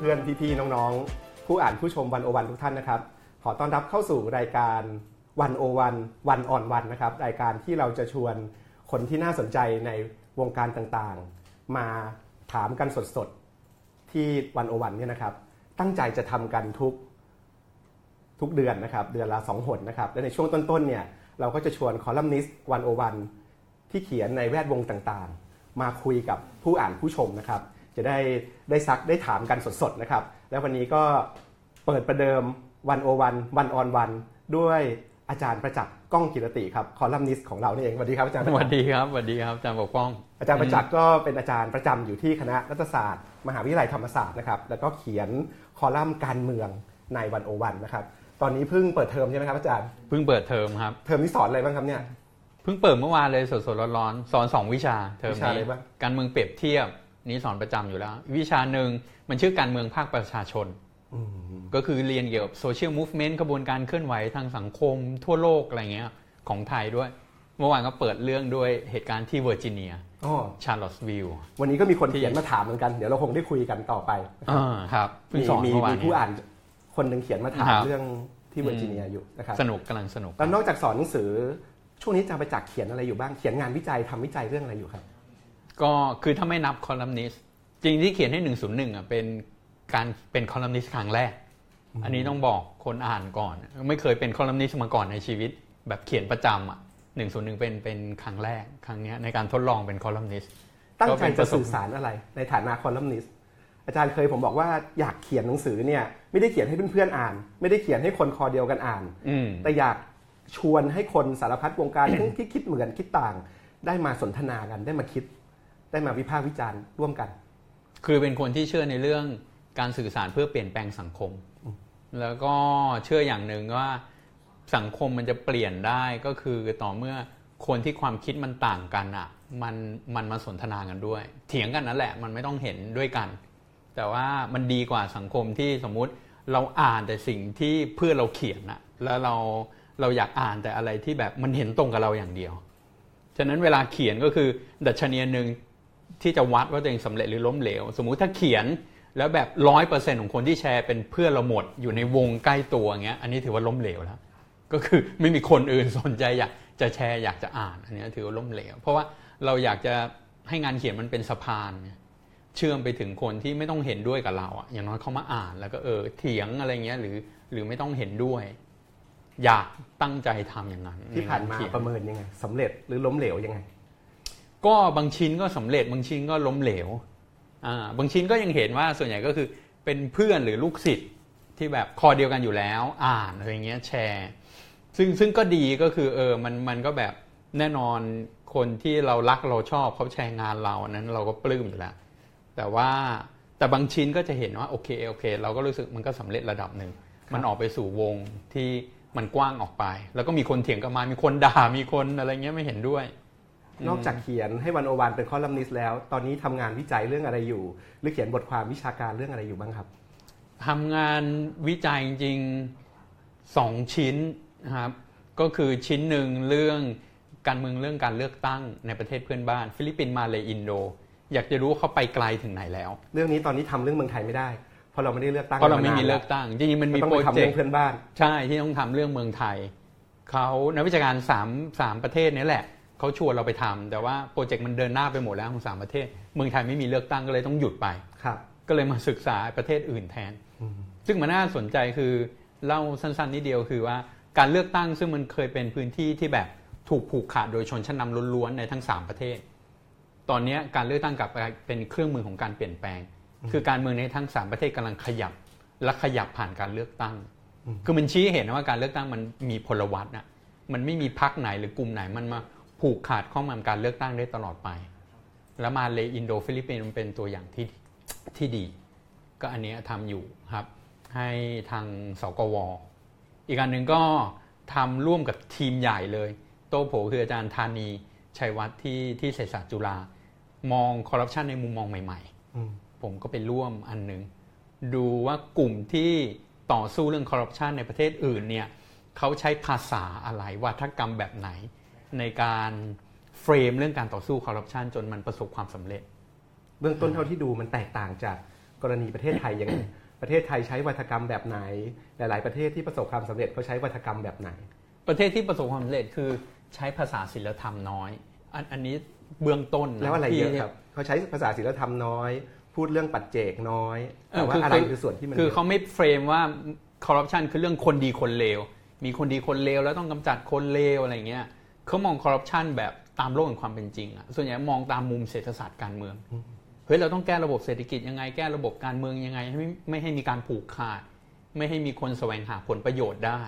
เพื่อนๆ พี่ๆ น้องๆ ผู้อ่านผู้ชมวันโอวันทุกท่านนะครับ ขอต้อนรับเข้าสู่รายการวันโอวันวันออนวันนะครับ รายการที่เราจะชวนคนที่น่าสนใจในวงการต่างๆ มาถามกันสดๆ ที่วันโอวันเนี่ยนะครับ ตั้งใจจะทำกันทุกทุกเดือนนะครับ เดือนละ2หนนะครับ และในช่วงต้นๆ เนี่ยเราก็จะชวนคอลัมนิสต์วันโอวันที่เขียนในแวดวงต่างๆ มาคุยกับผู้อ่านผู้ชมนะครับ จะได้ได้ซักได้ถามกันสดๆนะครับ และวันนี้ก็เปิดประเดิม101 One-on-One ด้วยอาจารย์ประจักษ์ก้องกีรติครับคอลัมนิสต์ของเรานี่เองสวัสดีครับอาจารย์สวัสดีครับสวัสดีครับอาจารย์ปกป้อง อาจารย์ประจักษ์ก็เป็นอาจารย์ประจำอยู่ที่คณะรัฐศาสตร์ มหาวิทยาลัยธรรมศาสตร์นะครับแล้วก็เขียนคอลัมน์การเมืองในวันโอวันนะครับตอนนี้เพิ่งเปิดเทอมใช่ไหมครับอาจารย์เพิ่งเปิดเทอมครับเทอมนี้สอนอะไรบ้างครับเนี่ยเพิ่งเปิดเมื่อวานเลยสดๆร้อนๆสอนสองวิชาเทอมวิชาอะไรนี้บ้างการเมืองเปรียบเทียบ นี้สอนประจำอยู่แล้ว วิชาหนึ่งมันชื่อการเมืองภาคประชาชนอืมก็คือเรียนเกี่ยวกับ social movement กระบวนการเคลื่อนไหวทางสังคมทั่วโลกอะไรเงี้ยของไทยด้วย เมื่อวานก็เปิดเรื่องด้วยเหตุการณ์ที่เวอร์จิเนียอ๋อชาร์ลอตสวิลล์วันนี้ก็มีคนที่เขียนมาถามเหมือนกัน เดี๋ยวเราคงได้คุยกันต่อไปนะครับอ่าครับเพิ่งมีสอนมีเมื่อวานมีนี้ผู้อ่านคนหนึ่งเขียนมาถามครับเรื่องที่เวอร์จิเนียอยู่นะครับสนุกกำลังสนุกแล้วนอกจากสอนหนังสือช่วงนี้อาจารย์ประจักษ์เขียนอะไรอยู่บ้างเขียนงานวิจัยทำวิจัยเรื่องอะไรอยู่ครับ ก็คือถ้าไม่นับคอลัมนิสต์จริงที่เขียนให้ 101อะเป็นการเป็นคอลัมนิสต์ครั้งแรก อันนี้ต้องบอกคนอ่านก่อน ไม่เคยเป็นคอลัมนิสต์มาก่อนในชีวิต แบบเขียนประจำอะ101เป็นเป็นครั้งแรกครั้งเนี้ยในการทดลองเป็นคอลัมนิสต์ตั้งก็ใจเป็นปจะระสบสื่อสารอะไร ในฐานะคอลัมนิสต์อาจารย์เคยผมบอกว่าอยากเขียนหนังสือเนี่ยไม่ได้เขียนให้เพื่อนๆอ่าน ไม่ได้เขียนให้คนคอเดียวกันอ่านอืมแต่อยากชวนให้คนสารพัดวงการทั้งที่คิดเหมือนคิดต่าง ได้มาสนทนากันได้มาคิด ได้มาวิพากษ์วิจารณ์ร่วมกัน คือเป็นคนที่เชื่อในเรื่องการสื่อสารเพื่อเปลี่ยนแปลงสังคม แล้วก็เชื่ออย่างหนึ่งว่าสังคมมันจะเปลี่ยนได้ก็คือต่อเมื่อคนที่ความคิดมันต่างกันอะมันมันมาสนทนากันด้วย เถียงกันนั่นแหละ มันไม่ต้องเห็นด้วยกัน แต่ว่ามันดีกว่าสังคมที่สมมุติเราอ่านแต่สิ่งที่เพื่อนเราเขียนอะแล้วเราเราอยากอ่านแต่อะไรที่แบบมันเห็นตรงกับเราอย่างเดียว ฉะนั้นเวลาเขียนก็คือดัชนียหนึ่ง ที่จะวัดว่าตัวเองสำเร็จหรือล้มเหลว สมมุติถ้าเขียนแล้วแบบร้อยเปอร์เซ็นของคนที่แชร์เป็นเพื่อนเราหมดอยู่ในวงใกล้ตัวอย่างเงี้ยอันนี้ถือว่าล้มเหลวแล้วก็คือไม่มีคนอื่นสนใจอยากจะแชร์อยากจะอ่านอันนี้ถือว่าล้มเหลว เพราะว่าเราอยากจะให้งานเขียนมันเป็นสะพานไงเชื่อมไปถึงคนที่ไม่ต้องเห็นด้วยกับเราอะอย่างน้อยเขามาอ่านแล้วก็เออเถียงอะไรเงี้ยหรือหรือไม่ต้องเห็นด้วย อยากตั้งใจทำอย่างนั้น ที่ผ่านมาใงเขียประเมินยังไงสำเร็จหรือล้มเหลวยังไง ก็บางชิ้นก็สำเร็จบางชิ้นก็ล้มเหลวอ่าบางชิ้นก็ยังเห็นว่าส่วนใหญ่ก็คือเป็นเพื่อนหรือลูกศิษย์ที่แบบคอเดียวกันอยู่แล้ว อ่านอะไรเงี้ยแชร์ ซึ่งซึ่งก็ดีก็คือเออมันมันก็แบบแน่นอนคนที่เรารักเราชอบเขาแชร์งานเราอันนั้นเราก็ปลื้มอยู่แล้ว แต่ว่าแต่บางชิ้นก็จะเห็นว่าโอเคโอเค เราก็รู้สึกมันก็สำเร็จระดับหนึ่งมันออกไปสู่วงที่มันกว้างออกไป แล้วก็มีคนเถียงกันมามีคนด่ามีคนอะไรเงี้ยไม่เห็นด้วย นอกจากเขียนให้วันโอวันเป็นคอลัมนิสต์แล้ว ตอนนี้ทำงานวิจัยเรื่องอะไรอยู่ หรือเขียนบทความวิชาการเรื่องอะไรอยู่บ้างครับทำงานวิจัยจริงๆสองชิ้นนะครับก็คือชิ้นหนึ่งเรื่องการเมืองเรื่องการเลือกตั้งในประเทศเพื่อนบ้าน ฟิลิปปินส์มาเลยอินโด อยากจะรู้ว่าเขาไปไกลถึงไหนแล้ว เรื่องนี้ตอนนี้ทำเรื่องเมืองไทยไม่ได้เพราะเราไม่ได้เลือกตั้งเพราะเราไม่มีนนเลือกตั้งจริงๆมันมีต้องโปรไปทำเจเรื่กองต์เพื่อนบ้าน ใช่ที่ต้องทำเรื่องเมืองไทยเขานักวิชาการสามสามประเทศนี้แหละ เขาชวนเราไปทำแต่ว่าโปรเจกต์มันเดินหน้าไปหมดแล้วของสามประเทศ เมืองไทยไม่มีเลือกตั้งก็เลยต้องหยุดไปครับก็เลยมาศึกษาประเทศอื่นแทน ซึ่งมันน่าสนใจคือเล่าสั้นๆนิดเดียวคือว่าการเลือกตั้งซึ่งมันเคยเป็นพื้นที่ที่แบบถูกผูกขาดโดยชนชั้นนำล้วนๆในทั้ง 3 ประเทศ ตอนนี้การเลือกตั้งกลับไปเป็นเครื่องมือของการเปลี่ยนแปลง คือการเมืองในทั้ง 3 ประเทศกำลังขยับและขยับผ่านการเลือกตั้ง คือมันชี้ให้เห็นนะว่าการเลือกตั้งมันมีพลวัตนะมันไม่มีพักไหนหรือกลุ่มไหนมันมา ผูกขาดข้องกับการเลือกตั้งได้ตลอดไป แล้วมาเลอินโดฟิลิปปินส์มันเป็นตัวอย่างที่ที่ดี ก็อันเนี้ยทำอยู่ครับ ให้ทางสกว อีกอันหนึ่งก็ทำร่วมกับทีมใหญ่เลย โตโผคืออาจารย์ธานีชัยวัฒน์ที่ที่เศรษฐศาสตร์จุฬามองคอร์รัปชันในมุมมองใหม่อืมๆผมก็ไปร่วมอันหนึ่งดูว่ากลุ่มที่ต่อสู้เรื่องคอร์รัปชันในประเทศอื่นเนี่ยเขาใช้ภาษาอะไรวัฒกรรมแบบไหน ในการเฟรมเรื่องการต่อสู้คอร์รัปชันจนมันประสบความสำเร็จ เบื้องต้นเท่าที่ดูมันแตกต่างจากกรณีประเทศไทยยังไงประเทศไทยใช้วัฒกรรมแบบไหน หลาย ๆ ประเทศที่ประสบความสำเร็จเขาใช้วัฒกรรมแบบไหน ประเทศที่ประสบความสำเร็จคือใช้ภาษาศิลธรรมน้อย อันอันนี้เบื้องต้นนแล้วอะไรเยอะที่ครับเขาใช้ภาษาศิลธรรมน้อย พูดเรื่องปัจเจกน้อยเออแต่ว่าคืออะไรคือคือส่วนที่มันคือเยอะเขาไม่เฟรมว่าคอร์รัปชันคือเรื่องคนดีคนเลวมีคนดีคนเลวแล้วต้องกำจัดคนเลวอะไรเงี้ย เขามองคอร์รัปชันแบบตามโลกแห่งความเป็นจริงอะส่วนใหญ่มองตามมุมเศรษฐศาสตร์การเมืองเฮ้ยเราต้องแก้ระบบเศรษฐกิจยังไงแก้ระบบการเมืองยังไงไม่ไม่ให้มีการผูกขาด ไม่ให้มีคนแสวงหาผลประโยชน์ได้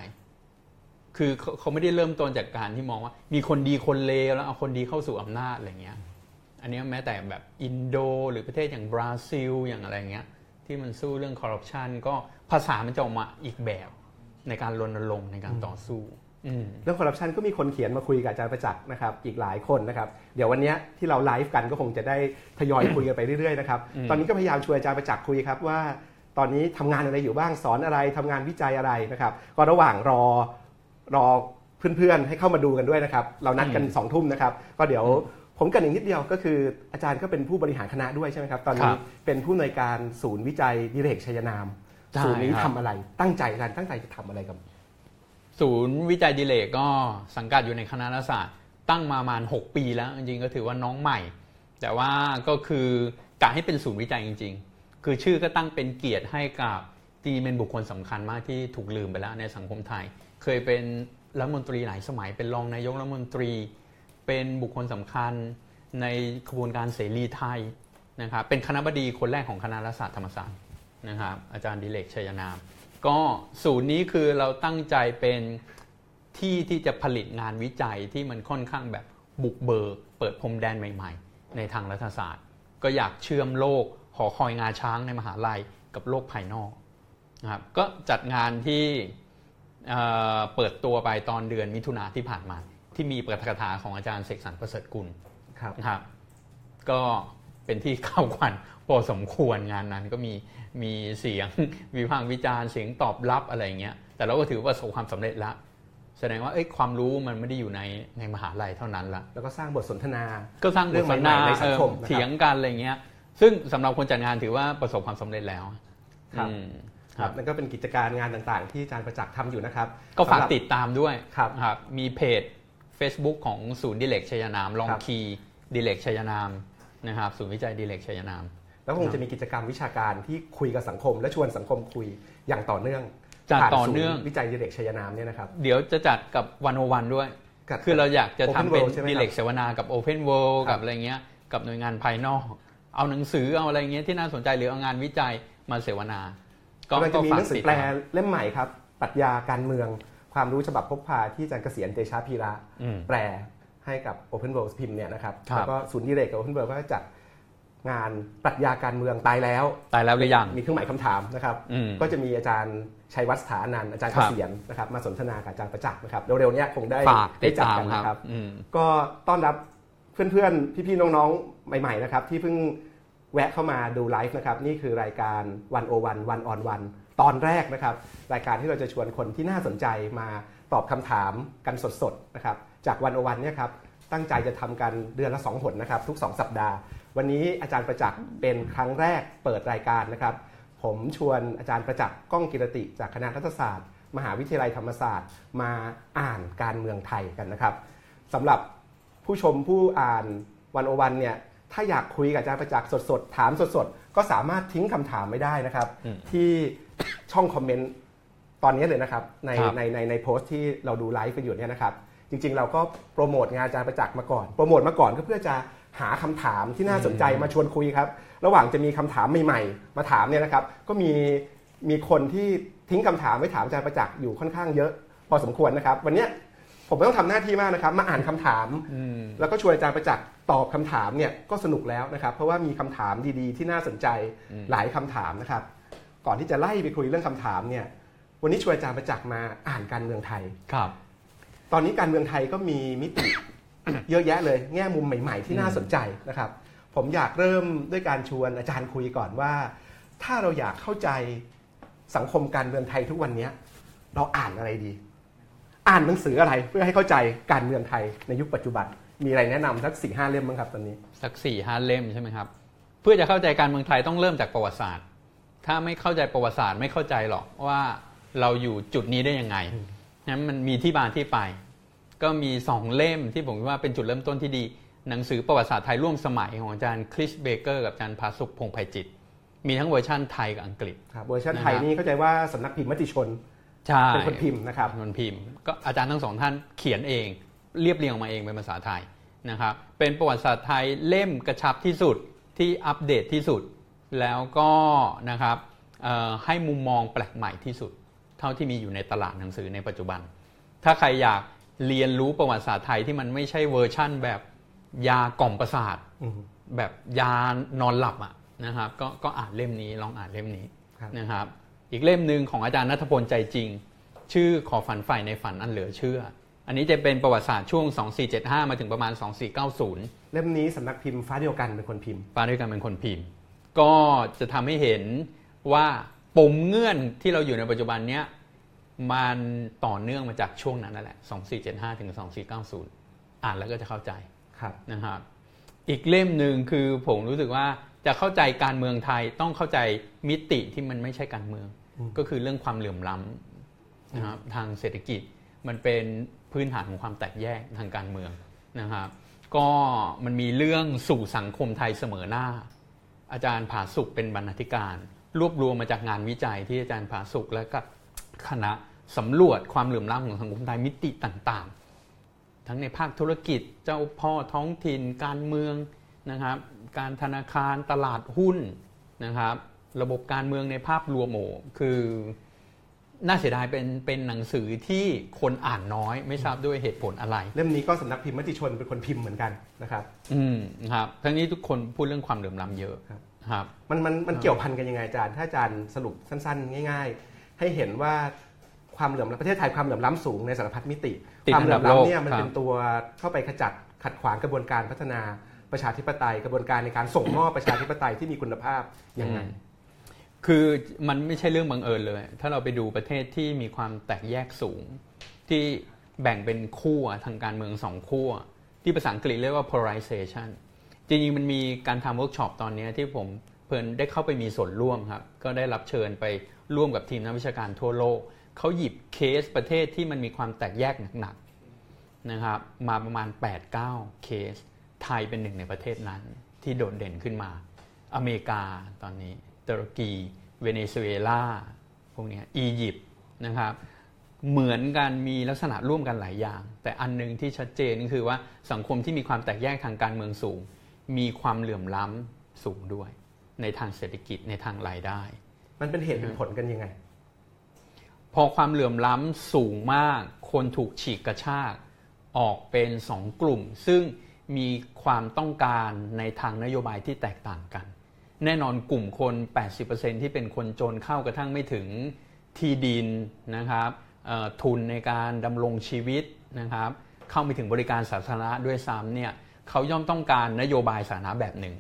คือเขาเขาไม่ได้เริ่มต้นจากการที่มองว่า มีคนดีคนเลวแล้วเอาคนดีเข้าสู่อำนาจอะไรเงี้ย อันนี้แม้แต่แบบอินโดหรือประเทศอย่างบราซิลอย่างอะไรเงี้ย ที่มันสู้เรื่องคอร์รัปชันก็ภาษามันจะออกมาอีกแบบในการรณรงค์ในการต่อสู้ เรื่องคอร์รัปชันก็มีคนเขียนมาคุยกับอาจารย์ประจักษ์นะครับอีกหลายคนนะครับเดี๋ยววันเนี้ยที่เราไลฟ์กันก็คงจะได้ทยอยคุยกันไปเรื่อยๆนะครับอืมตอนนี้ก็พยายามชวนอาจารย์ประจักษ์คุยครับว่า ตอนนี้ทำงานอะไรอยู่บ้างสอนอะไรทำงานวิจัยอะไรนะครับก็ระหว่างรอรอเพื่อนๆให้เข้ามาดูกันด้วยนะครับเรานัดกันสองทุ่มนะครับก็เดี๋ยวผมกันอีกนิดเดียวก็คืออาจารย์ก็เป็นผู้บริหารคณะด้วยใช่ไหมครับตอนนี้ครับเป็นผู้อำนวยการศูนย์วิจัยดิเรกชัยนามใช่ศูนย์นี้ครับทำอะไรตั้งใจอาจารย์ตั้งใจจะทำอะไรกับ ศูนย์วิจัยดิเลกก็สังกัดอยู่ในคณะรัฐศาสตร์ ตั้งมาประมาณ 6 ปีแล้ว จริงๆก็ถือว่าน้องใหม่ แต่ว่าก็คือกะให้เป็นศูนย์วิจัยจริง ๆ คือชื่อก็ตั้งเป็นเกียรติให้กับจริงๆเป็นบุคคลสำคัญมากที่ถูกลืมไปแล้วในสังคมไทย เคยเป็นรัฐมนตรีหลายสมัย เป็นรองนายกรัฐมนตรี เป็นบุคคลสำคัญในขบวนการเสรีไทยนะครับเป็นคณะบดีคนแรกของคณะรัฐศาสตร์ธรรมศาสตร์นะครับอาจารย์ดิเลกชัยนาม ก็ศูนย์นี้คือเราตั้งใจเป็นที่ที่จะผลิตงานวิจัยที่มันค่อนข้างแบบบุกเบิกเปิดพรมแดนใหม่ๆ ในทางรัฐศาสตร์ ก็อยากเชื่อมโลกหอคอยงาช้างในมหาลัยกับโลกภายนอกนะครับก็จัดงานที่เอ่อเปิดตัวไปตอนเดือนมิถุนาที่ผ่านมา ที่มีปาฐกถาของอาจารย์เสกสรรประเสริฐกุลครับนะครับก็เป็นที่เข้าขวัญ พอสมควรงานนั้นก็มีมีเสียงวิพากษ์วิจารณ์เสียงตอบรับอะไรอย่างเงี้ยแต่เราก็ถือว่าประสบความสำเร็จแล้วแสดงว่าเอ้ยความรู้มันไม่ได้อยู่ในในมหาลัยเท่านั้นละแล้วก็สร้างบทสนทนา ก็สร้างบทสนทนาเรื่องใหม่ๆในสังคมเออนะครับเถียงกันอะไรเงี้ย ซึ่งสำหรับคนจัดงานถือว่าประสบความสำเร็จแล้วครับอืมครับนั่นก็เป็นกิจการงานต่างๆ ที่อาจารย์ประจักษ์ทำอยู่นะครับ ก็ฝากสำหรับติดตามด้วยครับครับมีเพจ Facebook ของศูนย์ดิเลกชัยนาม ลองครับคีย์ดิเรกชัยนามนะครับ ศูนย์วิจัยดิเลกชัยนาม แล้วคงจะมีกิจกรรมวิชาการที่คุยกับสังคม และชวนสังคมคุยอย่างต่อเนื่องจัดผ่านต่อเนื่องศูย์วิจัยดิเรกชัยนามเนี่ยนะครับเดี๋ยวจะจัดกับวันโอวันด้วยกับคือเราอยากจะ Open ทำเป็น World ใช่ไหมครับดิเลกเสวนากับ Open World ครับกับอะไรเงี้ยกับหน่วยงานภายนอก เอาหนังสือเอาอะไรเงี้ยที่น่าสนใจหรือเอางานวิจัยมาเสวนา ก็กำลังจะมีฝาหกนังสือติดแปลตามเล่มใหม่ครับปรัชญาการเมืองความรู้ฉบับพกพาที่อาจารย์เกษียณเตชะพีระอืมแปลให้กับ Open World พิมพ์เนี่ยนะครับครับแล้วก็ศูนย์ดิเรกกับ Open World ก็จัด งานปรัชญาการเมืองตายแล้ว ตายแล้วหรือยัง มีเครื่องหมายคำถามนะครับ อืม ก็จะมีอาจารย์ชัยวัฒน์สถานันท์อาจารย์ครัเกบ ษียณนะครับมาสนทนากับอาจารย์ประจักษ์นะครับเร็วๆเนี้คงได้ฝากได้ติดจัดตามกันครับนะครับ อืม ก็ต้อนรับเพื่อนๆ พี่ๆ น้องๆ ใหม่ๆ นะครับ ที่เพิ่งแวะเข้ามาดูไลฟ์นะครับ นี่คือรายการวันโอวันวันออนวันตอนแรกนะครับ รายการที่เราจะชวนคนที่น่าสนใจมาตอบคำถามกันสดๆนะครับจากวันโอวันเนี่ยครับตั้งใจจะทำกันเดือนละ 2 หนนะครับ ทุก 2 สัปดาห์ วันนี้อาจารย์ประจักษ์เป็นครั้งแรกเปิดรายการนะครับ ผมชวนอาจารย์ประจักษ์ก้องกิรติ จากคณะรัฐศาสตร์ มหาวิทยาลัยธรรมศาสตร์ มาอ่านการเมืองไทยกันนะครับสำหรับผู้ชมผู้อ่านวันโอวันเนี่ยถ้าอยากคุยกับอาจารย์ประจักษ์สดๆ ถามสดๆ ก็สามารถทิ้งคำถามไม่ได้นะครับอืมที่ช่องคอมเมนต์ตอนนี้เลยนะครับ ในครับในในในโพสต์ที่เราดูไลฟ์กันอยู่เนี่ยนะครับ จริงๆ เราก็โปรโมทงานอาจารย์ประจักษ์มาก่อน โปรโมทมาก่อนก็เพื่อจะ หาคำถามที่น่าสนใจมาชวนคุยครับ ระหว่างจะมีคำถามใหม่ๆ มาถามเนี่ยนะครับ ก็มีมีคนที่ทิ้งคำถามไว้ถามอาจารย์ประจักษ์อยู่ค่อนข้างเยอะ พอสมควรนะครับ วันเนี้ยผมไม่ต้องทำหน้าที่มากนะครับ มาอ่านคำถามอืมแล้วก็ชวนอาจารย์ประจักษ์ตอบคำถามเนี่ยก็สนุกแล้วนะครับ เพราะว่ามีคำถามดีๆ ที่น่าสนใจอืมหลายคำถามนะครับ ก่อนที่จะไล่ไปคุยเรื่องคำถามเนี่ย วันนี้ชวนอาจารย์ประจักษ์มาอ่านการเมืองไทยครับ ตอนนี้การเมืองไทยก็มีมิติ เยอะแยะเลย แง่มุมใหม่ ๆ ที่น่าสนใจนะครับ ผมอยากเริ่มด้วยการชวนอาจารย์คุยก่อนว่า ถ้าเราอยากเข้าใจสังคมการเมืองไทยทุกวันเนี้ยเราอ่านอะไรดี อ่านหนังสืออะไรเพื่อให้เข้าใจการเมืองไทยในยุคปัจจุบัน มีอะไรแนะนำสักสี่ห้าเล่มบ้างครับตอนนี้ สักสี่ห้าเล่มใช่ไหมครับ เพื่อจะเข้าใจการเมืองไทยต้องเริ่มจากประวัติศาสตร์ ถ้าไม่เข้าใจประวัติศาสตร์ไม่เข้าใจหรอกว่าเราอยู่จุดนี้ได้ยังไงนั้นมันมีที่มาที่ไป ก็มีสองเล่มที่ผมว่าเป็นจุดเริ่มต้นที่ดี หนังสือประวัติศาสตร์ไทยร่วมสมัยของอาจารย์คริสเบเกอร์กับอาจารย์ผาสุกพงษ์ไพจิตร มีทั้งเวอร์ชั่นไทยกับอังกฤษครับเวอร์ชันไทยนี่เข้าใจว่าสำนักพิมพ์มติชนใช่เป็นคนพิมพ์นะครับเป็นคนพิมพ์ก็อาจารย์ทั้งสองท่านเขียนเอง เรียบเรียงออกมาเองเป็นภาษาไทยนะครับเป็นประวัติศาสตร์ไทยเล่มกระชับที่สุดที่อัปเดตที่สุด แล้วก็นะครับเอ่อให้มุมมองแปลกใหม่ที่สุด เท่าที่มีอยู่ในตลาดหนังสือในปัจจุบัน ถ้าใครอยาก เรียนรู้ประวัติศาสตร์ไทยที่มันไม่ใช่เวอร์ชั่นแบบยากล่อมประสาทอืมแบบยานอนหลับอะนะครับ ก็ก็อ่านเล่มนี้ลองอ่านเล่มนี้ครับนะครับ อีกเล่มหนึ่งของอาจารย์ณัฐพลใจจริง ชื่อขอฝันใฝ่ในฝันอันเหลือเชื่อ อันนี้จะเป็นประวัติศาสตร์ช่วง 2475 มาถึงประมาณ 2490 เล่มนี้สำนักพิมพ์ฟ้าเดียวกันเป็นคนพิมพ์ป้าด้วยกันเป็นคนพิมพ์ ก็จะทำให้เห็นว่าปมเงื่อนที่เราอยู่ในปัจจุบันเนี้ย มันต่อเนื่องมาจากช่วงนั้นนั่นแหละ 2475 ถึง 2490 อ่านแล้วก็จะเข้าใจครับนะครับอีกเล่มหนึ่งคือผมรู้สึกว่าจะเข้าใจการเมืองไทยต้องเข้าใจมิติที่มันไม่ใช่การเมืองอืมก็คือเรื่องความเหลื่อมล้ำนะครับทางเศรษฐกิจมันเป็นพื้นฐานของความแตกแยกทางการเมืองนะครับก็มันมีเรื่องสู่สังคมไทยเสมอหน้า อาจารย์ผาสุกเป็นบรรณาธิการ รวบรวมมาจากงานวิจัยที่อาจารย์ผาสุกและก็คณะ สำรวจความเหลื่อมล้ำของสังคมไทยมิติต่างๆ ทั้งในภาคธุรกิจเจ้าพ่อท้องถิ่น การเมืองนะครับ การธนาคารตลาดหุ้นนะครับ ระบบการเมืองในภาพรวมโอ้คือน่าเสียดายเป็นเป็นหนังสือที่คนอ่านน้อยไม่ทราบด้วยเหตุผลอะไร เล่มนี้ก็สำนักพิมพ์มติชนเป็นคนพิมพ์เหมือนกันนะครับ อืมนะครับทั้งนี้ทุกคนพูดเรื่องความเหลื่อมล้ำเยอะครับครับมันมันมันเกี่ยวพันกันยังไงอาจารย์ ถ้าอาจารย์สรุปสั้นๆ ง่าย ๆ ให้เห็นว่า ความเหลื่อมล้ำประเทศไทยความเหลื่อมล้ำสูงในสารพัดมิติติดความเหลื่อมล้ำเนี่ยอันดับโลกมันเป็นตัวเข้าไปขจัดขัดขวางกระบวนการพัฒนาประชาธิปไตย กระบวนการในการส่งมอบประชาธิปไตยที่มีคุณภาพยังไงอืมคือมันไม่ใช่เรื่องบังเอิญเลย ถ้าเราไปดูประเทศที่มีความแตกแยกสูง ที่แบ่งเป็นขั้วทางการเมืองสองขั้วที่ภาษาอังกฤษเรียกว่า polarization จริงๆมันมีการทำเวิร์กช็อปตอนนี้ที่ผมเผอิญได้เข้าไปมีส่วนร่วมครับ ก็ได้รับเชิญไปร่วมกับทีมนักวิชาการทั่วโลก เขาหยิบเคสประเทศที่มันมีความแตกแยกหนักๆนะครับมาประมาณ 8-9 เคส ไทยเป็นหนึ่งในประเทศนั้น ที่โดดเด่นขึ้นมา อเมริกาตอนนี้ตุรกี เวเนซุเอลาพวกนี้อียิปต์นะครับเหมือนกันมีลักษณะร่วมกันหลายอย่าง แต่อันหนึงที่ชัดเจนก็คือว่าสังคมที่มีความแตกแยกทางการเมืองสูง มีความเหลื่อมล้ำสูงด้วย ในทางเศรษฐกิจในทางรายได้ มันเป็นเหตุเป็นผลกันยังไง พอความเหลื่อมล้ำสูงมาก คนถูกฉีกกระชากออกเป็นสองกลุ่ม ซึ่งมีความต้องการในทางนโยบายที่แตกต่างกัน แน่นอนกลุ่มคน 80%ที่เป็นคนจนเข้ากระทั่งไม่ถึงที่ดินนะครับทุนในการดำรงชีวิตนะครับ เข้าไม่ถึงบริการสาธารณะด้วยซ้ำเนี่ยเขาย่อมต้องการนโยบายสาธารณะแบบหนึ่ง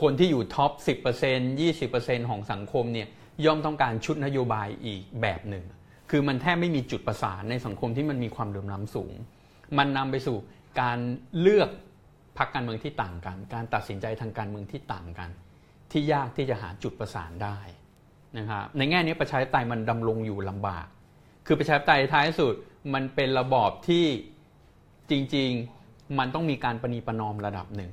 คนที่อยู่ท็อป 10% 20%ของสังคมเนี่ยย่อมต้องการชุดนโยบายอีกแบบหนึ่ง คือมันแทบไม่มีจุดประสานในสังคมที่มันมีความเหลื่อมล้ำสูง มันนำไปสู่การเลือกพรรคการเมืองที่ต่างกัน การตัดสินใจทางการเมืองที่ต่างกัน ที่ยากที่จะหาจุดประสานได้นะครับในแง่นี้ประชาธิปไตยมันดำรงอยู่ลำบาก คือประชาธิปไตยท้ายสุดมันเป็นระบอบที่จริง ๆ มันต้องมีการประนีประนอมระดับหนึ่ง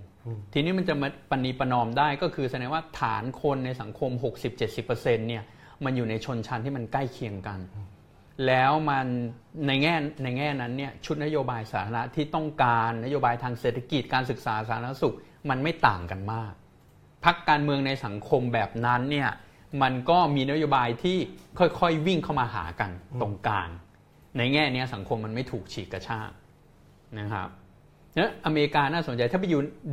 ทีนี้มันจะมาปณีประนอมได้ก็คือแสดงว่าฐานคนในสังคม 60-70%เนี่ยมันอยู่ในชนชั้นที่มันใกล้เคียงกัน แล้วมันในแง่ในแง่นั้นเนี่ยชุดนโยบายสาธารณะที่ต้องการนโยบายทางเศรษฐกิจการศึกษาสาธารณสุขมันไม่ต่างกันมากพักการเมืองในสังคมแบบนั้นเนี่ยมันก็มีนโยบายที่ค่อยๆวิ่งเข้ามาหากันตรงกลางในแง่นี้สังคมมันไม่ถูกฉีกกระชากนะครับเนี่ยอเมริกาน่าสนใจถ้าไป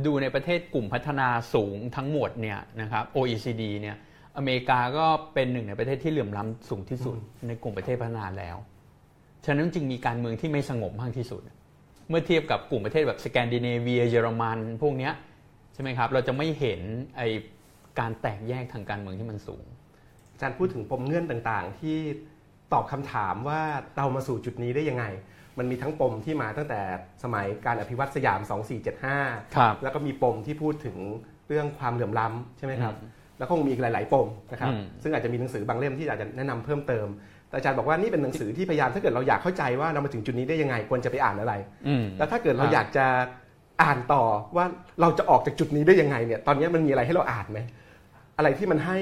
ดูในประเทศกลุ่มพัฒนาสูงทั้งหมดเนี่ยนะครับ OECD เนี่ย อเมริกาก็เป็นหนึ่งในประเทศที่เหลื่อมล้ำสูงที่สุดในกลุ่มประเทศพัฒนาแล้ว ฉะนั้นจึงมีการเมืองที่ไม่สงบมากที่สุด เมื่อเทียบกับกลุ่มประเทศแบบสแกนดิเนเวียเยอรมันพวกเนี้ยใช่ไหมครับ เราจะไม่เห็นไอการแตกแยกทางการเมืองที่มันสูง อาจารย์พูดถึงปมเงื่อนต่างๆ ที่ตอบคำถามว่าเรามาสู่จุดนี้ได้ยังไง มันมีทั้งปมที่มาตั้งแต่สมัยการอภิวัตสยาม 2475ครับแล้วก็มีปมที่พูดถึงเรื่องความเหลื่อมล้ำใช่ไหมครับ แล้วก็คงมีอีกหลาย ๆ ปมนะครับอืมซึ่งอาจจะมีหนังสือบางเล่มที่อาจจะแนะนำเพิ่มเติม แต่อาจารย์บอกว่านี่เป็นหนังสือที่พยายามถ้าเกิดเราอยากเข้าใจว่าเรามาถึงจุดนี้ได้ยังไงควรจะไปอ่านอะไรอืมแล้วถ้าเกิดเราครับอยากจะอ่านต่อว่าเราจะออกจากจุดนี้ได้ยังไงเนี่ย ตอนนี้มันมีอะไรให้เราอ่านไหม อะไรที่มันให้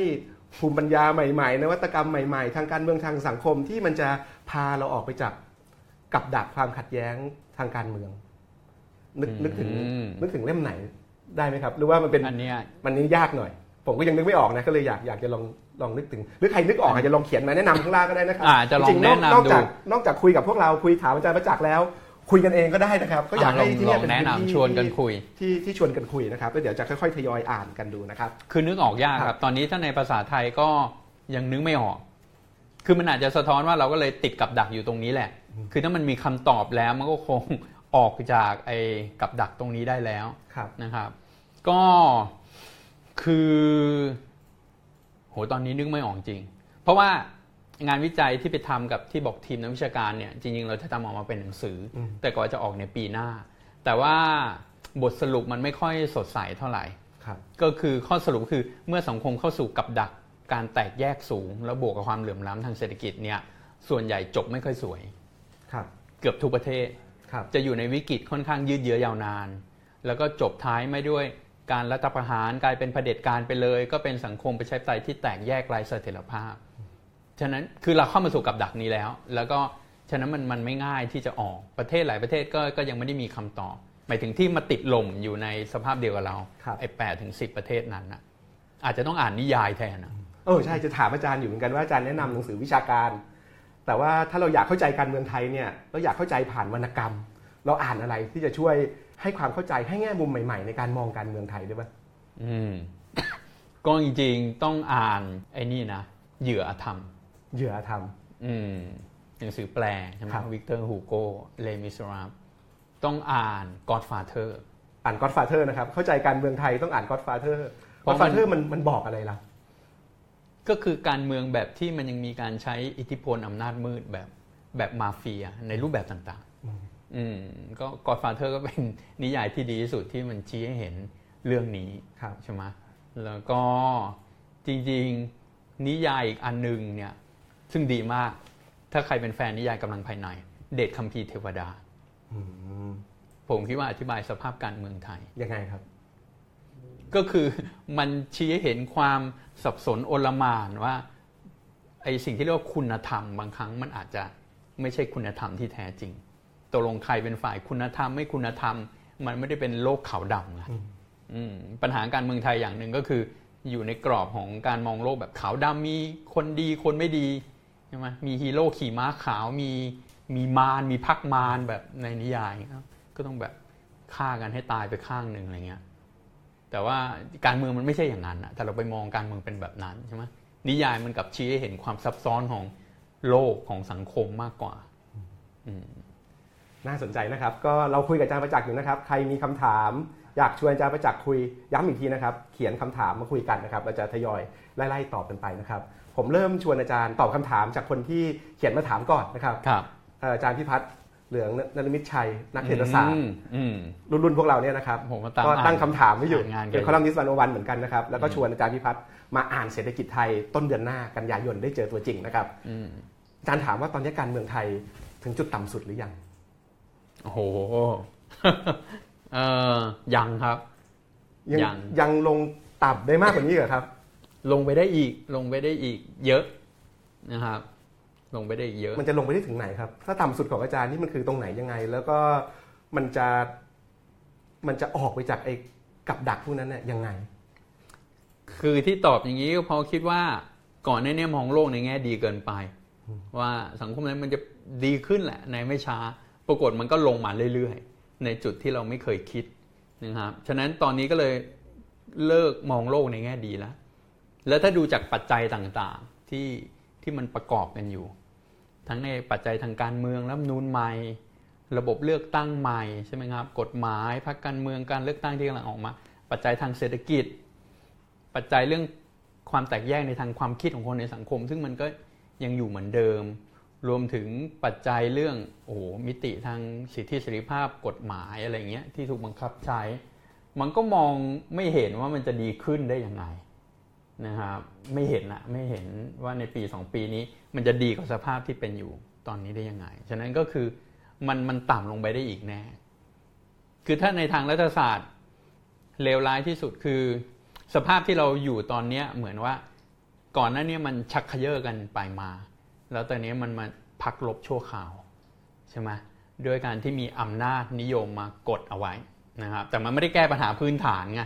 ภูมิปัญญาใหม่ ๆ นวัตกรรมใหม่ ๆ ทางการเมืองทางสังคมที่มันจะพาเราออกไปจากกับดักความขัดแย้งทางการเมือง นึกนึกถึงอืมนึกถึงเล่มไหนได้ไหมครับ หรือว่ามันเป็นอันเนี้ยมันนี้ยากหน่อย ผมก็ยังนึกไม่ออกนะก็เลยอยากอยากจะลองลองนึกถึง หรือใครนึกออกอาจจะลองเขียนมาแนะนำข้างล่างก็ได้นะครัอ่าจะลองจริๆแนะนำนอกจากดูนอกจากคุยกับพวกเราคุยถามอาจารย์ประจักษ์แล้ว คุยกันเองก็ได้นะครับ ก็อยากให้ลองที่ลเนี่อยงเป็นแนะพื้นำที่ชวนกันคุยที่ที่ชวนกันคุยนะครับแล้วเดี๋ยวจะค่อยๆทยอยอ่านกันดูนะครับคือนึกออกยากคครัรับบตอนนี้ถ้าในภาษาไทยก็ยังนึกไม่ออก คือมันอาจจะสะท้อนว่าเราก็เลยติดกับดักอยู่ตรงนี้แหละ คือถ้ามันมีคำตอบแล้วมันก็คงออกจากไอ้กับดักตรงนี้ได้แล้วครับนะครับ ก็ คือโหตอนนี้นึกไม่ออกจริง เพราะว่างานวิจัยที่ไปทำกับที่บอกทีมนักวิชาการเนี่ยจริงๆ เราจะทำออกมาเป็นหนังสืออมแต่ก็จะออกในปีหน้า แต่ว่าบทสรุปมันไม่ค่อยสดใสเท่าไหร่ครับก็คือข้อสรุปคือเมื่อสังคมเข้าสู่กับดักการแตกแยกสูง แล้วบวกกับความเหลื่อมล้ำทางเศรษฐกิจเนี่ยส่วนใหญ่จบไม่ค่อยสวยครับเกือบทุกประเทศครับจะอยู่ในวิกฤตค่อนข้างยืดเยื้อยาวนาน แล้วก็จบท้ายไม่ด้วย การรัฐประหารกลายเป็นเผด็จการไปเลย ก็เป็นสังคมประชาธิปไตยที่แตกแยกไร้เสถียรภาพ ฉะนั้นคือเราเข้ามาสู่กับดักนี้แล้ว แล้วก็ฉะนั้นมันมันไม่ง่ายที่จะออกประเทศหลายประเทศก็ก็ยังไม่ได้มีคำตอบหมายถึงที่มาติดหล่มอยู่ในสภาพเดียวกับเราครับไอ้แปดถึงสิประเทศนั้นนะอาจจะต้องอ่านนิยายแทนนะเออใช่จะถามอาจารย์อยู่เหมือนกันว่าอาจารย์แนะนำหนังสือวิชาการ แต่ว่าถ้าเราอยากเข้าใจการเมืองไทยเนี่ยเราอยากเข้าใจผ่านวรรณกรรม เราอ่านอะไรที่จะช่วย ให้ความเข้าใจให้แง่มุมใหม่ ๆ ในการมองการเมืองไทยได้ไหมอืมก็จริงๆต้องอ่านไอ้นี่นะเหยื่ออธรรม เหยื่ออธรรม อืมหนังสือแปลใช่ไหมครับวิกเตอร์ฮูโกเลมิเซราบล์ต้องอ่าน Godfather อ่าน Godfather นะครับ เข้าใจการเมืองไทยต้องอ่าน Godfather เพราะมัน Godfather มันมันบอกอะไรล่ะ ก็คือการเมืองแบบที่มันยังมีการใช้อิทธิพลอำนาจมืดแบบแบบมาเฟียในรูปแบบต่างๆ อืมก็ Godfather ก็เป็นนิยายที่ดีที่สุดที่มันชี้ให้เห็นเรื่องนี้ครับใช่ไหมแล้วก็จริงๆนิยายอีกอันหนึงเนี่ยซึ่งดีมาก ถ้าใครเป็นแฟนนิยายกำลังภายใน เดชคัมภีร์เทวดาอืมผมคิดว่าอธิบายสภาพการเมืองไทยยังไงครับ ก็คือมันชี้ให้เห็นความสับสนโอลหมานว่าไอสิ่งที่เรียกว่าคุณธรรมบางครั้งมันอาจจะไม่ใช่คุณธรรมที่แท้จริง ตกลงใครเป็นฝ่ายคุณธรรมไม่คุณธรรม มันไม่ได้เป็นโลกขาวดำนะอืมปัญหาการเมืองไทยอย่างหนึ่งก็คือ อยู่ในกรอบของการมองโลกแบบขาวดำมีคนดีคนไม่ดีใช่ไหมมีฮีโร่ขี่ม้าขาวมีมีมารมีพักมารแบบในนิยายก็ต้องแบบฆ่ากันให้ตายไปข้างหนึ่งอะไรเงี้ยแต่ว่าการเมืองมันไม่ใช่อย่างนั้นนะแต่เราไปมองการเมืองเป็นแบบนั้นใช่ไหมนิยายมันกลับชี้ให้เห็นความซับซ้อนของโลกของสังคมมากกว่า น่าสนใจนะครับ ก็เราคุยกับอาจารย์ประจักษ์อยู่นะครับ ใครมีคำถาม อยากชวนอาจารย์ประจักษ์คุยย้ำอีกทีนะครับ เขียนคำถามมาคุยกันนะครับเราจะทยอยไล่ๆตอบกันไปนะครับ ผมเริ่มชวนอาจารย์ตอบคำถามจากคนที่เขียนมาถามก่อนนะครับครับเอ่ออาจารย์พิพัฒน์เหลืองนรมิตชัย นักเศรษฐศาสตร์อืมอืมรุ่นๆพวกเราเนี่ยนะครับผมก็ตามก็อ่านตั้งคำถามไว้อยู่อ่านงานกันเป็นคอลัมนิสต์วันวันเหมือนกันนะครับแล้วก็ชวนอาจารย์พิพัฒน์มาอ่านเศรษฐกิจไทยต้นเดือนหน้ากันยายนได้เจอตัวจริงนะครับอืมอาจารย์ถามว่าตอนนี้การเมืองไทยถึงจุดต่ำสุดหรือยัง โอ้โหเออยังครับยังยังยังลงต่ำได้มากกว่านี้เหรอครับ ลงไปได้อีก ลงไปได้อีก เยอะนะครับ ลงไปได้อีกเยอะ มันจะลงไปได้ถึงไหนครับ ถ้าต่ำสุดของอาจารย์นี่มันคือตรงไหนยังไง แล้วก็มันจะมันจะออกไปจากไอ้กับดักพวกนั้นเนี่ยยังไง คือที่ตอบอย่างนี้ก็เพราะคิดว่าก่อนหน้านี้มองโลกในแง่ดีเกินไป ว่าสังคมนั้นมันจะดีขึ้นแหละในไม่ช้า ปรากฏมันก็ลงมาเรื่อยๆ ในจุดที่เราไม่เคยคิดนะครับ ฉะนั้นตอนนี้ก็เลยเลิกมองโลกในแง่ดีแล้ว แล้วถ้าดูจากปัจจัยต่างๆที่ที่มันประกอบกันอยู่ ทั้งในปัจจัยทางการเมืองรัฐนูนใหม่ ระบบเลือกตั้งใหม่ใช่ไหมครับ กฎหมายพรรคการเมืองการเลือกตั้งที่กำลังออกมา ปัจจัยทางเศรษฐกิจ ปัจจัยเรื่องความแตกแยกในทางความคิดของคนในสังคม ซึ่งมันก็ยังอยู่เหมือนเดิม รวมถึงปัจจัยเรื่องโอ้โมิติทางสิทธิเสรีภาพกฎหมายอะไรเงี้ยที่ถูกบังคับใช้ มันก็มองไม่เห็นว่ามันจะดีขึ้นได้ยังไงนะครับไม่เห็นอะไม่เห็นว่าในปีสองปีนี้มันจะดีกว่าสภาพที่เป็นอยู่ตอนนี้ได้ยังไง ฉะนั้นก็คือมันมันต่ำลงไปได้อีกแน่ คือถ้าในทางรัฐศาสตร์เลวร้ายที่สุดคือ สภาพที่เราอยู่ตอนเนี้ยเหมือนว่าก่อนหน้านี้มันชักเขย่อกันไปมา แล้วตอนนี้มันมาพักลบชั่วคราวใช่ไหมด้วยการที่มีอำนาจนิยมมากดเอาไว้นะครับแต่มันไม่ได้แก้ปัญหาพื้นฐานไง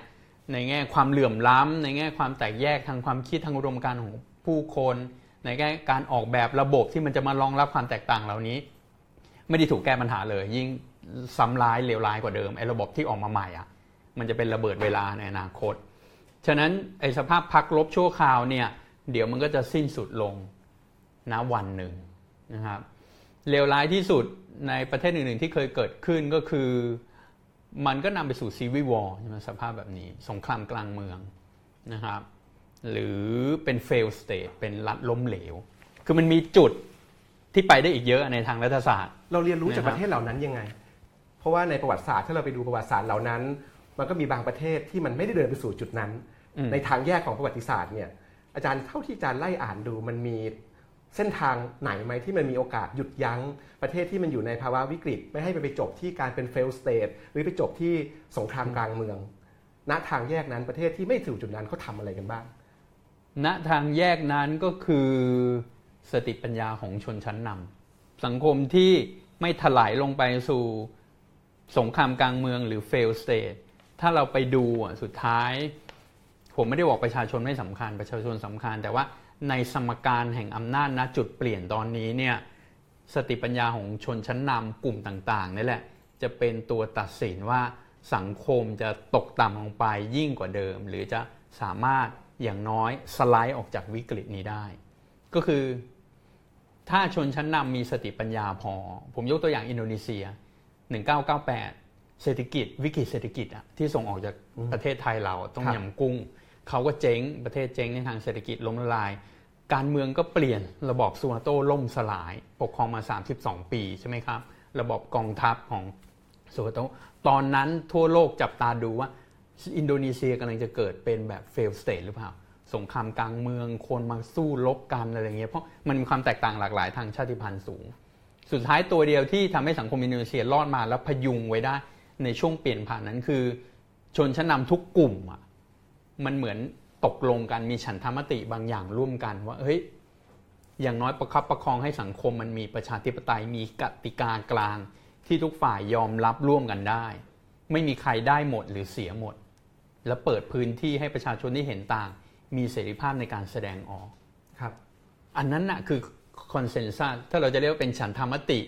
ในแง่ความเหลื่อมล้ำในแง่ความแตกแยกทางความคิดทางอุดมการณ์ของผู้คน ในแง่การออกแบบระบบที่มันจะมารองรับความแตกต่างเหล่านี้ ไม่ได้ถูกแก้ปัญหาเลย ยิ่งซ้ำร้ายเลวร้ายกว่าเดิมไอ้ระบบที่ออกมาใหม่อะมันจะเป็นระเบิดเวลาในอนาคต ฉะนั้นไอ้สภาพพักลบชั่วคราวเนี่ยเดี๋ยวมันก็จะสิ้นสุดลง ณวันหนึ่งนะครับเลวร้ายที่สุดในประเทศอื่นๆที่เคยเกิดขึ้นก็คือ มันก็นำไปสู่ซีวิวอลใช่ไหมสภาพแบบนี้ สงครามกลางเมืองนะครับ หรือเป็น fail state เป็นรัฐล้มเหลว คือมันมีจุดที่ไปได้อีกเยอะในทางรัฐศาสตร์ เราเรียนรู้จากนะครับประเทศเหล่านั้นยังไง เพราะว่าในประวัติศาสตร์ถ้าเราไปดูประวัติศาสตร์เหล่านั้น มันก็มีบางประเทศที่มันไม่ได้เดินไปสู่จุดนั้นอืมในทางแยกของประวัติศาสตร์เนี่ยอาจารย์เท่าที่อาจารย์ไล่อ่านดูมันมี เส้นทางไหนไหมที่มันมีโอกาสหยุดยั้งประเทศที่มันอยู่ในภาวะวิกฤต ไม่ให้มันไปจบที่การเป็น fail state หรือไปจบที่สงครามกลางเมือง ณทางแยกนั้นประเทศที่ไม่ถึงจุดนั้นเขาทำอะไรกันบ้าง ณทางแยกนั้นก็คือสติปัญญาของชนชั้นนำสังคมที่ไม่ถลายลงไปสู่สงครามกลางเมืองหรือ fail state ถ้าเราไปดูสุดท้าย ผมไม่ได้บอกประชาชนไม่สำคัญประชาชนสำคัญ แต่ว่า ในสมการแห่งอำนาจณจุดเปลี่ยนตอนนี้เนี่ยสติปัญญาของชนชั้นนำกลุ่มต่างๆนี่แหละจะเป็นตัวตัดสินว่าสังคมจะตกต่ำลงไปยิ่งกว่าเดิม หรือจะสามารถอย่างน้อยสไลด์ออกจากวิกฤตนี้ได้ ก็คือ ถ้าชนชั้นนำมีสติปัญญาพอ ผมยกตัวอย่างอินโดนีเซีย 1998 เศรษฐกิจวิกฤตเศรษฐกิจอะที่ส่งออกจากประเทศไทยเราต้องยำกุ้ง เขาก็เจ๊งประเทศเจ๊งในทางเศรษฐกิจล้มละลาย การเมืองก็เปลี่ยนระบอบซูอาโต้ล่มสลาย ปกครองมา 32 ปีใช่ไหมครับ ระบอบกองทัพของซูอาโต้ตอนนั้นทั่วโลกจับตาดูว่าอินโดนีเซียกำลังจะเกิดเป็นแบบ fail state หรือเปล่าสงครามกลางเมืองคนมาสู้รบกันอะไรเงี้ยเพราะมันมีความแตกต่างหลากหลายทางชาติพันธุ์สูง สุดท้ายตัวเดียวที่ทำให้สังคมอินโดนีเซียรอดมาแล้วพยุงไว้ได้ในช่วงเปลี่ยนผ่านนั้นคือ ชนชั้นนำทุกกลุ่มอะ มันเหมือนตกลงกันมีฉันทามติบางอย่างร่วมกันว่าเฮ้ยอย่างน้อยประคับประคองให้สังคมมันมีประชาธิปไตยมีกติกากลาง ที่ทุกฝ่ายยอมรับร่วมกันได้ ไม่มีใครได้หมดหรือเสียหมด และเปิดพื้นที่ให้ประชาชนที่เห็นต่าง มีเสรีภาพในการแสดงออกครับ อันนั้นน่ะคือคอนเซนแซสถ้าเราจะเรียกว่าเป็นฉันทามติ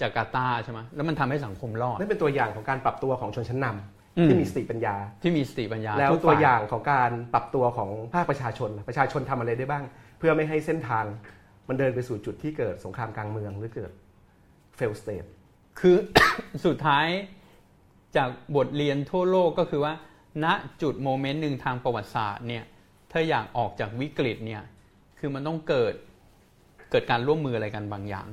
จากกาตาร์ใช่ไหมแล้วมันทำให้สังคมรอดนั่นเป็นตัวอย่างของการปรับตัวของชนชั้นนำอืม ที่มีสติปัญญา ที่มีสติปัญญา แล้วทุกตัวฝ่อย่างของการปรับตัวของภาคประชาชนล่ะประชาชนทำอะไรได้บ้าง เพื่อไม่ให้เส้นทางมันเดินไปสู่จุดที่เกิดสงครามกลางเมืองหรือเกิด fail state คือสุดท้ายจากบทเรียนทั่วโลกก็คือว่า ณจุดโมเมนต์หนึ่งทางประวัติศาสตร์เนี่ยถ้าอยากออกจากวิกฤตเนี่ยคือมันต้องเกิดเกิดการร่วมมืออะไรกันบางอย่าง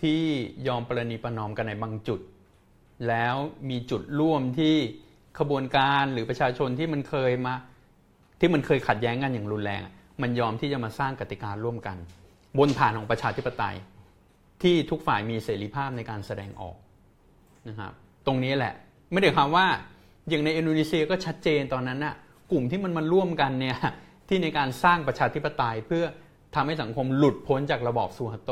ที่ยอมประนีประนอมกันในบางจุด แล้วมีจุดร่วมที่ขบวนการหรือประชาชนที่มันเคยมา ที่มันเคยขัดแย้งกันอย่างรุนแรง มันยอมที่จะมาสร้างกติการ่วมกัน บนฐานของประชาธิปไตย ที่ทุกฝ่ายมีเสรีภาพในการแสดงออกนะครับตรงนี้แหละไม่ได้ความว่าอย่างในอินโดนีเซียก็ชัดเจนตอนนั้นน่ะกลุ่มที่มันมาร่วมกันเนี่ยที่ในการสร้างประชาธิปไตยเพื่อทำให้สังคมหลุดพ้นจากระบอบซูฮัตโต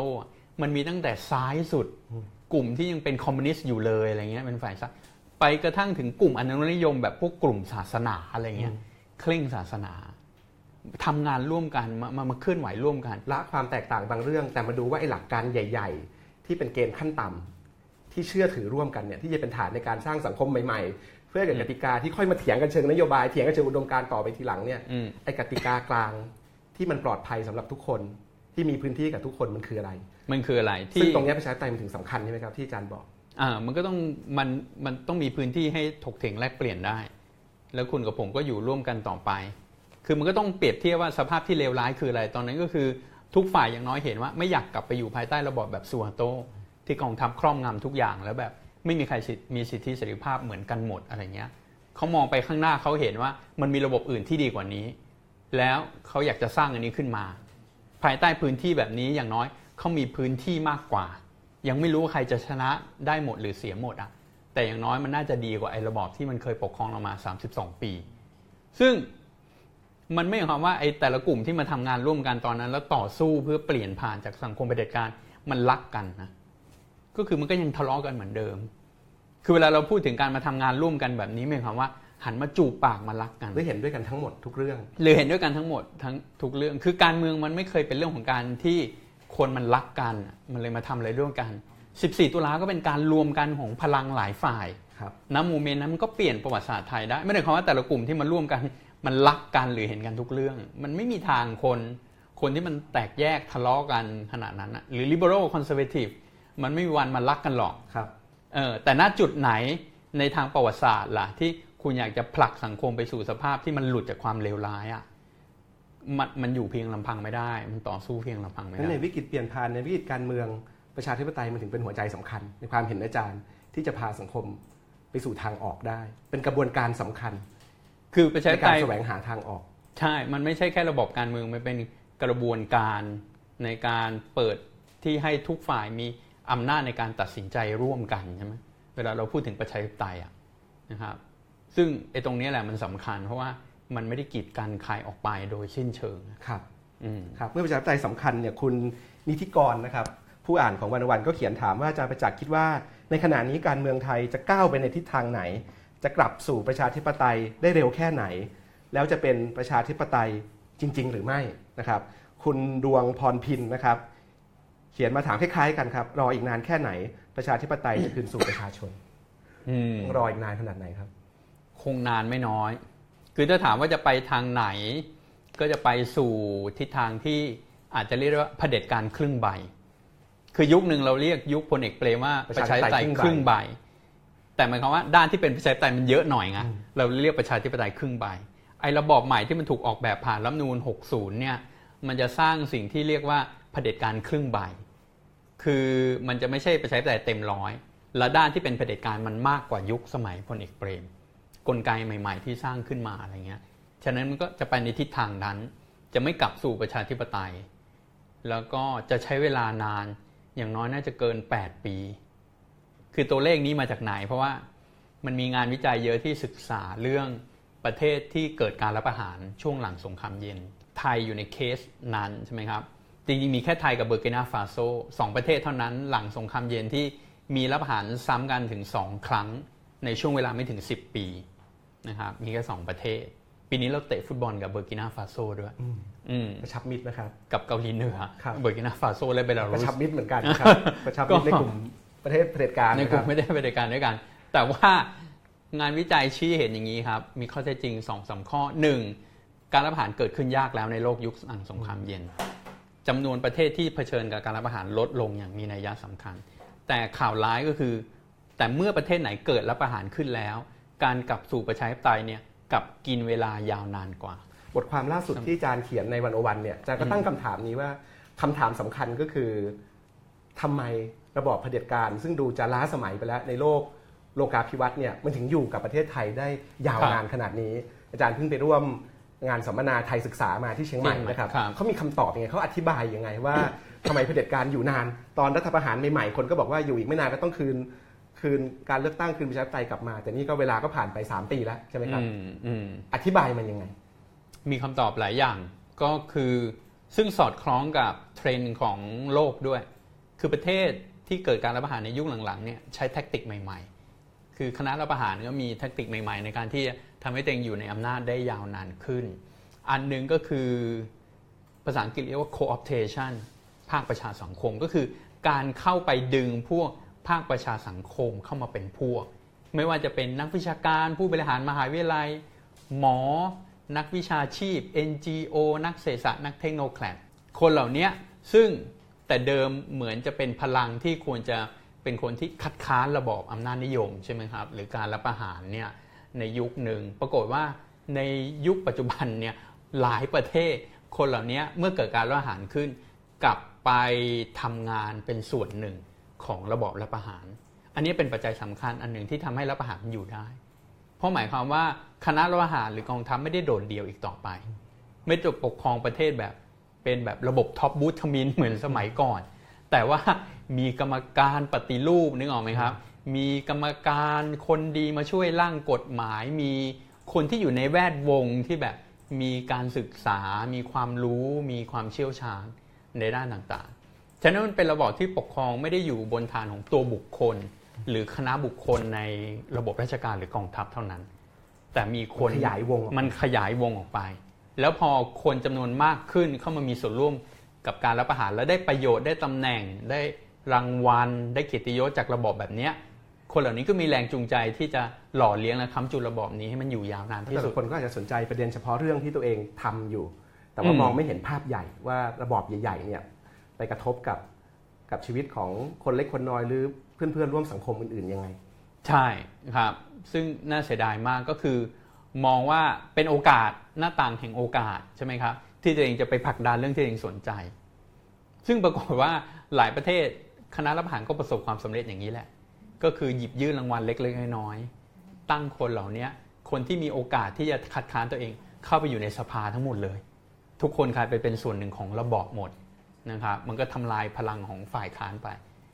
มันมีตั้งแต่ซ้ายสุด กลุ่มที่ยังเป็นคอมมิวนิสต์อยู่เลยอะไรเงี้ยเป็นฝ่ายซ้ายไปกระทั่งถึงกลุ่มอนุรักษนิยมแบบพวกกลุ่มศาสนาอะไรเงี้ยเคร่งศาสนาทำงานร่วมกันมามามาเคลื่อนไหวร่วมกันละความแตกต่างบางเรื่อง แต่มาดูว่าไอ้หลักการใหญ่ ๆ ที่เป็นเกณฑ์ขั้นต่ำที่เชื่อถือร่วมกันเนี่ยที่จะเป็นฐานในการสร้างสังคมใหม่ๆ เพื่อให้เกิดกติกาที่ค่อยมาเถียงกันเชิงนโยบายเถียงกันเชิงอุดมการณ์ต่อไปทีหลังเนี่ยอืมไอ้กติกากลางที่มันปลอดภัยสำหรับทุกคนที่มีพื้นที่กับทุกคนมันคืออะไร มันคืออะไรซึ่งที่ตรงเนี้ยประชาธิปไตยมันถึงสำคัญใช่ไหมครับที่อาจารย์บอกอ่ามันก็ต้องมันมันต้องมีพื้นที่ให้ถกเถียงแลกเปลี่ยนได้ แล้วคุณกับผมก็อยู่ร่วมกันต่อไป คือมันก็ต้องเปรียบเทียบว่าสภาพที่เลวร้ายคืออะไร ตอนนั้นก็คือทุกฝ่ายอย่างน้อยเห็นว่า ไม่อยากกลับไปอยู่ภายใต้ระบอบแบบซูฮัตโต ที่กองทัพครอบงำทุกอย่างแล้วแบบไม่มีใครสิทธิ์มีสิทธิเสรีภาพเหมือนกันหมดอะไรเงี้ยเขามองไปข้างหน้าเขาเห็นว่ามันมีระบบอื่นที่ดีกว่านี้ แล้วเขาอยากจะสร้างอันนี้ขึ้นมา ภายใต้พื้นที่แบบนี้อย่างน้อย เขามีพื้นที่มากกว่า ยังไม่รู้ว่าใครจะชนะได้หมดหรือเสียหมดอะแต่อย่างน้อยมันน่าจะดีกว่าไอ้ระบอบที่มันเคยปกครองเรามา 32 ปี ซึ่งมันไม่หมายความว่าไอ้แต่ละกลุ่มที่มาทำงานร่วมกันตอนนั้น แล้วต่อสู้เพื่อเปลี่ยนผ่านจากสังคมเผด็จการมันรักกันนะก็คือมันก็ยังทะเลาะกันเหมือนเดิม คือเวลาเราพูดถึงการมาทำงานร่วมกันแบบนี้หมายความว่าหันมาจูบปากมารักกันหรือเห็นด้วยกันทั้งหมดทุกเรื่องหรือเห็นด้วยกันทั้งหมดทั้งทุกเรื่อง คือการเมืองมันไม่เคยเป็นเรื่องของการที่ คนมันรักกันมันเลยมาทำอะไรร่วมกัน 14 ตุลาก็เป็นการรวมกันของพลังหลายฝ่ายครับนะโมเมนต์นั้นมันก็เปลี่ยนประวัติศาสตร์ไทยได้ ไม่ได้ความว่าแต่ละกลุ่มที่มาร่วมกัน มันรักกันหรือเห็นกันทุกเรื่อง มันไม่มีทางคน คนที่มันแตกแยกทะเลาะกันขนาดนั้นนะหรือ liberal conservative มันไม่มีวันมารักกันหรอกครับเออแต่ณจุดไหนในทางประวัติศาสตร์ล่ะที่คุณอยากจะผลักสังคมไปสู่สภาพที่มันหลุดจากความเลวร้ายอะ มันมันอยู่เพียงลำพังไม่ได้ มันต่อสู้เพียงลำพังไม่นั้นได้ในวิกฤตเปลี่ยนผ่านในวิกฤตการเมืองประชาธิปไตยมันถึงเป็นหัวใจสำคัญ ในความเห็นอาจารย์ที่จะพาสังคมไปสู่ทางออกได้ เป็นกระบวนการสำคัญ คือประชาในธิปกาไตรยแสวงหาทางออก ใช่ มันไม่ใช่แค่ระบบการเมืองมันเป็นกระบวนการในการเปิดที่ให้ทุกฝ่ายมีอำนาจในการตัดสินใจร่วมกันใช่ไหมเวลาเราพูดถึงประชาธิปไตยอะนะครับซึ่งไอ้ตรงนี้แหละมันสำคัญเพราะว่า มันไม่ได้กีดกันใครออกไปโดยสิ้นเชิงครับอืมครับเมื่อประชาธิปไตยสำคัญเนี่ยคุณนิติกรนะครับผู้อ่านของวันวันก็เขียนถามว่าอาจารย์ประจักษ์คิดว่า ในขณะนี้การเมืองไทยจะก้าวไปในทิศทางไหน จะกลับสู่ประชาธิปไตยได้เร็วแค่ไหน แล้วจะเป็นประชาธิปไตยจริง ๆ หรือไม่นะครับ คุณดวงพรพินนะครับ เขียนมาถามคล้ายๆกันครับรออีกนานแค่ไหน ประชาธิปไตยจะคืนสู่ประชาชนอืมรออีกนานขนาดไหนครับ คงนานไม่น้อย คือถ้าถามว่าจะไปทางไหน ก็จะไปสู่ทิศทางที่อาจจะเรียกได้ว่าเผด็จการครึ่งใบ คือยุคหนึ่งเราเรียกยุคพลเอกเปรมว่าประชาธิปไตยครึ่งใบ แต่หมายความว่าด้านที่เป็นประชาธิปไตยมันเยอะหน่อยไงเราเรียกประชาธิปไตยครึ่งใบไอ้ระบอบใหม่ที่มันถูกออกแบบผ่านรัฐธรรมนูญ60 เนี่ย มันจะสร้างสิ่งที่เรียกว่าเผด็จการครึ่งใบ คือมันจะไม่ใช่ประชาธิปไตยเต็มร้อยและด้านที่เป็นเผด็จการมันมากกว่ายุคสมัยพลเอกเปรม กลไกใหม่ ๆ ที่สร้างขึ้นมาอะไรเงี้ย ฉะนั้นมันก็จะไปในทิศทางนั้น จะไม่กลับสู่ประชาธิปไตย แล้วก็จะใช้เวลานานอย่างน้อยน่าจะเกิน 8 ปี คือตัวเลขนี้มาจากไหน เพราะว่ามันมีงานวิจัยเยอะที่ศึกษาเรื่องประเทศที่เกิดการรัฐประหารช่วงหลังสงครามเย็น ไทยอยู่ในเคสนั้นใช่ไหมครับ จริงๆมีแค่ไทยกับเบอร์กินาฟาโซสองประเทศเท่านั้นหลังสงครามเย็นที่มีรัฐประหารซ้ำกันถึง 2 ครั้งในช่วงเวลาไม่ถึง 10 ปี นะครับมีแค่สองประเทศ ปีนี้เราเตะฟุตบอลกับเบอร์กินาฟาโซด้วยอืมกระชับมิตรนะครับ กับเกาหลีเหนือครับเบอร์กินาฟาโซและเบลารุสกระชับมิตรเหมือนกันนะครับกระชับมิตรในกลุ่มประเทศเผด็จการในกลุ่รัมบไม่ได้ไปด้วยกันด้วยกัน แต่ว่างานวิจัยชี้เห็นอย่างนี้ครับ มีข้อเท็จจริงสองสามข้อหนึ่งการรัฐประหารเกิดขึ้นยากแล้วในโลกยุคหลังสงครามเย็นจำนวนประเทศที่เผชิญกับการรัฐประหารลดลงอย่างมีนัยยะสำคัญ แต่ข่าวร้ายก็คือ แต่เมื่อประเทศไหนเกิดรัฐประหารขึ้นแล้ว การกลับสู่ประชาธิปไตยเนี่ยกลับกินเวลายาวนานกว่า บทความล่าสุดที่อาจารย์เขียนในวันโอวันเนี่ยอาจารย์ก็ตั้งคำถามนี้ว่าคำถามสำคัญก็คือทำไมระบอบเผด็จการ ซึ่งดูจะล้าสมัยไปแล้วในโลกโลกาภิวัตน์เนี่ยมันถึงอยู่กับประเทศไทยได้ยาวนานขนาดนี้ อาจารย์เพิ่งไปร่วมงานสัมมนาไทยศึกษามาที่เชียงใหม่นะครับครับเขามีคำตอบยังไงเขาอธิบายยังไงว่าทำไมเผด็จการอยู่นาน ตอนรัฐประหารใหม่ๆคนก็บอกว่าอยู่อีกไม่นานก็ต้องคืน คืนการเลือกตั้งคืนประชาธิปไตยกลับมา แต่นี่ก็เวลาก็ผ่านไปสามปีแล้วใช่ไหมครับอืมอืมอธิบายมันยังไง มีคำตอบหลายอย่างก็คือซึ่งสอดคล้องกับเทรนด์ของโลกด้วย คือประเทศที่เกิดการรัฐประหารในยุคหลังๆเนี่ยใช้ tactic ใหม่ ๆ คือคณะรัฐประหารก็มี tactic ใหม่ๆ ในการที่จะทำให้ตัวเองอยู่ในอำนาจได้ยาวนานขึ้น อันหนึ่งก็คือภาษาอังกฤษเรียกว่า co-optation ภาคประชาสังคมก็คือการเข้าไปดึงพวก ภาคประชาสังคมเข้ามาเป็นพวก ไม่ว่าจะเป็นนักวิชาการผู้บริหารมหาวิทยาลัย หมอ นักวิชาชีพ NGO นักเศรษฐศาสตร์นักเทคโนแครดคนเหล่านี้ซึ่งแต่เดิมเหมือนจะเป็นพลังที่ควรจะเป็นคนที่คัดค้านระบอบอำนาจนิยมใช่ไหมครับหรือการรับประหารเนี่ยในยุคหนึ่งปรากฏว่าในยุคปัจจุบันเนี่ยหลายประเทศ คนเหล่านี้เมื่อเกิดการรัฐประหารขึ้น กลับไปทำงานเป็นส่วนหนึ่ง ของระบอบรัฐประหาร อันนี้เป็นปัจจัยสำคัญอันหนึ่งที่ทำให้รัฐประหารมันอยู่ได้ เพราะหมายความว่าคณะรัฐประหารหรือกองทัพไม่ได้โดดเดี่ยวอีกต่อไป ไม่จะปกครองประเทศแบบเป็นแบบระบบท็อปบูททมิฬเหมือนสมัยก่อน แต่ว่ามีกรรมการปฏิรูปนึกออกไหมครับ มีกรรมการคนดีมาช่วยร่างกฎหมาย มีคนที่อยู่ในแวดวงที่แบบมีการศึกษา มีความรู้ มีความเชี่ยวชาญในด้านต่างๆ ฉะนั้นมันเป็นระบอบที่ปกครองไม่ได้อยู่บนฐานของตัวบุคคล หรือคณะบุคคลในระบบราชการหรือกองทัพเท่านั้น แต่มีคนขยายวงออกไปมันขยายวงออกไป แล้วพอคนจำนวนมากขึ้นเข้ามามีส่วนร่วมกับการรับประหารแล้วได้ประโยชน์ได้ตำแหน่ง ได้รางวัล ได้เกียรติยศจากระบอบแบบเนี้ยคนเหล่านี้ก็มีแรงจูงใจที่จะหล่อเลี้ยงและค้ำจุนระบอบนี้ให้มันอยู่ยาวนานที่แต่สุดละคนก็อาจจะสนใจประเด็นเฉพาะเรื่องที่ตัวเองทำอยู่ แต่ว่าอืมมองไม่เห็นภาพใหญ่ว่าระบอบใหญ่ๆเนี่ย ไปกระทบกับกับชีวิตของคนเล็กคนน้อยหรือเพื่อนๆร่วมสังคมอื่นๆยังไง ใช่ครับ ซึ่งน่าเสียดายมากก็คือ มองว่าเป็นโอกาสหน้าต่างแห่งโอกาสใช่ไหมครับ ที่ตัวเองจะไปผลักดันเรื่องที่ตัวเองสนใจ ซึ่งปรากฏว่าหลายประเทศคณะรับประหารก็ประสบความสำเร็จอย่างนี้แหละ ก็คือหยิบยื่นรางวัลเล็กๆน้อยๆตั้งคนเหล่านี้คนที่มีโอกาสที่จะคัดค้านตัวเองเข้าไปอยู่ในสภาทั้งหมดเลย ทุกคนกลายไปเป็นส่วนหนึ่งของระบอบหมด นะครับมันก็ทำลายพลังของฝ่ายค้านไป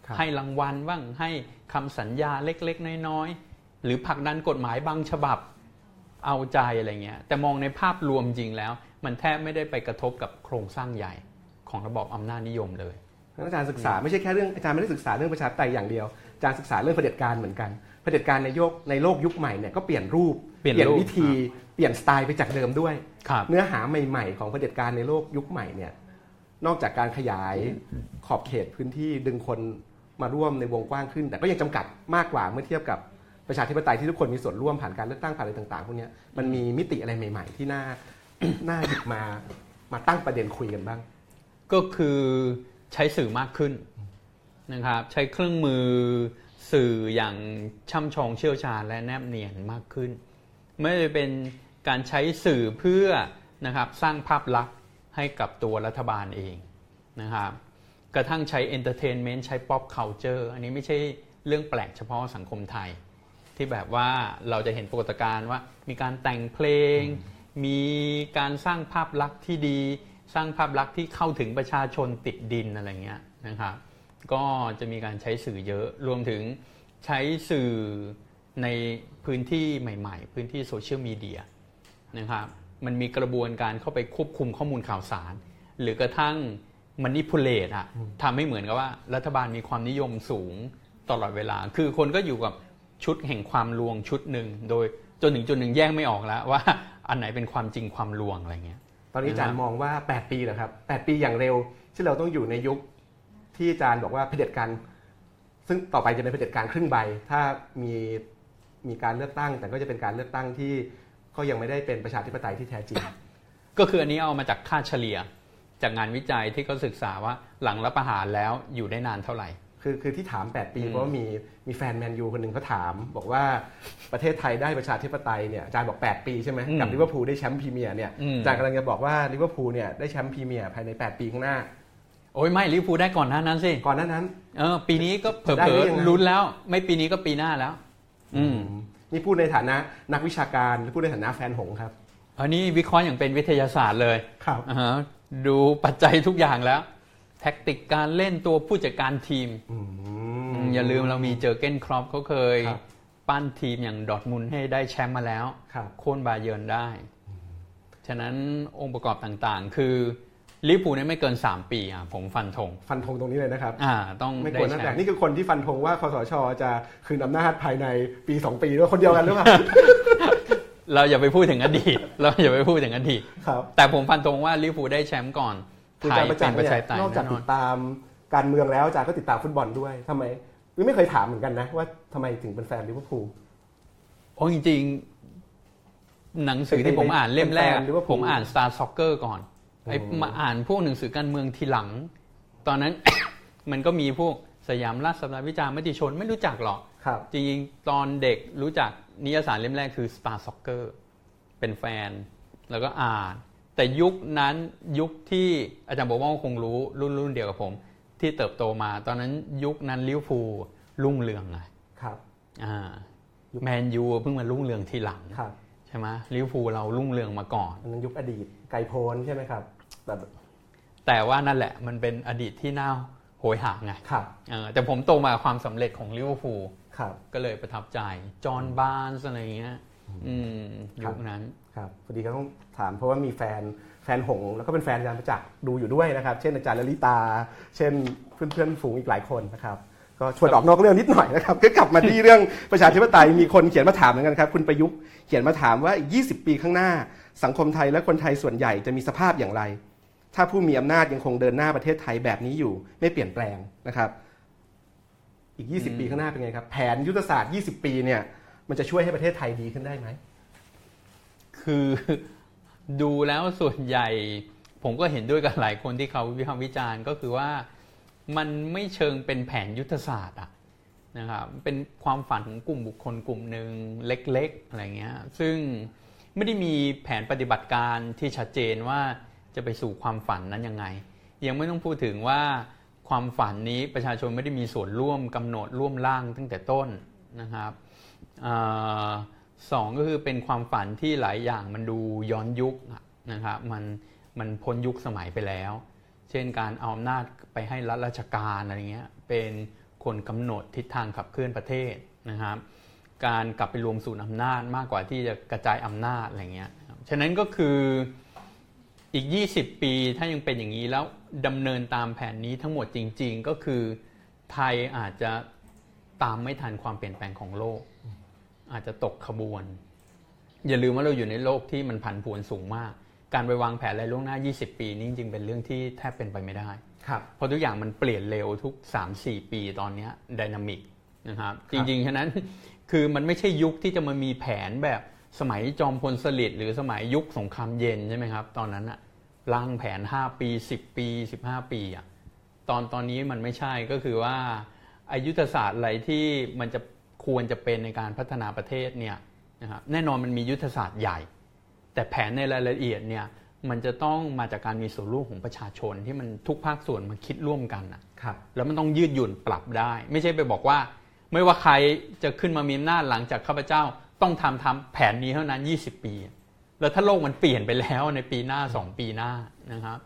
ครับให้รางวัลบ้างให้คำสัญญาเล็กๆ น้อยๆ หรือผลักดันกฎหมายบางฉบับเอาใจอะไรเงี้ยแต่มองในภาพรวมจริงแล้ว มันแทบไม่ได้ไปกระทบกับโครงสร้างใหญ่ของระบอบอำนาจนิยมเลยอาจารย์ศึกษาไม่ใช่แค่เรื่องอาจารย์ไม่ได้ศึกษาเรื่องประชาธิปไตยอย่างเดียวอาจารย์ศึกษาเรื่องเผด็จการเหมือนกันเผด็จการในโยกในโลกยุคใหม่เนี่ยก็เปลี่ยนรูปเปลี่ยนรูปวิธีเปลี่ยนสไตล์ไปจากเดิมด้วยครับเนื้อหาใหม่ ๆ ของเผด็จการในโลกยุคใหม่เนี่ย นอกจากการขยายขอบเขตพื้นที่ดึงคนมาร่วมในวงกว้างขึ้น แต่ก็ยังจำกัดมากกว่าเมื่อเทียบกับประชาธิปไตยที่ทุกคนมีส่วนร่วมผ่านการเลือกตั้งผ่านอะไรต่างๆพวกเนี้ยมันมีมิติอะไรใหม่ ๆ ที่น่าน่าหยิบมามาตั้งประเด็นคุยกันบ้าง ก็คือใช้สื่อมากขึ้นนะครับใช้เครื่องมือสื่ออย่างช่ำชองเชี่ยวชาญและแนบเนียนมากขึ้น ไม่ได้เป็นการใช้สื่อเพื่อนะครับสร้างภาพลักษณ์ ให้กับตัวรัฐบาลเองนะครับกระทั่งใช้ entertainment ใช้ pop culture อันนี้ไม่ใช่เรื่องแปลกเฉพาะสังคมไทย ที่แบบว่าเราจะเห็นปรากฏการณ์ว่ามีการแต่งเพลง มีการสร้างภาพลักษณ์ที่ดี สร้างภาพลักษณ์ที่เข้าถึงประชาชนติดดินอะไรเงี้ยนะครับก็จะมีการใช้สื่อเยอะรวมถึงใช้สื่อในพื้นที่ใหม่ ๆ พื้นที่โซเชียลมีเดียนะครับ มันมีกระบวนการเข้าไปควบคุมข้อมูลข่าวสาร หรือกระทั่งมันนิพุเลตอะทำให้เหมือนกับว่ารัฐบาลมีความนิยมสูงตลอดเวลา คือคนก็อยู่กับชุดแห่งความลวงชุดหนึ่ง โดยจนถึงจุดหนึ่งแยกไม่ออกแล้วว่าอันไหนเป็นความจริงความลวงอะไรเงี้ย ตอนนี้อาจารนะย์ฮะมองว่า 8 ปีเหรอครับ 8 ปีอย่างเร็ว ที่เราต้องอยู่ในยุคที่อาจารย์บอกว่าเผด็จการ ซึ่งต่อไปจะเป็นเผด็จการครึ่งใบ ถ้ามีมีการเลือกตั้ง แต่ก็จะเป็นการเลือกตั้งที่ ก็ยังไม่ได้เป็นประชาธิปไตยที่แท้จริง ก็คืออันนี้เอามาจากค่าเฉลี่ย จากงานวิจัยที่เขาศึกษาว่าหลังรัฐประหารแล้วอยู่ได้นานเท่าไหร่ คือคือที่ถาม 8 ปีอืมเพราะว่ามีมีแฟนแมนยูคนหนึ่งเขาถาม บอกว่าประเทศไทยได้ประชาธิปไตยเนี่ยอาจารย์บอก 8 ปีใช่ไหมกับลิเวอร์พูลได้แชมป์พรีเมียร์เนี่ยอืมอาจารย์กำลังจะบอกว่าลิเวอร์พูลเนี่ยได้แชมป์พรีเมียร์ภายใน 8 ปีข้างหน้าโอ้ยไม่ลิเวอร์พูลได้ก่อนหน้านั้นสิก่อนหน้านั้นเออปีนี้ก็เผลอๆได้หรือยังไงลุ้นแล้ว ไม่ปีนี้ก็ปีหน้าแล้ว อืม นี่พูดในฐานะนักวิชาการหรือพูดในฐานะแฟนหงส์ครับอันนี้วิเคราะห์อย่างเป็นวิทยาศาสตร์เลยครับอ่าฮะดูปัจจัยทุกอย่างแล้ว tactic การเล่นตัวผู้จัดการทีมอืมอย่าลืมเรามีเจอร์เก้นคล็อปป์เขาเคยครับปั้นทีมอย่างดอร์ทมุนด์ให้ได้แชมป์มาแล้วครับโค่นบาเยิร์นได้ ฉะนั้นองค์ประกอบต่างๆ คือ ลิเวอร์พูลเนี่ยไม่เกิน 3 ปีอะผมฟันธงฟันธงตรงนี้เลยนะครับอ่าต้องไม่ได้ควรแชน่าแปลกมป์นี่คือคนที่ฟันธงว่าคอสชจะคืนอำนาจภายในปี 2 ปีด้วยคนเดียวกันหรือเปล่าเราอย่าไปพูดถึงอดีต เราอย่าไปพูดถึงอดีตครับแต่ผมฟันธงว่าลิเวอร์พูลได้แชมป์ก่อนคือไทอายจารย์ประจัเป็กนษ์ประเนี่ชายธิปไตยนอกจากแน่นติอนดตามการเมืองแล้วอาจารย์ก็ติดตามฟุตบอลด้วยทำไมไม่เคยถามเหมือนกันนะ ว่าทำไมถึงเป็นแฟนลิเวอร์พูลโอ้จริง ๆ หนังสือที่ผมอ่านเล่มแรกเป็นแฟนลิเวอร์พูลผมอ่าน Star Soccer ก่อน ไอ้อืมมาอ่านพวกหนังสือการเมืองทีหลัง ตอนนั้น มันก็มีพวกสยามราชสำนักวิจารณ์มติชนไม่รู้จักหรอกครับจริงๆตอนเด็กรู้จักนิยสารเล่มแรกคือ Star Soccer เป็นแฟน แล้วก็อ่าน แต่ยุคนั้นยุคที่อาจารย์บอกว่าคงรู้รุ่นรุ่นเดียวกับผม ที่เติบโตมา ตอนนั้นยุคนั้นลิเวอร์พูลรุ่งเรืองไงครับอ่าแมนยูเพิ่งมารุ่งเรืองทีหลังครับใช่ไหมลิเวอร์พูลเรารุ่งเรืองมาก่อนอันนั้นยุคอดีต ไกลโพ้นใช่ไหมครับแบบแต่ว่านั่นแหละมันเป็นอดีตที่น่าโหยหาไงครับเออแต่ผมโตมากับความสำเร็จของลิเวอร์พูลครับก็เลยประทับใจจอห์นบาร์นส์อะไรอย่างเงี้ยอืมครับยุคนั้นครับพอดีก็ต้องถามเพราะว่ามีแฟนแฟนหงส์แล้วก็เป็นแฟนอาจารย์ประจักษ์ดูอยู่ด้วยนะครับ เช่นอาจารย์ลลิตา เช่นเพื่อนเพื่อนๆฝูงอีกหลายคนนะครับ ก็ชวนออกนอกเรื่องนิดหน่อยนะครับก็กลับมาที่เรื่องประชาธิปไตยมีคนเขียนมาถามเหมือนกันครับ คุณประยุกต์เขียนมาถามว่าอีก20 ปีข้างหน้า สังคมไทยและคนไทยส่วนใหญ่จะมีสภาพอย่างไร ถ้าผู้มีอำนาจยังคงเดินหน้าประเทศไทยแบบนี้อยู่ ไม่เปลี่ยนแปลงนะครับ อีก 20 ปีข้างหน้าเป็นไงครับ แผนยุทธศาสตร์ 20 ปีเนี่ย มันจะช่วยให้ประเทศไทยดีขึ้นได้ไหมคือดูแล้วส่วนใหญ่ ผมก็เห็นด้วยกับหลายคนที่เขาวิพากษ์วิจารณ์ก็คือว่า มันไม่เชิงเป็นแผนยุทธศาสตร์อะนะครับเป็นความฝันของกลุ่มบุคคลกลุ่มหนึ่งเล็ก ๆ อะไรเงี้ยซึ่งไม่ได้มีแผนปฏิบัติการที่ชัดเจนว่าจะไปสู่ความฝันนั้นยังไง ยังไม่ต้องพูดถึงว่าความฝันนี้ประชาชนไม่ได้มีส่วนร่วมกำหนดร่วมร่างตั้งแต่ต้นนะครับอสองก็คือเป็นความฝันที่หลายอย่างมันดูย้อนยุคนะครับมันมันพ้นยุคสมัยไปแล้ว เช่นการเอาอำนาจไปให้รัฐราชการอะไรเงี้ยเป็นคนกำหนดทิศทางขับเคลื่อนประเทศนะครับ การกลับไปรวมศูนย์อำนาจมากกว่าที่จะกระจายอำนาจอะไรเงี้ยฉะนั้นก็คืออีก 20 ปีถ้ายังเป็นอย่างนี้แล้วดำเนินตามแผนนี้ทั้งหมดจริง ๆ ก็คือไทยอาจจะตามไม่ทันความเปลี่ยนแปลงของโลก อาจจะตกขบวน อย่าลืมว่าเราอยู่ในโลกที่มันผันผวนสูงมาก การไปวางแผนอะไรล่วงหน้า 20 ปีนี่จริงๆเป็นเรื่องที่แทบเป็นไปไม่ได้ครับเพราะทุกอย่างมันเปลี่ยนเร็วทุก 3-4 ปีตอนเนี้ดินามิกนะครับจริงๆ ฉะนั้นคือมันไม่ใช่ยุคที่จะมามีแผนแบบสมัยจอมพลสฤษดิ์หรือสมัยยุคสงครามเย็นใช่ไหมครับ ตอนนั้นอะร่างแผน 5 ปี 10 ปี 15 ปีอะตอนตอนนี้มันไม่ใช่ก็คือว่าอายุทธศาสตร์อะไรที่มันจะควรจะเป็นในการพัฒนาประเทศเนี่ยนะครับแน่นอนมันมียุทธศาสตร์ใหญ่ แต่แผนในรายละเอียดเนี่ยมันจะต้องมาจากการมีส่วนร่วมของประชาชนที่มันทุกภาคส่วนมาคิดร่วมกันอะครับแล้วมันต้องยืดหยุ่นปรับได้ ไม่ใช่ไปบอกว่า ไม่ว่าใครจะขึ้นมามีอำนาจหลังจากข้าพเจ้าต้องทำทำแผนนี้เท่านั้น 20 ปี แล้วถ้าโลกมันเปลี่ยนไปแล้วในปีหน้า 2 ปีหน้านะครับ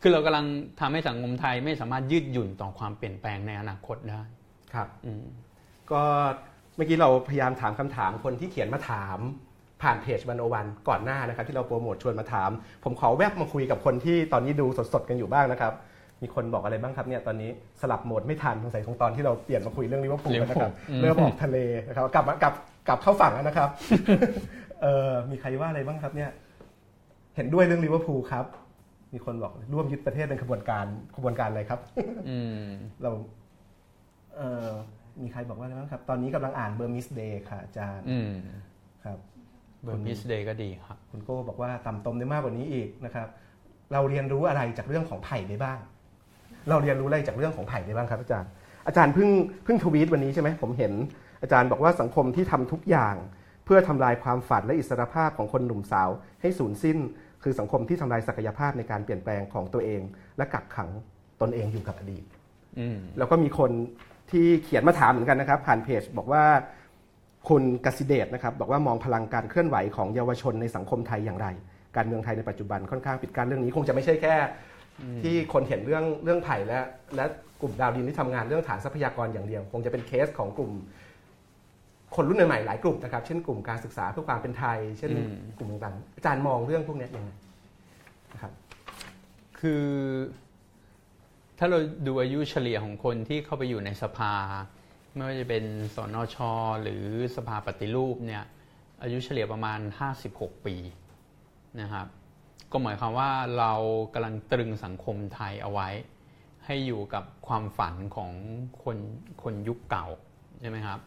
คือเรากำลังทำให้สังคมไทยไม่สามารถยืดหยุ่นต่อความเปลี่ยนแปลงในอนาคตได้ครับอืมก็เมื่อกี้เราพยายามถามคำถามคนที่เขียนมาถาม ผ่านเพจวันโอวันก่อนหน้านะครับที่เราโปรโมทชวนมาถาม ผมขอแวบมาคุยกับคนที่ตอนนี้ดูสดๆกันอยู่บ้างนะครับ มีคนบอกอะไรบ้างครับเนี่ยตอนนี้สลับโหมดไม่ทันสงสัยของตอนที่เราเปลี่ยนมาคุยเรื่องลิเวอร์พูลกันนะครับอืมเริ่มออกทะเลนะครับกลับมากลับกลับเข้าฝั่งแล้วนะครับเออมีใครว่าอะไรบ้างครับเนี่ยเห็นด้วยเรื่องลิเวอร์พูลครับ มีคนบอกร่วมยึดประเทศเป็นขบวนการขบวนการอะไรครับอืมเราเอ่อมีใครบอกว่าอะไรบ้างครับ ตอนนี้กำลังอ่าน Burmese Days ค่ะอาจารย์อืมครับ Burmese Days ก็ดีครับ คุณโก้บอกว่าต่ำตมได้มากกว่านี้อีกนะครับ เราเรียนรู้อะไรจากเรื่องของไผ่ได้บ้าง เราเรียนรู้อะไรจากเรื่องของไผ่ได้บ้างครับอาจารย์ อาจารย์เพิ่งเพิ่งทวีตวันนี้ใช่ไหมผมเห็น อาจารย์บอกว่าสังคมที่ทำทุกอย่าง เพื่อทำลายความฝันและอิสรภาพของคนหนุ่มสาวให้สูญสิ้น คือสังคมที่ทำลายศักยภาพในการเปลี่ยนแปลงของตัวเอง และกักขังตนเองอยู่กับอดีตอืมแล้วก็มีคนที่เขียนมาถามเหมือนกันนะครับ ผ่านเพจบอกว่า คุณกสิเดชนะครับบอกว่ามองพลังการเคลื่อนไหวของเยาวชนในสังคมไทยอย่างไร การเมืองไทยในปัจจุบันค่อนข้างปิดกั้นเรื่องนี้คงจะไม่ใช่แค่ ที่คนเห็นเรื่องเรื่องไผ่และ และกลุ่มดาวดินที่ทำงานเรื่องฐานทรัพยากรอย่างเดียว คงจะเป็นเคสของกลุ่ม คนรุ่นใหม่ๆหลายกลุ่มนะครับ เช่นกลุ่มการศึกษาเพื่อความเป็นไทย เช่น อืม กลุ่มต่างๆอาจารย์มองเรื่องพวกนี้ยังไงนะครับ คือถ้าเราดูอายุเฉลี่ยของคนที่เข้าไปอยู่ในสภา ไม่ว่าจะเป็นสนช หรือสภาปฏิรูปเนี่ยอายุเฉลี่ยประมาณ 56 ปีนะครับก็หมายความว่าเรากำลังตรึงสังคมไทยเอาไว้ ให้อยู่กับความฝันของคนคนยุคเก่าใช่ไหมครับ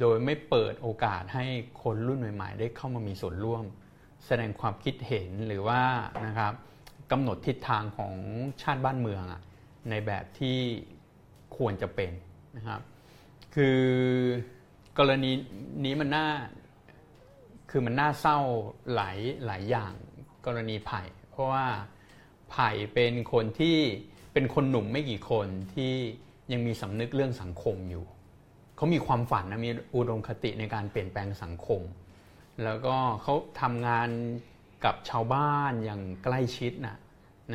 โดยไม่เปิดโอกาสให้คนรุ่นใหม่ ๆ ได้เข้ามามีส่วนร่วม แสดงความคิดเห็นหรือว่านะครับกำหนดทิศทางของชาติบ้านเมืองอในแบบที่ควรจะเป็นนะครับ คือกรณีนี้มันน่าคือมันน่าเศร้าหลายหลายอย่างกรณีไผ่ เพราะว่าไผ่เป็นคนที่เป็นคนหนุ่มไม่กี่คนที่ยังมีสำนึกเรื่องสังคมอยู่ เขามีความฝันนะมีอุดมคติในการเปลี่ยนแปลงสังคม แล้วก็เขาทำงานกับชาวบ้านอย่างใกล้ชิดนะ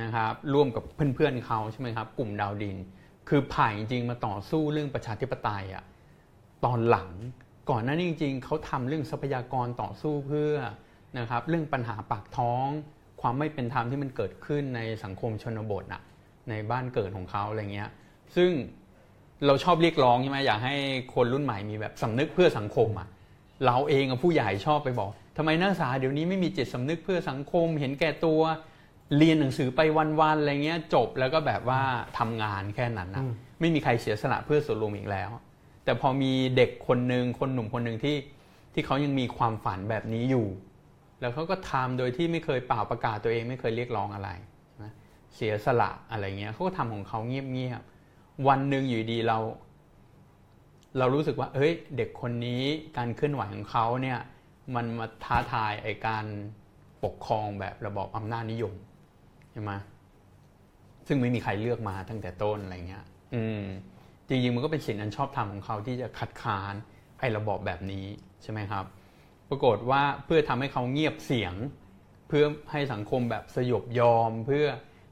นะครับร่วมกับเพื่อนๆเขาใช่ไหมครับ กลุ่มดาวดิน คือผ่ายจริงมาต่อสู้เรื่องประชาธิปไตยอะตอนหลังก่อนหน้านี้จริงๆเขาทำเรื่องทรัพยากรต่อสู้เพื่อนะครับเรื่องปัญหาปากท้อง ความไม่เป็นธรรมที่มันเกิดขึ้นในสังคมชนบทอะในบ้านเกิดของเขาอะไรเงี้ยซึ่งเราชอบเรียกร้องใช่ไหมอยากให้คนรุ่นใหม่มีแบบสำนึกเพื่อสังคมอะเราเองกับผู้ใหญ่ชอบไปบอกทำไมนักศึกษาเดี๋ยวนี้ไม่มีจิตสำนึกเพื่อสังคม เห็นแก่ตัว เรียนหนังสือไปวันๆอะไรเงี้ยจบแล้วก็แบบว่าทำงานแค่นั้นนะไม่มีใครเสียสละเพื่อส่วนรวมอีกแล้ว แต่พอมีเด็กคนหนึ่งคนหนุ่มคนหนึ่งที่ที่เขายังมีความฝันแบบนี้อยู่ แล้วเขาก็ทำโดยที่ไม่เคยเป่าประกาศตัวเองไม่เคยเรียกร้องอะไรนะเสียสละอะไรเงี้ยเขาก็ทำของเขาเงียบๆวันหนึ่งอยู่ดีเรา เรารู้สึกว่าเฮ้ย เด็กคนนี้การเคลื่อนไหวของเขาเนี่ยมันมาท้าทายไอการปกครองแบบระบอบอำนาจนิยมใช่ไหมซึ่งไม่มีใครเลือกมาตั้งแต่ต้นอะไรเงี้ย อืม จริงๆมันก็เป็นสิ่งอันชอบธรรมของเขาที่จะคัดค้านไอ้ระบอบแบบนี้ใช่ไหมครับ ปรากฏว่าเพื่อทำให้เขาเงียบเสียง เพื่อให้สังคมแบบสยบยอม เพื่อ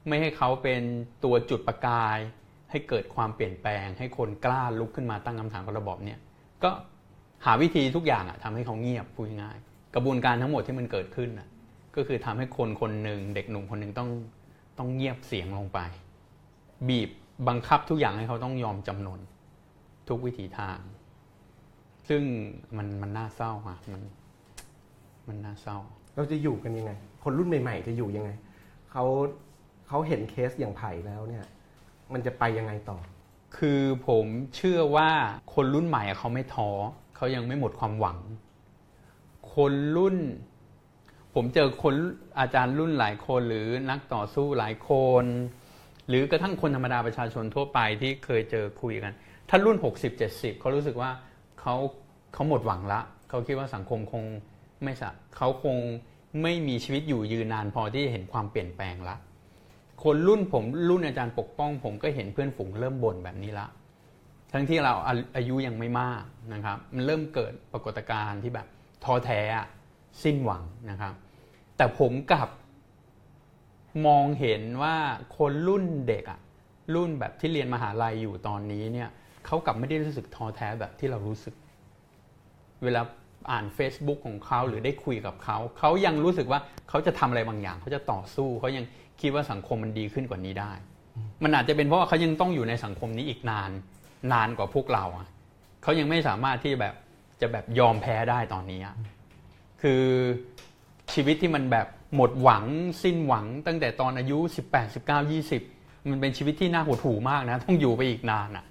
ไม่ให้เขาเป็นตัวจุดประกาย ให้เกิดความเปลี่ยนแปลง ให้คนกล้าลุกขึ้นมาตั้งคำถามกับระบอบเนี่ยก็หาวิธีทุกอย่างอะทำให้เขาเงียบพูดง่ายๆกระบวนการทั้งหมดที่มันเกิดขึ้นอะ ก็คือทำให้คนคนหนึ่งเด็กหนุ่มคนหนึ่งต้องต้องเงียบเสียงลงไป บีบบังคับทุกอย่างให้เขาต้องยอมจำนน ทุกวิถีทาง ซึ่งมันมันน่าเศร้าอะมันมันน่าเศร้า เราจะอยู่กันยังไง คนรุ่นใหม่ ๆ จะอยู่ยังไงเขาเขาเห็นเคสอย่างไผ่แล้วเนี่ย มันจะไปยังไงต่อ คือผมเชื่อว่าคนรุ่นใหม่อะเขาไม่ท้อเขายังไม่หมดความหวัง คนรุ่น ผมเจอคนอาจารย์รุ่นหลายคนหรือนักต่อสู้หลายคน หรือกระทั่งคนธรรมดาประชาชนทั่วไปที่เคยเจอคุยกัน ถ้ารุ่น 60 70เขารู้สึกว่าเขาเขาหมดหวังละเขาคิดว่าสังคมคงไม่สะเขาคงไม่มีชีวิตอยู่ยืนนานพอที่จะเห็นความเปลี่ยนแปลงละคนรุ่นผมรุ่นอาจารย์ปกป้อง ผมก็เห็นเพื่อนฝูงเริ่มบ่นแบบนี้ละทั้งที่เราอายุยังไม่มากนะครับ มันเริ่มเกิดปรากฏการณ์ที่แบบท้อแท้สิ้นหวังนะครับ แต่ผมกลับมองเห็นว่าคนรุ่นเด็กอะรุ่นแบบที่เรียนมหาลัยอยู่ตอนนี้เนี่ยเขากลับไม่ได้รู้สึกท้อแท้แบบที่เรารู้สึก เวลาอ่าน Facebook ของเขาหรือได้คุยกับเขา เขายังรู้สึกว่าเขาจะทำอะไรบางอย่าง เขาจะต่อสู้เขายังคิดว่าสังคมมันดีขึ้นกว่านี้ได้ มันอาจจะเป็นเพราะว่าเขายังต้องอยู่ในสังคมนี้อีกนาน นานกว่าพวกเราอะเขายังไม่สามารถที่แบบจะแบบยอมแพ้ได้ตอนนี้คือ ชีวิตที่มันแบบหมดหวังสิ้นหวังตั้งแต่ตอนอายุ 18 19 20 มันเป็นชีวิตที่น่าหดหู่มากนะ ต้องอยู่ไปอีกนานอะ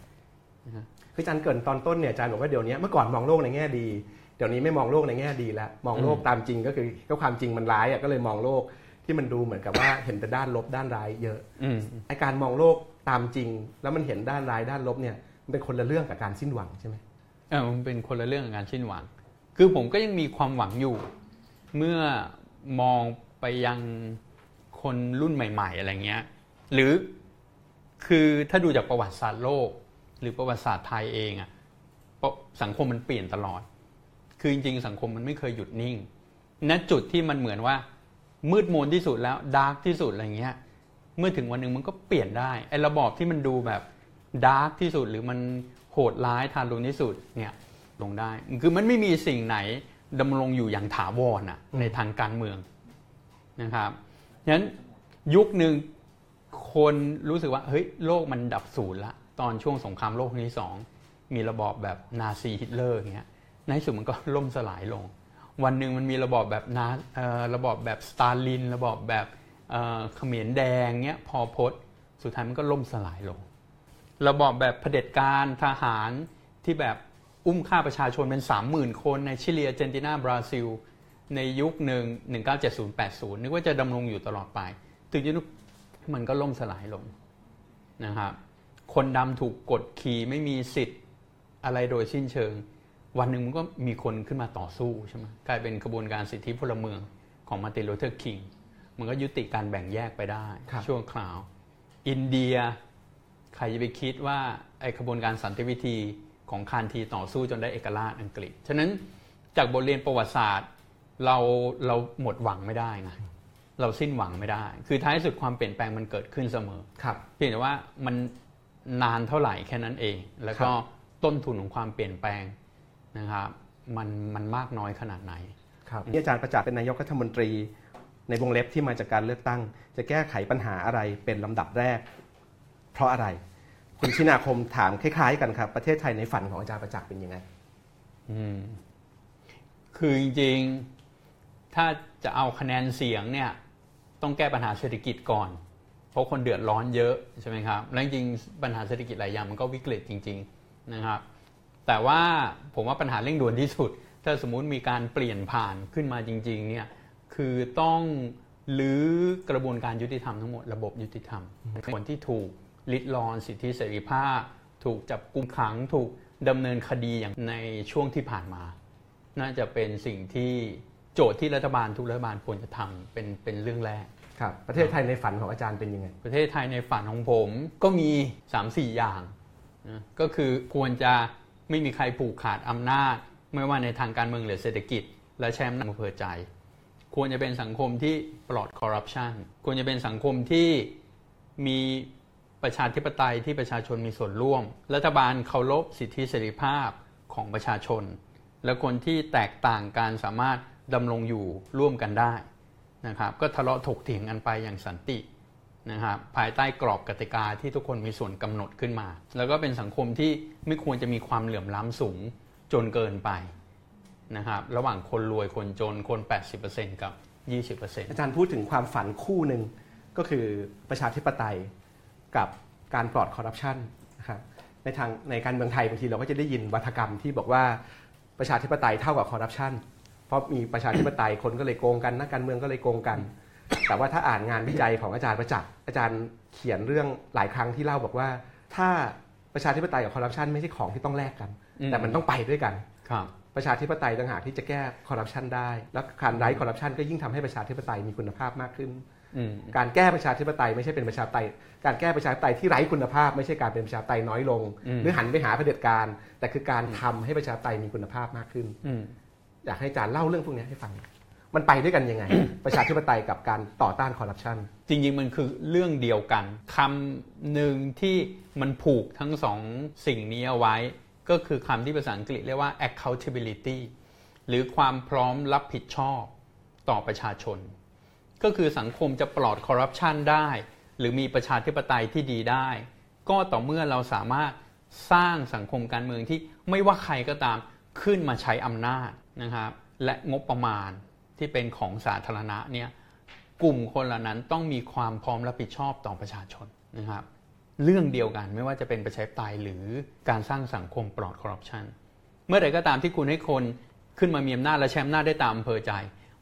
คืออาจารย์เกรินตอนต้นเนี่ยอาจารย์บอกว่าเดี๋ยวนี้เมื่อก่อนมองโลกในแง่ดี เดี๋ยวนี้ไม่มองโลกในแง่ดีแล้วมองโลกตามจริงก็คือก็ความจริงมันร้ายอะก็เลยมองโลกที่มันดูเหมือนกับว่าเห็นแต่ด้านลบด้านร้ายเยอะอืมไอการมองโลกตามจริง แล้วมันเห็นด้านร้ายด้านลบเนี่ยมันเป็นคนละเรื่องกับการสิ้นหวังใช่ไหมเออมันเป็นคนละเรื่องกับการสิ้นหวัง คือผมก็ยังมีความหวังอยู่ เมื่อมองไปยังคนรุ่นใหม่ ๆ อะไรเงี้ย หรือคือถ้าดูจากประวัติศาสตร์โลก หรือประวัติศาสตร์ไทยเองอะเพราะสังคมมันเปลี่ยนตลอด คือจริงๆ สังคมมันไม่เคยหยุดนิ่งณจุดที่มันเหมือนว่า มืดมนที่สุดแล้ว dark ที่สุดอะไรเงี้ย เมื่อถึงวันหนึ่งมันก็เปลี่ยนได้ไอ้ระบอบที่มันดูแบบ dark ที่สุดหรือมันโหดร้ายทารุณที่สุดเนี่ยลงได้ คือมันไม่มีสิ่งไหน ดำรงอยู่อย่างถาวรอะในทางการเมืองนะครับฉะนั้นยุคหนึ่งคนรู้สึกว่าเฮ้ยโลกมันดับศูนย์ละ ตอนช่วงสงครามโลกครั้งที่สองมีระบอบแบบนาซีฮิตเลอร์อย่างเงี้ยในที่สุดมันก็ล่มสลายลง วันหนึ่งมันมีระบอบแบบนาเอ่อระบอบแบบสตาลิน ระบอบแบบเอ่อเขมรแดงเงี้ยพอพดสุดท้ายมันก็ล่มสลายลง ระบอบแบบเผด็จการทหารที่แบบ อุ้มฆ่าประชาชนเป็น 30,000 คนในชิลีอาร์เจนตินาบราซิล ในยุคหนึ่ง1970-80 นึกว่าจะดำรงอยู่ตลอดไป ถึงยุคมันก็ล่มสลายลงนะครับคนดำถูกกดขี่ไม่มีสิทธิ์อะไรโดยสิ้นเชิง วันหนึ่งมันก็มีคนขึ้นมาต่อสู้ใช่ไหมกลายเป็นกระบวนการสิทธิพลเมืองของมาร์ตินลูเทอร์คิงมันก็ยุติการแบ่งแยกไปได้ครับช่วงคราว อินเดีย ใครจะไปคิดว่าไอ้กระบวนการสันติวิธี ของคานธีต่อสู้จนได้เอกราชอังกฤษ ฉะนั้นจากบทเรียนประวัติศาสตร์เราเราหมดหวังไม่ได้นะเราสิ้นหวังไม่ได้ คือท้ายสุดความเปลี่ยนแปลงมันเกิดขึ้นเสมอครับเพียงแต่ว่ามันนานเท่าไหร่แค่นั้นเอง แล้วก็ต้นทุนของความเปลี่ยนแปลงนะครับมันมันมากน้อยขนาดไหนครับนี่อาจารย์ประจักษ์เป็นนายกรัฐมนตรี ในวงเล็บที่มาจากการเลือกตั้ง จะแก้ไขปัญหาอะไรเป็นลำดับแรก เพราะอะไร คุณชินาคมถามคล้าย ๆ กันครับ ประเทศไทยในฝันของอาจารย์ประจักษ์เป็นยังไงอืมคือจริงๆ ถ้าจะเอาคะแนนเสียงเนี่ย ต้องแก้ปัญหาเศรษฐกิจก่อน เพราะคนเดือดร้อนเยอะใช่ไหมครับ และจริงๆปัญหาเศรษฐกิจหลายอย่างมันก็วิกฤตจริง ๆนะครับ แต่ว่าผมว่าปัญหาเร่งด่วนที่สุด ถ้าสมมุติมีการเปลี่ยนผ่านขึ้นมาจริง ๆ เนี่ยคือต้องลื้อกระบวนการยุติธรรมทั้งหมดระบบยุติธรรมคนที่ถูก ลิดรอนสิทธิเสรีภาพ ถูกจับกุมขังถูกดำเนินคดีอย่างในช่วงที่ผ่านมา น่าจะเป็นสิ่งที่โจทย์ที่รัฐบาลทุกรัฐบาลควรจะทำเป็นเป็นเรื่องแรกครับประเทศไทยในฝันของอาจารย์เป็นยังไง ประเทศไทยในฝันของผมก็มี 3-4 อย่างนะก็คือควรจะไม่มีใครผูกขาดอำนาจ ไม่ว่าในทางการเมืองหรือเศรษฐกิจ และแชมป์นำอำเภอใจ ควรจะเป็นสังคมที่ปลอดคอร์รัปชันควรจะเป็นสังคมที่มี ประชาธิปไตยที่ประชาชนมีส่วนร่วม รัฐบาลเคารพสิทธิเสรีภาพของประชาชน และคนที่แตกต่างการสามารถดำรงอยู่ร่วมกันได้นะครับก็ทะเลาะถกเถียงกันไปอย่างสันตินะครับภายใต้กรอบกติกาที่ทุกคนมีส่วนกำหนดขึ้นมา แล้วก็เป็นสังคมที่ไม่ควรจะมีความเหลื่อมล้ำสูงจนเกินไปนะครับระหว่างคนรวยคนจนคน 80%กับ 20%อาจารย์พูดถึงความฝันคู่หนึ่งก็คือประชาธิปไตย กับการปลอดคอร์รัปชันนะครับในทางในการเมืองไทยบางทีเราก็จะได้ยินวัฒกรรมที่บอกว่าประชาธิปไตยเท่ากับคอร์รัปชันเพราะมีประชาธิปไตยคนก็เลยโกงกันนักการเมืองก็เลยโกงกัน แต่ว่าถ้าอ่านงานวิจัยของอาจารย์ประจักษ์อาจารย์เขียนเรื่องหลายครั้งที่เล่าบอกว่า ถ้าประชาธิปไตยกับคอร์รัปชันไม่ใช่ของที่ต้องแลกกันอืมแต่มันต้องไปด้วยกันครับประชาธิปไตยต่างหากที่จะแก้คอร์รัปชันได้ และการไร้คอร์รัปชันก็ยิ่งทำให้ประชาธิปไตยมีคุณภาพมากขึ้นอืม การแก้ประชาธิปไตยไม่ใช่เป็นประชาธิปไตย การแก้ประชาธิปไตยที่ไร้คุณภาพ ไม่ใช่การเป็นประชาธิปไตยน้อยลงอืมหรือหันไปหาเผด็จการ แต่คือการทำให้ประชาธิปไตยมีคุณภาพมากขึ้นอืมอยากให้อาจารย์เล่าเรื่องพวกนี้ให้ฟัง มันไปด้วยกันยังไง ประชาธิปไตยกับการต่อต้านคอร์รัปชันจริงๆมันคือเรื่องเดียวกันคำหนึ่งที่มันผูกทั้งสองสิ่งนี้เอาไว้ ก็คือคำที่ภาษาอังกฤษเรียกว่า accountability หรือความพร้อมรับผิดชอบต่อประชาชน ก็คือสังคมจะปลอดคอร์รัปชันได้ หรือมีประชาธิปไตยที่ดีได้ ก็ต่อเมื่อเราสามารถสร้างสังคมการเมืองที่ไม่ว่าใครก็ตามขึ้นมาใช้อำนาจนะครับ และงบประมาณที่เป็นของสาธารณะเนี่ยกลุ่มคนเหล่านั้นต้องมีความพร้อมรับผิดชอบต่อประชาชนนะครับ เรื่องเดียวกันไม่ว่าจะเป็นประชาธิปไตยหรือการสร้างสังคมปลอดคอร์รัปชันเมื่อใดก็ตามที่คุณให้คนขึ้นมามีอำนาจและใช้อำนาจได้ตามอำเภอใจ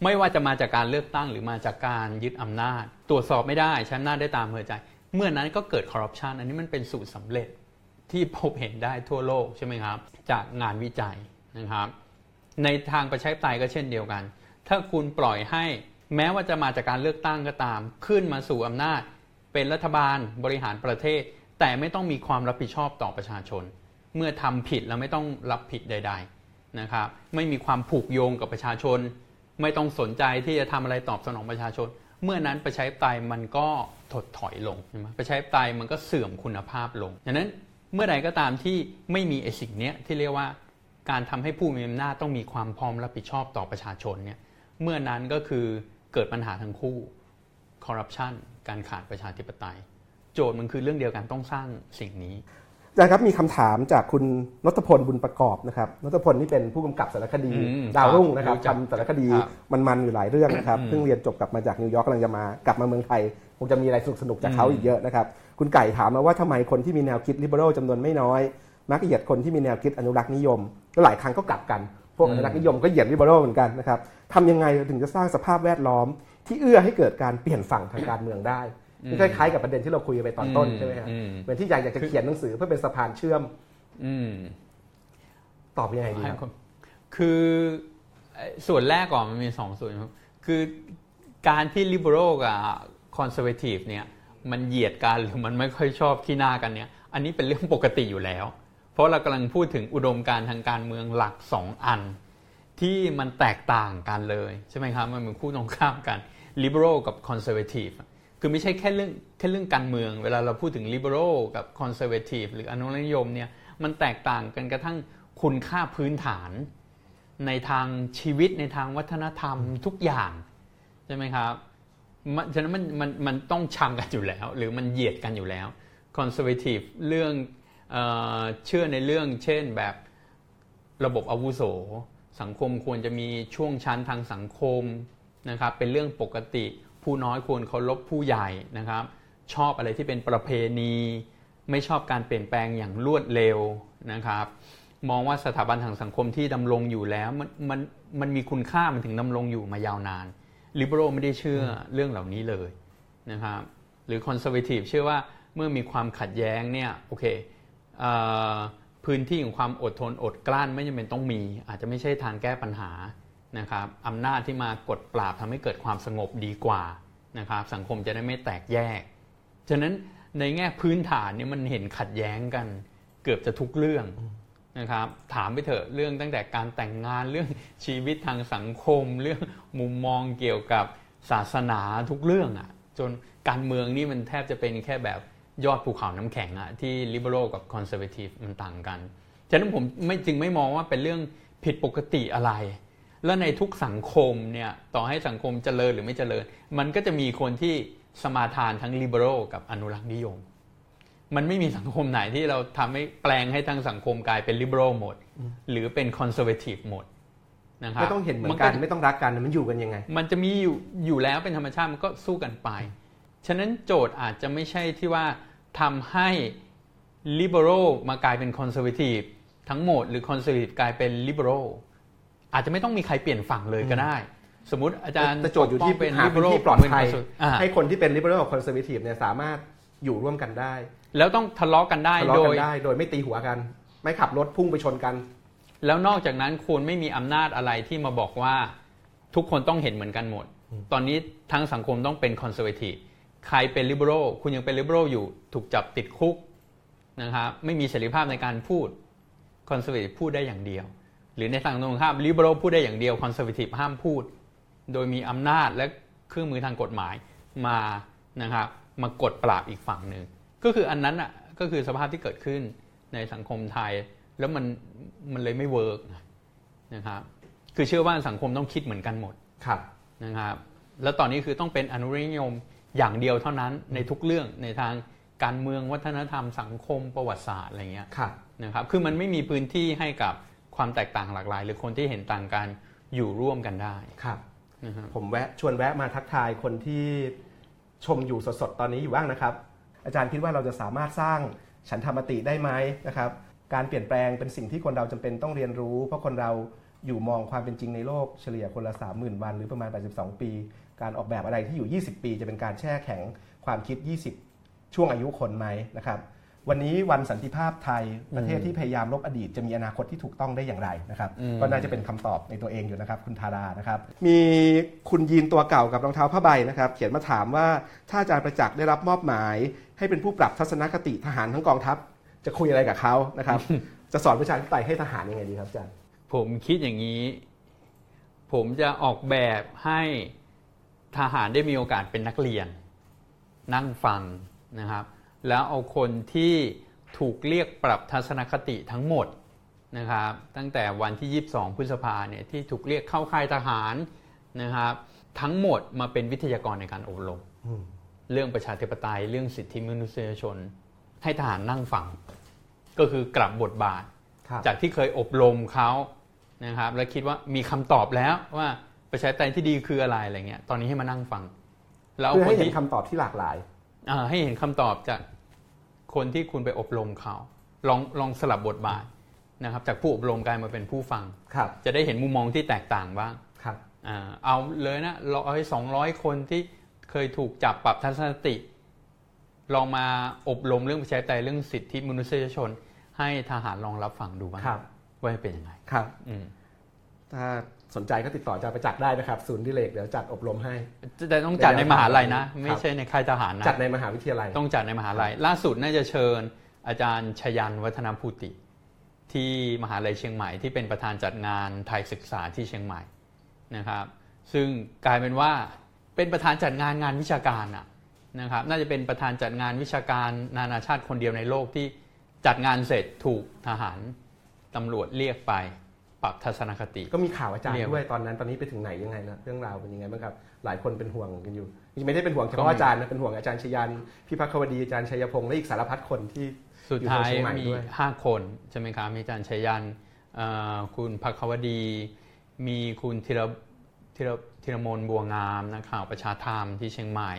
ไม่ว่าจะมาจากการเลือกตั้งหรือมาจากการยึดอำนาจ ตรวจสอบไม่ได้ใช้อำนาจได้ตามอำเภอใจ เมื่อนั้นก็เกิดคอร์รัปชันอันนี้มันเป็นสูตรสำเร็จที่พบเห็นได้ทั่วโลกใช่ไหมครับ จากงานวิจัยนะครับ ในทางประชาธิปไตยก็เช่นเดียวกัน ถ้าคุณปล่อยให้แม้ว่าจะมาจากการเลือกตั้งก็ตาม ขึ้นมาสู่อำนาจ เป็นรัฐบาลบริหารประเทศ แต่ไม่ต้องมีความรับผิดชอบต่อประชาชน เมื่อทำผิดแล้วไม่ต้องรับผิดใด ๆนะครับ ไม่มีความผูกโยงกับประชาชน ไม่ต้องสนใจที่จะทำอะไรตอบสนองประชาชน เมื่อนั้นประชาธิปไตยมันก็ถดถอยลงใช่ไหมประชาธิปไตยมันก็เสื่อมคุณภาพลงดังนั้นเมื่อใดก็ตามที่ไม่มีไอสิ่งนี้ที่เรียกว่าการทำให้ผู้มีอำนาจต้องมีความพร้อมรับผิดชอบต่อประชาชนเนี่ยเมื่อนั้นก็คือเกิดปัญหาทั้งคู่คอร์รัปชันการขาดประชาธิปไตย โจทย์มันคือเรื่องเดียวกันต้องสร้างสิ่งนี้ จารย์ครับมีคำถามจากคุณนตพลบุญประกอบนะครับนตพลนี่เป็นผู้กำกับสารคดีอืมดาวรุ่งนะครับรู้จักทำสารคดีครับมันๆอยู่หลายเรื่องนะครับอืมเพิ่งเรียนจบกลับมาจากนิวยอร์กกำลังจะมากลับมาเมืองไทยคงจะมีอะไรสนุกๆจากเขาอืมอีกเยอะนะครับ คุณไก่ถามมาว่าทำไมคนที่มีแนวคิดลิเบอรัลจำนวนไม่น้อย มักเหยียดคนที่มีแนวคิดอนุรักษ์นิยมแล้วหลายครั้งก็กลับกัน พวกอนุรักษ์นิยมก็เหยียดลิเบอรัลเหมือนกันนะครับทำยังไงเราถึงจะสร้างสภาพแวดล้อมที่เอื้อให้เกิดการเปลี่ยนฝั่งทางการเมืองได้ นี่คล้ายๆกับประเด็นที่เราคุยกันไปตอนต้นใช่ไหมครับอืมเหมือนที่อยากอยากจะเขียนหนังสือเพื่อเป็นสะพานเชื่อมอืมตอบยังไงดีให้ครับคนคือเอ่อส่วนแรกก่อนมันมีสองส่วนครับคือการที่ liberal กับ conservative เนี่ยมันเหยียดกันหรือมันไม่ค่อยชอบขี้หน้ากันเนี่ย อันนี้เป็นเรื่องปกติอยู่แล้ว เพราะเรากำลังพูดถึงอุดมการณ์ทางการเมืองหลักสองอัน ที่มันแตกต่างกันเลย ใช่ไหมครับ มันเหมือนคู่ตรงข้ามกัน liberal กับ conservative อะ คือไม่ใช่แค่เรื่องแค่เรื่องการเมือง เวลาเราพูดถึง liberal กับ conservative หรืออนุรักษนิยมเนี่ยมันแตกต่างกันกระทั่งคุณค่าพื้นฐาน ในทางชีวิตในทางวัฒนธรรมทุกอย่าง ใช่ไหมครับมันฉะนั้นมันมันมันต้องชังกันอยู่แล้ว หรือมันเหยียดกันอยู่แล้ว conservative เรื่องเออเชื่อในเรื่องเช่นแบบระบบอาวุโส สังคมควรจะมีช่วงชั้นทางสังคมนะครับเป็นเรื่องปกติ ผู้น้อยควรเคารพผู้ใหญ่นะครับ ชอบอะไรที่เป็นประเพณี ไม่ชอบการเปลี่ยนแปลงอย่างรวดเร็วนะครับ มองว่าสถาบันทางสังคมที่ดำรงอยู่แล้วมันมันมันมีคุณค่ามันถึงดำรงอยู่มายาวนานลิเบอรัลไม่ได้เชื่อเรื่องเหล่านี้เลยนะครับ หรือคอนเซอร์เวทีฟเชื่อว่าเมื่อมีความขัดแย้งเนี่ยโอเคเออพื้นที่ของความอดทนอดกลั้นไม่จำเป็นต้องมี อาจจะไม่ใช่ทางแก้ปัญหา นะครับอำนาจที่มากดปราบทำให้เกิดความสงบดีกว่านะครับสังคมจะได้ไม่แตกแยก ฉะนั้นในแง่พื้นฐานเนี่ยมันเห็นขัดแย้งกันเกือบจะทุกเรื่องนะครับถามไปเถอะเรื่องตั้งแต่การแต่งงานเรื่องชีวิตทางสังคม เรื่องมุมมองเกี่ยวกับศาสนาทุกเรื่องอะ่ะจนการเมืองนี่มันแทบจะเป็นแค่แบบยอดภูเขาน้ำแข็งอะที่ liberal กับ conservative มันต่างกัน ฉะนั้นผมไม่จึงไม่มองว่าเป็นเรื่องผิดปกติอะไร แล้วในทุกสังคมเนี่ยต่อให้สังคมเจริญหรือไม่เจริญ มันก็จะมีคนที่สมาทานทั้ง liberal กับอนุรักษ์นิยม มันไม่มีสังคมไหนที่เราทำให้แปลงให้ทั้งสังคมกลายเป็น liberal หมด หรือเป็น conservative หมดนะครับไม่ต้องเห็นเหมือนกันไม่ต้องรักกันมันอยู่กันยังไง มันจะมีอยู่อยู่แล้วเป็นธรรมชาติมันก็สู้กันไป ฉะนั้นโจทย์อาจจะไม่ใช่ที่ว่าทำให้ liberal มากลายเป็น conservative ทั้งหมดหรือ conservative กลายเป็น liberal อาจจะไม่ต้องมีใครเปลี่ยนฝั่งเลยก็ได้ สมมติอาจารย์แต่โจทย์อยู่ที่ปกป้งเป็นหาพื้น liberal ที่ปลอดภัยผมเป็น conservative อ่าให้คนที่เป็น liberal กับ conservative เนี่ยสามารถอยู่ร่วมกันได้ แล้วต้องทะเลาะกันได้ทะเลาะโดกัยนได้ โดยไม่ตีหัวกัน ไม่ขับรถพุ่งไปชนกัน แล้วนอกจากนั้นควรไม่มีอำนาจอะไรที่มาบอกว่าทุกคนต้องเห็นเหมือนกันหมด ตอนนี้ทั้งสังคมต้องเป็น conservative ใครเป็น liberal คุณยังเป็น liberal อยู่ถูกจับติดคุกนะครับไม่มีเสรีภาพในการพูด conservative พูดได้อย่างเดียว หรือในทางตรงข้าม liberal พูดได้อย่างเดียว conservative ห้ามพูด โดยมีอำนาจและเครื่องมือทางกฎหมายมานะครับมากดปราบอีกฝั่งหนึ่งก็คืออันนั้นอะก็คือสภาพที่เกิดขึ้นในสังคมไทย แล้วมันมันเลยไม่เวิร์กนะครับคือเชื่อว่าสังคมต้องคิดเหมือนกันหมดครับนะครับแล้วตอนนี้คือต้องเป็นอนุรักษ์นิยมอย่างเดียวเท่านั้นในทุกเรื่องในทางการเมืองวัฒนธรรมสังคมประวัติศาสตร์อะไรเงี้ยครับนะครับคือมันไม่มีพื้นที่ให้กับ ความแตกต่างหลากหลาย หรือคนที่เห็นต่างกันอยู่ร่วมกันได้ครับนะครับผมแวะชวนแวะมาทักทายคนที่ชมอยู่สดๆตอนนี้อยู่บ้างนะครับ อาจารย์คิดว่าเราจะสามารถสร้างฉันธรรมติได้ไหมนะครับ การเปลี่ยนแปลงเป็นสิ่งที่คนเราจำเป็นต้องเรียนรู้ เพราะคนเราอยู่มองความเป็นจริงในโลกเฉลี่ยคนละ 30,000 วันหรือประมาณ 82 ปี การออกแบบอะไรที่อยู่ 20 ปี จะเป็นการแช่แข็งความคิด 20 ช่วงอายุคนไหมนะครับ วันนี้วันสันติภาพไทยประเทศที่พยายามลบอดีตจะมีอนาคตที่ถูกต้องได้อย่างไรนะครับอืมก็น่าจะเป็นคำตอบในตัวเองอยู่นะครับ คุณธารานะครับ มีคุณยีนตัวเก่ากับรองเท้าผ้าใบนะครับ เขียนมาถามว่าถ้าอาจารย์ประจักษ์ได้รับมอบหมาย ให้เป็นผู้ปรับทัศนคติทหารทั้งกองทัพ จะคุยอะไรกับเขานะครับ จะสอนประชาธิปไตยให้ทหารยังไงดีครับอาจารย์ผมคิดอย่างนี้ ผมจะออกแบบให้ทหารได้มีโอกาสเป็นนักเรียน นั่งฟังนะครับ แล้วเอาคนที่ถูกเรียกปรับทัศนคติทั้งหมดนะครับตั้งแต่วันที่ 22 พฤษภาเนี่ยที่ถูกเรียกเข้าค่ายทหารนะครับทั้งหมดมาเป็นวิทยากรในการอบรมอืมเรื่องประชาธิปไตยเรื่องสิทธิมนุษยชน ให้ทหารนั่งฟัง ก็คือกลับบทบาทครับจากที่เคยอบรมเขานะครับแล้วคิดว่ามีคำตอบแล้วว่าประชาธิปไตยที่ดีคืออะไรอะไรเงี้ยตอนนี้ให้มานั่งฟังแล้วเพื่อคให้นเห็นที่คำตอบที่หลากหลายอ่า ให้เห็นคำตอบจากคนที่คุณไปอบรมเขาลองลองสลับบทบาทนะครับ จากผู้อบรมกลายมาเป็นผู้ฟังครับ จะได้เห็นมุมมองที่แตกต่างบ้างครับอ่าเอาเลยนะร้อยสองร้อยคนที่เคยถูกจับปรับทัศนคติ ลองมาอบรมเรื่องประชาธิปไตยเรื่องสิทธิมนุษยชน ให้ทหารลองรับฟังดูบ้างครับว่าเป็นยังไงครับอืมถ้า สนใจก็ติดต่ออาจารย์ประจักษ์ได้นะครับศูนย์ดิเลกเดี๋ยวจัดอบรมให้แต่ต้องจัดในมหาลัยนะครับไม่ใช่ในค่ายทหารนะจัดในมหาวิทยาลัย ต้องจัดในมหาลัย ล่าสุดน่าจะเชิญอาจารย์ชยันวัฒนภูติ ที่มหาลัยเชียงใหม่ที่เป็นประธานจัดงานไทยศึกษาที่เชียงใหม่นะครับ ซึ่งกลายเป็นว่าเป็นประธานจัดงานงานวิชาการอะนะครับ น่าจะเป็นประธานจัดงานวิชาการนานาชาติคนเดียวในโลกที่จัดงานเสร็จถูกทหารตำรวจเรียกไป ปรับทัศนคติ ก็มีข่าวอาจารย์เรียกด้วยตอนนั้นตอนนี้ไปถึงไหนยังไงนะเรื่องราวเป็นยังไงบ้างครับหลายคนเป็นห่วงกันอยู่จริงๆไม่ได้เป็นห่วงเฉก็พาะมีอาจารย์นะเป็นห่วงอาจารย์ชยันพี่พักควดีอาจารย์ชัยพงษ์และอีกสารพัดคนที่สุดอยู่ท้ายทางเชียงใหม่มีด้วย5คนใช่ไหมครับมีอาจารย์ชัยยันเอ่อคุณพักควดี มีคุณธีรธีรธีรมนบัวงามนักข่าวประชาธรรมที่เชียงใหม่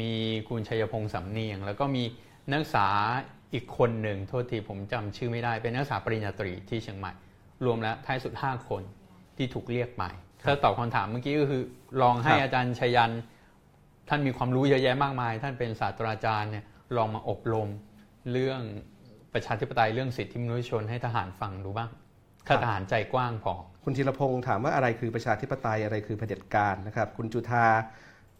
มีคุณชัยพงษ์สำเนียง แล้วก็มีนักศึกษาอีกคนหนึ่งโทษทีผมจำชื่อไม่ได้เป็นนักศึกษาปริญญาตรีที่เชียงใหม่ รวมแล้วท้ายสุด 5 คนที่ถูกเรียกไปถ้าตอบคำถามเมื่อกี้ก็คือ ลองให้ครับอาจารย์ชัยยัน ท่านมีความรู้เยอะแยะมากมาย ท่านเป็นศาสตราจารย์เนี่ยลองมาอบรมเรื่องประชาธิปไตยเรื่องสิทธิมนุษยชนให้ทหารฟังดูบ้างถ้าทหารใจกว้างพอ คุณธีรพงศ์ถามว่าอะไรคือประชาธิปไตยอะไรคือเผด็จการนะครับ คุณจุธา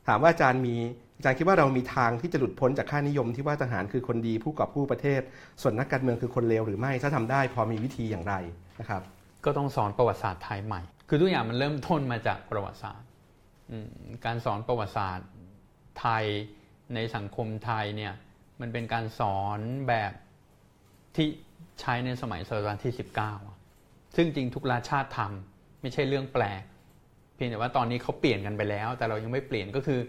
ถามว่าอาจารย์มี อาจารย์คิดว่าเรามีทางที่จะหลุดพ้นจากค่านิยมที่ว่าทหารคือคนดีผู้กอบกู้ประเทศ ส่วนนักการเมืองคือคนเลวหรือไม่ถ้าทำได้พอมีวิธีอย่างไรนะครับ ก็ต้องสอนประวัติศาสตร์ไทยใหม่ คือทุกอย่างมันเริ่มต้นมาจากประวัติศาสตร์การสอนประวัติศาสตร์ไทยในสังคมไทยเนี่ยมันเป็นการสอนแบบที่ใช้ในสมัยศตวรรษที่ 19 ซึ่งจริงทุกราชาติทำไม่ใช่เรื่องแปลกเพียงแต่ว่าตอนนี้เขาเปลี่ยนกันไปแล้ว แต่เรายังไม่เปลี่ยนก็คือ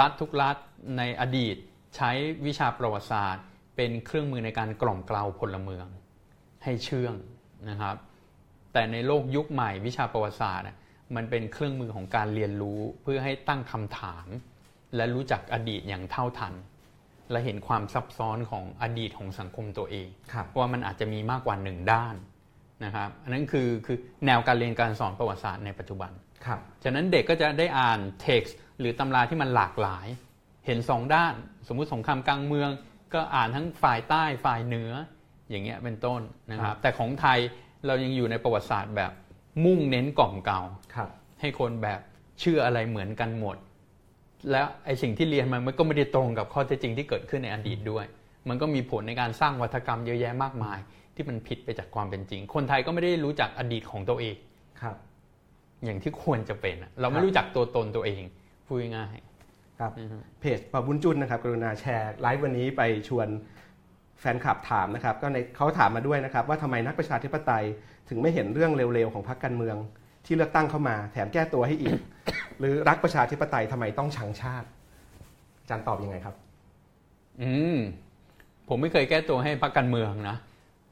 รัฐทุกรัฐในอดีตใช้วิชาประวัติศาสตร์ เป็นเครื่องมือในการกล่อมเกลาพลเมือง ให้เชื่องนะครับ แต่ในโลกยุคใหม่วิชาประวัติศาสตร์อะมันเป็นเครื่องมือของการเรียนรู้เพื่อให้ตั้งคำถาม และรู้จักอดีตอย่างเท่าทัน และเห็นความซับซ้อนของอดีตของสังคมตัวเองครับว่ามันอาจจะมีมากกว่าหนึ่งด้านนะครับอันนั้นคือคือแนวการเรียนการสอนประวัติศาสตร์ในปัจจุบันครับฉะนั้นเด็กก็จะได้อ่าน text หรือตำราที่มันหลากหลาย เห็นสองด้าน สมมุติสงครามกลางเมือง ก็อ่านทั้งฝ่ายใต้ฝ่ายเหนืออย่างเงี้ยเป็นต้นนะคครัรับบแต่ของไทยเรายังอยู่ในประวัติศาสตร์แบบมุ่งเน้นกล่อมเกลาครับให้คนแบบเชื่ออะไรเหมือนกันหมด แล้วไอ้สิ่งที่เรียนมันมันก็ไม่ได้ตรงกับข้อเท็จจริงที่เกิดขึ้นในอดีตด้วย มันก็มีผลในการสร้างวัฒกรรมเยอะแยะมากมาย ที่มันผิดไปจากความเป็นจริง คนไทยก็ไม่ได้รู้จักอดีตของตัวเองครับ อย่างที่ควรจะเป็นอะเราไม่ครับรู้จักตัวตนตัวเอง พูดง่ายครับๆนะฮะเพจปาบุญจุนนะครับกรุณาแชร์ไลฟ์วันนี้ไปชวนแฟนคลับถามนะครับ ก็ในเขาถามมาด้วยนะครับ ว่าทำไมนักประชาธิปไตยถึงไม่เห็นเรื่องเร็วๆของพรรคการเมือง ที่เลือกตั้งเข้ามาแถมแก้ตัวให้อีก หรือรักประชาธิปไตยทำไมต้องชังชาติอาจารย์ตอบยังไงครับ อืมผมไม่เคยแก้ตัวให้พรรคการเมืองนะ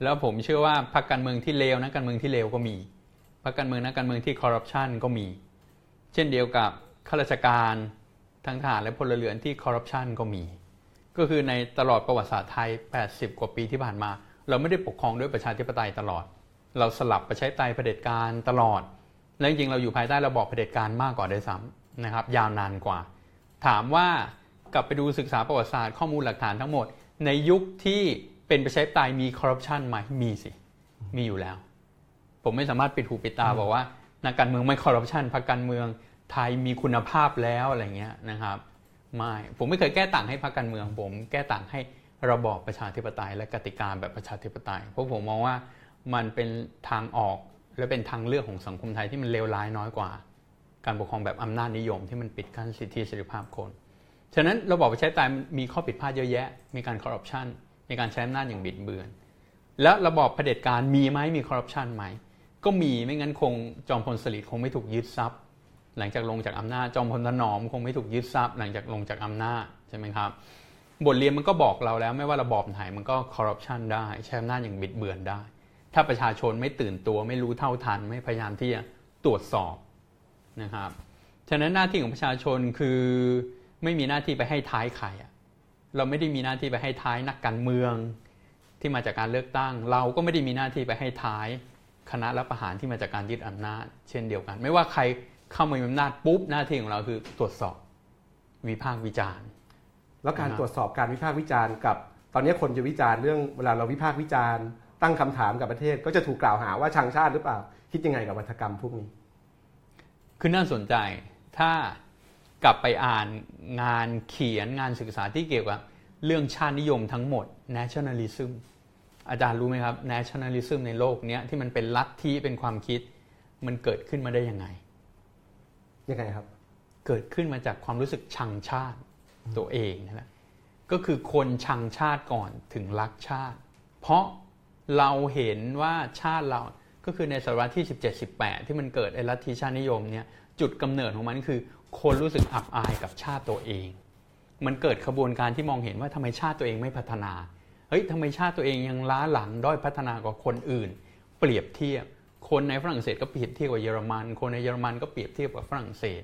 แล้วผมเชื่อว่าพรรคการเมืองที่เลวนักการเมืองที่เลวก็มีพรรคการเมืองนักการเมืองที่คอร์รัปชันก็มี เช่นเดียวกับ ข้าราชการทั้งทหารและพลเรือนที่คอร์รัปชันก็มี ก็คือในตลอดประวัติศาสตร์ไทย 80 กว่าปีที่ผ่านมา เราไม่ได้ปกครองด้วยประชาธิปไตยตลอด เราสลับประชาธิปไตยเผด็จการตลอด และจริงๆเราอยู่ภายใต้ระบอบเผด็จการมากกว่าด้วยซ้ำนะครับ ยาวนานกว่า ถามว่ากลับไปดูศึกษาประวัติศาสตร์ข้อมูลหลักฐานทั้งหมด ในยุคที่เป็นประชาธิปไตยมีคอร์รัปชันไหมมีสิมีอยู่แล้ว ผมไม่สามารถปิดหูปิดตาบอกว่านักการเมืองไม่คอร์รัปชันพรรคการเมือง ไทยมีคุณภาพแล้วอะไรเงี้ยนะครับไม่ผมไม่เคยแก้ต่างให้พรรคการเมือง ผมแก้ต่างให้ระบอบประชาธิปไตย และกติกาแบบประชาธิปไตย เพราะผมมองว่ามันเป็นทางออกและเป็นทางเลือกของสังคมไทยที่มันเลวร้ายน้อยกว่า การปกครองแบบอำนาจนิยมที่มันปิดกั้นสิทธิเสรีภาพคน ฉะนั้นระบอบประชาธิปไตยมีข้อผิดพลาดเยอะแยะ มีการคอร์รัปชันมีการใช้อำนาจอย่างบิดเบือน แล้วระบอบเผด็จการมีไหมมีคอร์รัปชันไหมก็มีไม่งั้นคงจอมพลสฤษดิ์คงไม่ถูกยึดทรัพย์ หลังจากลงจากอำนาจจอมพลถนอมคงไม่ถูกยึดทรัพย์หลังจากลงจากอำนาจใช่ไหมครับ บทเรียนมันก็บอกเราแล้วไม่ว่าระบอบไหนมันก็คอร์รัปชันได้ใช้อำนาจอย่างบิดเบือนได้ ถ้าประชาชนไม่ตื่นตัวไม่รู้เท่าทัน ไม่พยายามที่จะตรวจสอบนะครับฉะนั้นหน้าที่ของประชาชนคือไม่มีหน้าที่ไปให้ท้ายใครเราไม่ได้มีหน้าที่ไปให้ท้ายนักการเมืองที่มาจากการเลือกตั้ง เราก็ไม่ได้มีหน้าที่ไปให้ท้ายคณะรับประหารที่มาจากการยึดอำนาจ เช่นเดียวกัน ไม่ว่าใคร เข้ามามีอำนาจปุ๊บหน้าที่ของเราคือตรวจสอบวิพากษ์วิจารณ์ แล้วการนะครับตรวจสอบการวิพากษ์วิจารณ์กับ ตอนนี้คนจะวิจารณ์เรื่องเวลาเราวิพากษ์วิจารณ์ ตั้งคำถามกับประเทศ ก็จะถูกกล่าวหาว่าชังชาติหรือเปล่า คิดยังไงกับวัฒกรรมพวกนี้ คือน่าสนใจถ้ากลับไปอ่านงานเขียนงานศึกษาที่เกี่ยวกับเรื่องชาตินิยมทั้งหมด nationalism อาจารย์รู้ไหมครับ nationalism ในโลกเนี้ยที่มันเป็นลัทธิเป็นความคิดมันเกิดขึ้นมาได้ยังไง ยังไงครับ เกิดขึ้นมาจากความรู้สึกชังชาติตัวเองนั่นแหละก็คือคนชังชาติก่อนถึงรักชาติ เพราะเราเห็นว่าชาติเราก็คือในศตวรรษที่ 17-18 ที่มันเกิดไอ้ลัทธิชาตินิยมเนี่ยจุดกำเนิดของมันคือ คนรู้สึกอับอายกับชาติตัวเอง มันเกิดขบวนการที่มองเห็นว่าทำไมชาติตัวเองไม่พัฒนาเฮ้ยทำไมชาติตัวเองยังล้าหลังด้อยพัฒนากว่าคนอื่น เปรียบเทียบ คนในฝรั่งเศสก็เปรียบเทียบกับเยอรมัน คนในเยอรมันก็เปรียบเทียบกับฝรั่งเศส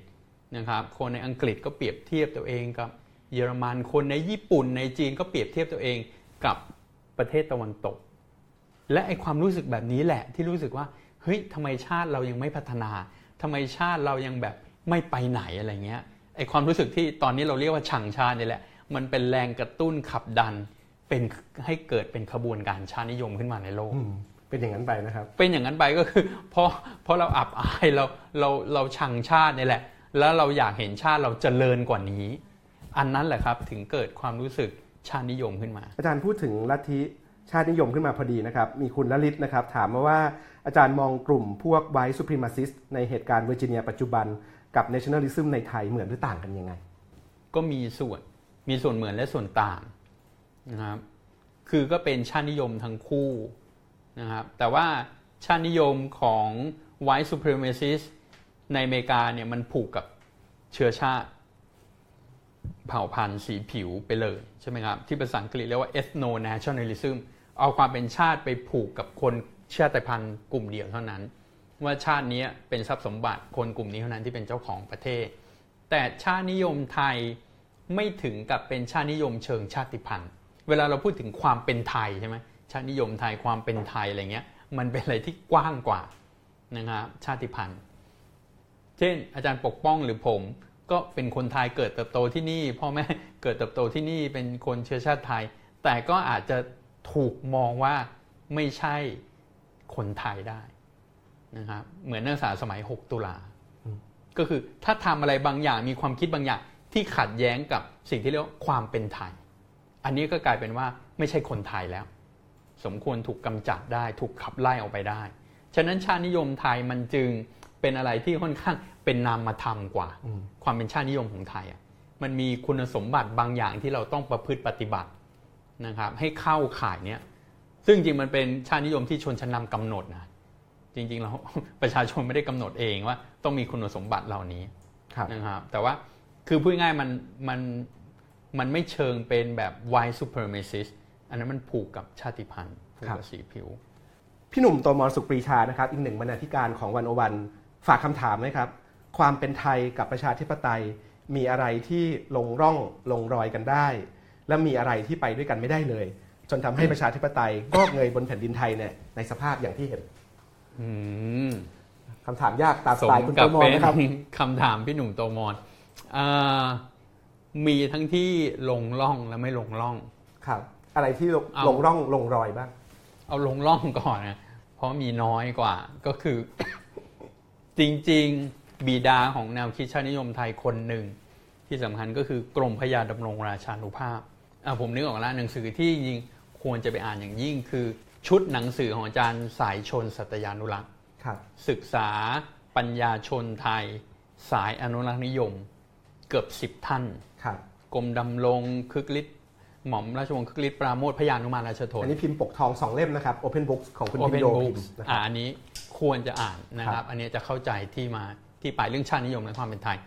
นะครับคนในอังกฤษก็เปรียบเทียบตัวเองกับเยอรมัน คนในญี่ปุ่นในจีนก็เปรียบเทียบตัวเองกับประเทศตะวันตก และไอความรู้สึกแบบนี้แหละที่รู้สึกว่าเฮ้ยทำไมชาติเรายังไม่พัฒนาทำไมชาติเรายังแบบไม่ไปไหนอะไรเงี้ยไอความรู้สึกที่ตอนนี้เราเรียกว่าชังชาตินี่แหละมันเป็นแรงกระตุ้นขับดันเป็นให้เกิดเป็นขบวนการชาตินิยมขึ้นมาในโลก เป็นอย่างนั้นไปนะครับ เป็นอย่างนั้นไปก็คือเพราะเพราะเราอับอายเราเราเราชังชาตินี่แหละ แล้วเราอยากเห็นชาติเราเจริญกว่านี้ อันนั้นแหละครับถึงเกิดความรู้สึกชาตินิยมขึ้นมา อาจารย์พูดถึงลัทธิชาตินิยมขึ้นมาพอดีนะครับ มีคุณลลิตนะครับ ถามมาว่าอาจารย์มองกลุ่มพวก white supremacist ในเหตุการณ์เวอร์จิเนียปัจจุบันกับเนชั่น a ลิซึมในไทยเหมือนหรือต่างกันยังไง ก็มีส่วนมีส่วนเหมือนและส่วนต่างนะครับคือก็เป็นชาตินิยมทั้งคู่ นะครับแต่ว่าชาตินิยมของ white supremacist ในอเมริกาเนี่ยมันผูกกับเชื้อชาติ เผ่าพันธุ์สีผิวไปเลยใช่ไหมครับ ที่ภาษาอังกฤษเรียกว่า ethno nationalism เอาความเป็นชาติไปผูกกับคนชาติพันธุ์กลุ่มเดียวเท่านั้น ว่าชาตินี้เป็นทรัพย์สมบัติคนกลุ่มนี้เท่านั้นที่เป็นเจ้าของประเทศ แต่ชาตินิยมไทยไม่ถึงกับเป็นชาตินิยมเชิงชาติพันธุ์ เวลาเราพูดถึงความเป็นไทยใช่ไหม ชาตินิยมไทยความเป็นไทยอะไรเงี้ยมันเป็นอะไรที่กว้างกว่านะครับชาติพันธุ์ เช่น อาจารย์ปกป้องหรือผม ก็เป็นคนไทยเกิดเติบโตที่นี่พ่อแม่เกิดเติบโตที่นี่เป็นคนเชื้อชาติไทย แต่ก็อาจจะถูกมองว่าไม่ใช่คนไทยได้นะครับเหมือนนักศึกษาสมัย 6 ตุลา ก็คือถ้าทำอะไรบางอย่างมีความคิดบางอย่างที่ขัดแย้งกับสิ่งที่เรียกว่าความเป็นไทย อันนี้ก็กลายเป็นว่าไม่ใช่คนไทยแล้ว สมควรถูกกำจัดได้ ถูกขับไล่ออกไปได้ ฉะนั้นชาตินิยมไทยมันจึงเป็นอะไรที่ค่อนข้างเป็นนามธรรมกว่าอืมความเป็นชาตินิยมของไทยอะมันมีคุณสมบัติบางอย่างที่เราต้องประพฤติปฏิบัตินะครับให้เข้าข่ายเนี้ยซึ่งจริงมันเป็นชาตินิยมที่ชนชั้นนำกำหนดนะจริงๆเราประชาชนไม่ได้กำหนดเองว่า ต้องมีคุณสมบัติเหล่านี้ครับนะครับแต่ว่าคือพูดง่ายๆมันมันมันไม่เชิงเป็นแบบ white supremacist อันนั้นมันผูกกับชาติพันธุ์ผูกครักับบสีผิว พี่หนุ่มโตมรสุขปรีชานะครับ อีกหนึ่งบรรณาธิการของวันโอวัน ฝากคำถามไหมครับ ความเป็นไทยกับประชาธิปไตยมีอะไรที่ลงร่องลงรอยกันได้ และมีอะไรที่ไปด้วยกันไม่ได้เลย จนทำให้ประชาธิปไตยงอกเงยบนแผ่นดินไทยเนี่ยในสภาพอย่างที่เห็นอืมคำถามยากตามสสไตมล์คุณกัโตบมรเป็นนะครับคำถามพี่หนุ่มโตมอนเอ่อมีทั้งที่ลงล่องและไม่ลงล่องครับ อะไรที่ลงเอาลงร่องลงรอยบ้าง เอาลงล่องก่อนนะเพราะมีน้อยกว่า ก็คือ จริง ๆ บิดาของแนวคิดชาตินิยมไทยคนหนึ่ง ที่สำคัญก็คือกรมพระยาดำรงราชานุภาพอะผมนึกออกแล้วหนังสือที่จริงควรจะไปอ่านอย่างยิ่งคือ ชุดหนังสือของอาจารย์สายชนสัตยานุรักษ์ครับศึกษาปัญญาชนไทย สายอนุรักษ์นิยม เกือบสิบท่านครับกรมดำรงคึกฤทธิ์ หม่อมราชวงศ์คึกฤทธิ์ปราโมทพระยานุมานราชโทนอันนี้พิมพ์ปกทองสองเล่มนะครับ Open Books ของคุณพิ Open มโย Books พิมพ์นะคอ่ารับอันนี้ควรจะอ่านนะคครัรับบอันนี้จะเข้าใจที่มาที่ไปเรื่องชาตินิยมและความเป็นไทย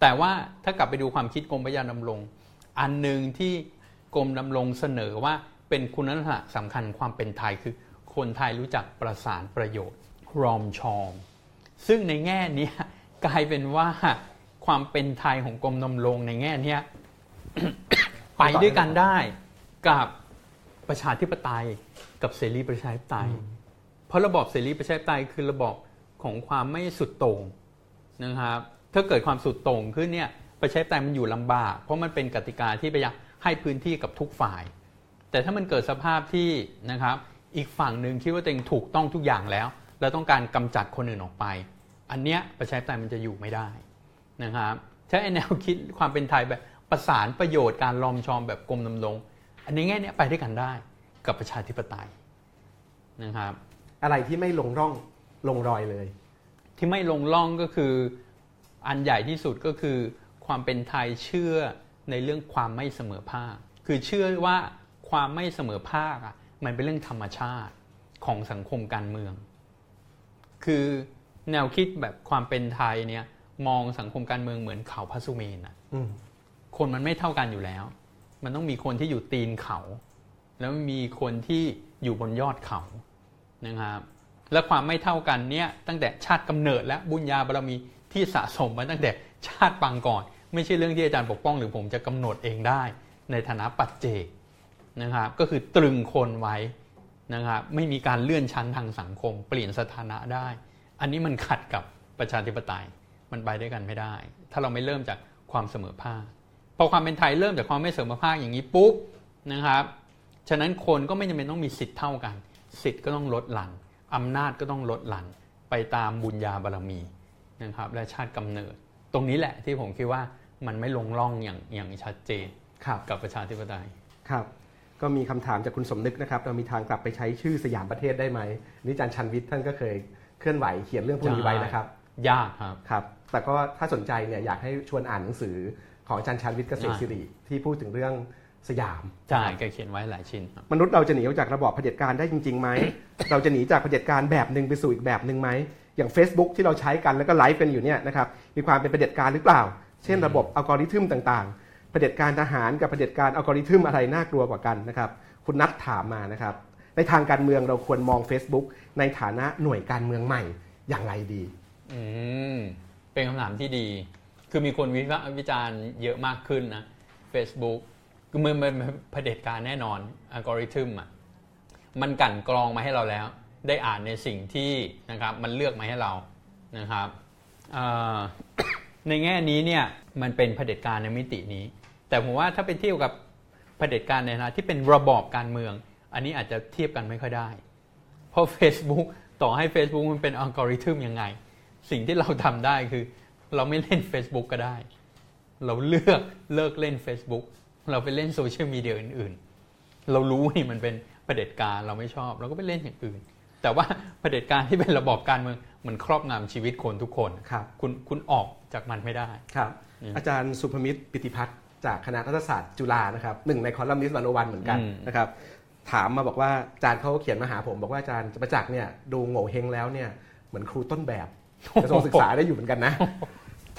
แต่ว่าถ้ากลับไปดูความคิดกรมพระยาดำรงอันหนึ่งที่กรมดำรงเสนอว่าเป็นคุณลักษณะสำคัญความเป็นไทยคือ คนไทยรู้จักประสานประโยชน์รอมชอม ซึ่งในแง่เนี้ยกลายเป็นว่าความเป็นไทยของกรมดำรงในแง่เนี้ย ไปด้วยกันได้กับประชาธิปไตยกับเสรีประชาธิปไตย เพราะระบอบเสรีประชาธิปไตยคือระบอบของความไม่สุดโต่งนะครับถ้าเกิดความสุดโต่งขึ้นเนี่ยประชาธิปไตยมันอยู่ลำบาก เพราะมันเป็นกติกาที่ไปยังให้พื้นที่กับทุกฝ่าย แต่ถ้ามันเกิดสภาพที่นะครับอีกฝั่งหนึ่งคิดว่าตัวเองถูกต้องทุกอย่างแล้ว แล้วต้องการกำจัดคนอื่นออกไป อันเนี้ยประชาธิปไตยมันจะอยู่ไม่ได้นะครับใช้ไอ้แนวคิดความเป็นไทยแบบ ประสานประโยชน์การลอมชอมแบบกรมดำรงอันนี้แง่เนี้ยไปด้วยกันได้กับประชาธิปไตยนะครับอะไรที่ไม่ลงร่องลงรอยเลย ที่ไม่ลงล่องก็คืออันใหญ่ที่สุดก็คือ ความเป็นไทยเชื่อในเรื่องความไม่เสมอภาค คือเชื่อว่าความไม่เสมอภาคอะมันเป็นเรื่องธรรมชาติของสังคมการเมือง คือแนวคิดแบบความเป็นไทยเนี่ยมองสังคมการเมืองเหมือนเขาพระสุเมนอะอืม คนมันไม่เท่ากันอยู่แล้ว มันต้องมีคนที่อยู่ตีนเขา แล้วมีคนที่อยู่บนยอดเขานะครับ และความไม่เท่ากันเนี่ยตั้งแต่ชาติกำเนิดและบุญญาบารมีที่สะสมมาตั้งแต่ชาติปางก่อน ไม่ใช่เรื่องที่อาจารย์ปกป้องหรือผมจะกำหนดเองได้ ในฐานะปัจเจกนะครับ ก็คือตรึงคนไว้นะครับไม่มีการเลื่อนชั้นทางสังคม เปลี่ยนสถานะได้ อันนี้มันขัดกับประชาธิปไตยมันไปด้วยกันไม่ได้ ถ้าเราไม่เริ่มจากความเสมอภาค อความเป็นไทยเริ่มจากความไม่เสมอภาคอย่างนี้ปุ๊บนะครับฉะนั้นคนก็ไม่จำเป็นต้องมีสิทธิ์เท่ากัน สิทธิ์ก็ต้องลดหลั่นอำนาจก็ต้องลดหลั่นไปตามบุญญาบารมีนะครับและชาติกำเนิด ตรงนี้แหละที่ผมคิดว่ามันไม่ลงร่องอย่างอย่างชัดเจนครับกับประชาธิปไตยครับก็มีคำถามจากคุณสมนึกนะครับ เรามีทางกลับไปใช้ชื่อสยามประเทศได้ไหมนี่อาจารย์ชันวิทย์ท่านก็เคยเคลื่อนไหวเขียนเรื่องพวกนี้ไว้นะครับ ยากครับครับ แต่ก็ถ้าสนใจเนี่ยอยากให้ชวนอ่านหนังสือ ของอาจารย์ชันวิทย์เกษตรศิริที่พูดถึงเรื่องสยามใช่แกเขียนไว้หลายชิ้นครับมนุษย์เราจะหนีออกจากระบอบเผด็จการได้จริงๆไหม เราจะหนีจากเผด็จการแบบหนึ่งไปสู่อีกแบบหนึ่งไหม อย่าง Facebook ที่เราใช้กันแล้วก็ไลฟ์กันอยู่เนี่ยนะครับ มีความเป็นเผด็จการหรือเปล่า เช่นระบบอัลกอริทึมต่างๆ เผด็จการทหารกับเผด็จการอัลกอริทึมอะไรน่ากลัวกว่ากันนะครับ คุณนัทถามมานะครับ ในทางการเมืองเราควรมอง Facebook ในฐานะหน่วยการเมืองใหม่อย่างไรดี อืม เป็นคำถามที่ดี คือมีคนวิพากษ์วิจารณ์เยอะมากขึ้นนะ Facebook คือมันเป็นเผด็จการแน่นอนอัลกอริทึมอะมันกั่นกรองมาให้เราแล้ว ได้อ่านในสิ่งที่นะครับมันเลือกมาให้เรานะครับในแง่นี้เนี่ยมันเป็นเผด็จการในมิตินี้ แต่ผมว่าถ้าไปเทียบกับเผด็จการในนะที่เป็นระบอบการเมือง อันนี้อาจจะเทียบกันไม่ค่อยได้ เพราะ Facebook ต่อให้ Facebook มันเป็นอัลกอริทึมยังไง สิ่งที่เราทำได้คือ เราไม่เล่น Facebook ก็ได้ เราเลือกเลิกเล่น Facebook เราไปเล่นโซเชียลมีเดียอื่น ๆ เรารู้นี่มันเป็นเผด็จการเราไม่ชอบ เราก็ไปเล่นอย่างอื่น แต่ว่าเผด็จการที่เป็นระบอบการเมืองมันครอบงำชีวิตคนทุกคนครับคุณคุณออกจากมันไม่ได้ครับอืมอาจารย์สุภมิตรปิติพัฒน์จากคณะรัฐศาสตร์จุฬานะครับหนึ่งในคอลัมนิสต์วันโอวันเหมือนกันอืมนะครับถามมาบอกว่าอาจารย์เขาเขียนมาหาผมบอกว่าอาจารย์ประจักษ์เนี่ยดูโง่เฮงแล้วเนี่ยเหมือนครูต้นแบบกระทรวงศึกษาได้อยู่เหมือนกันนะ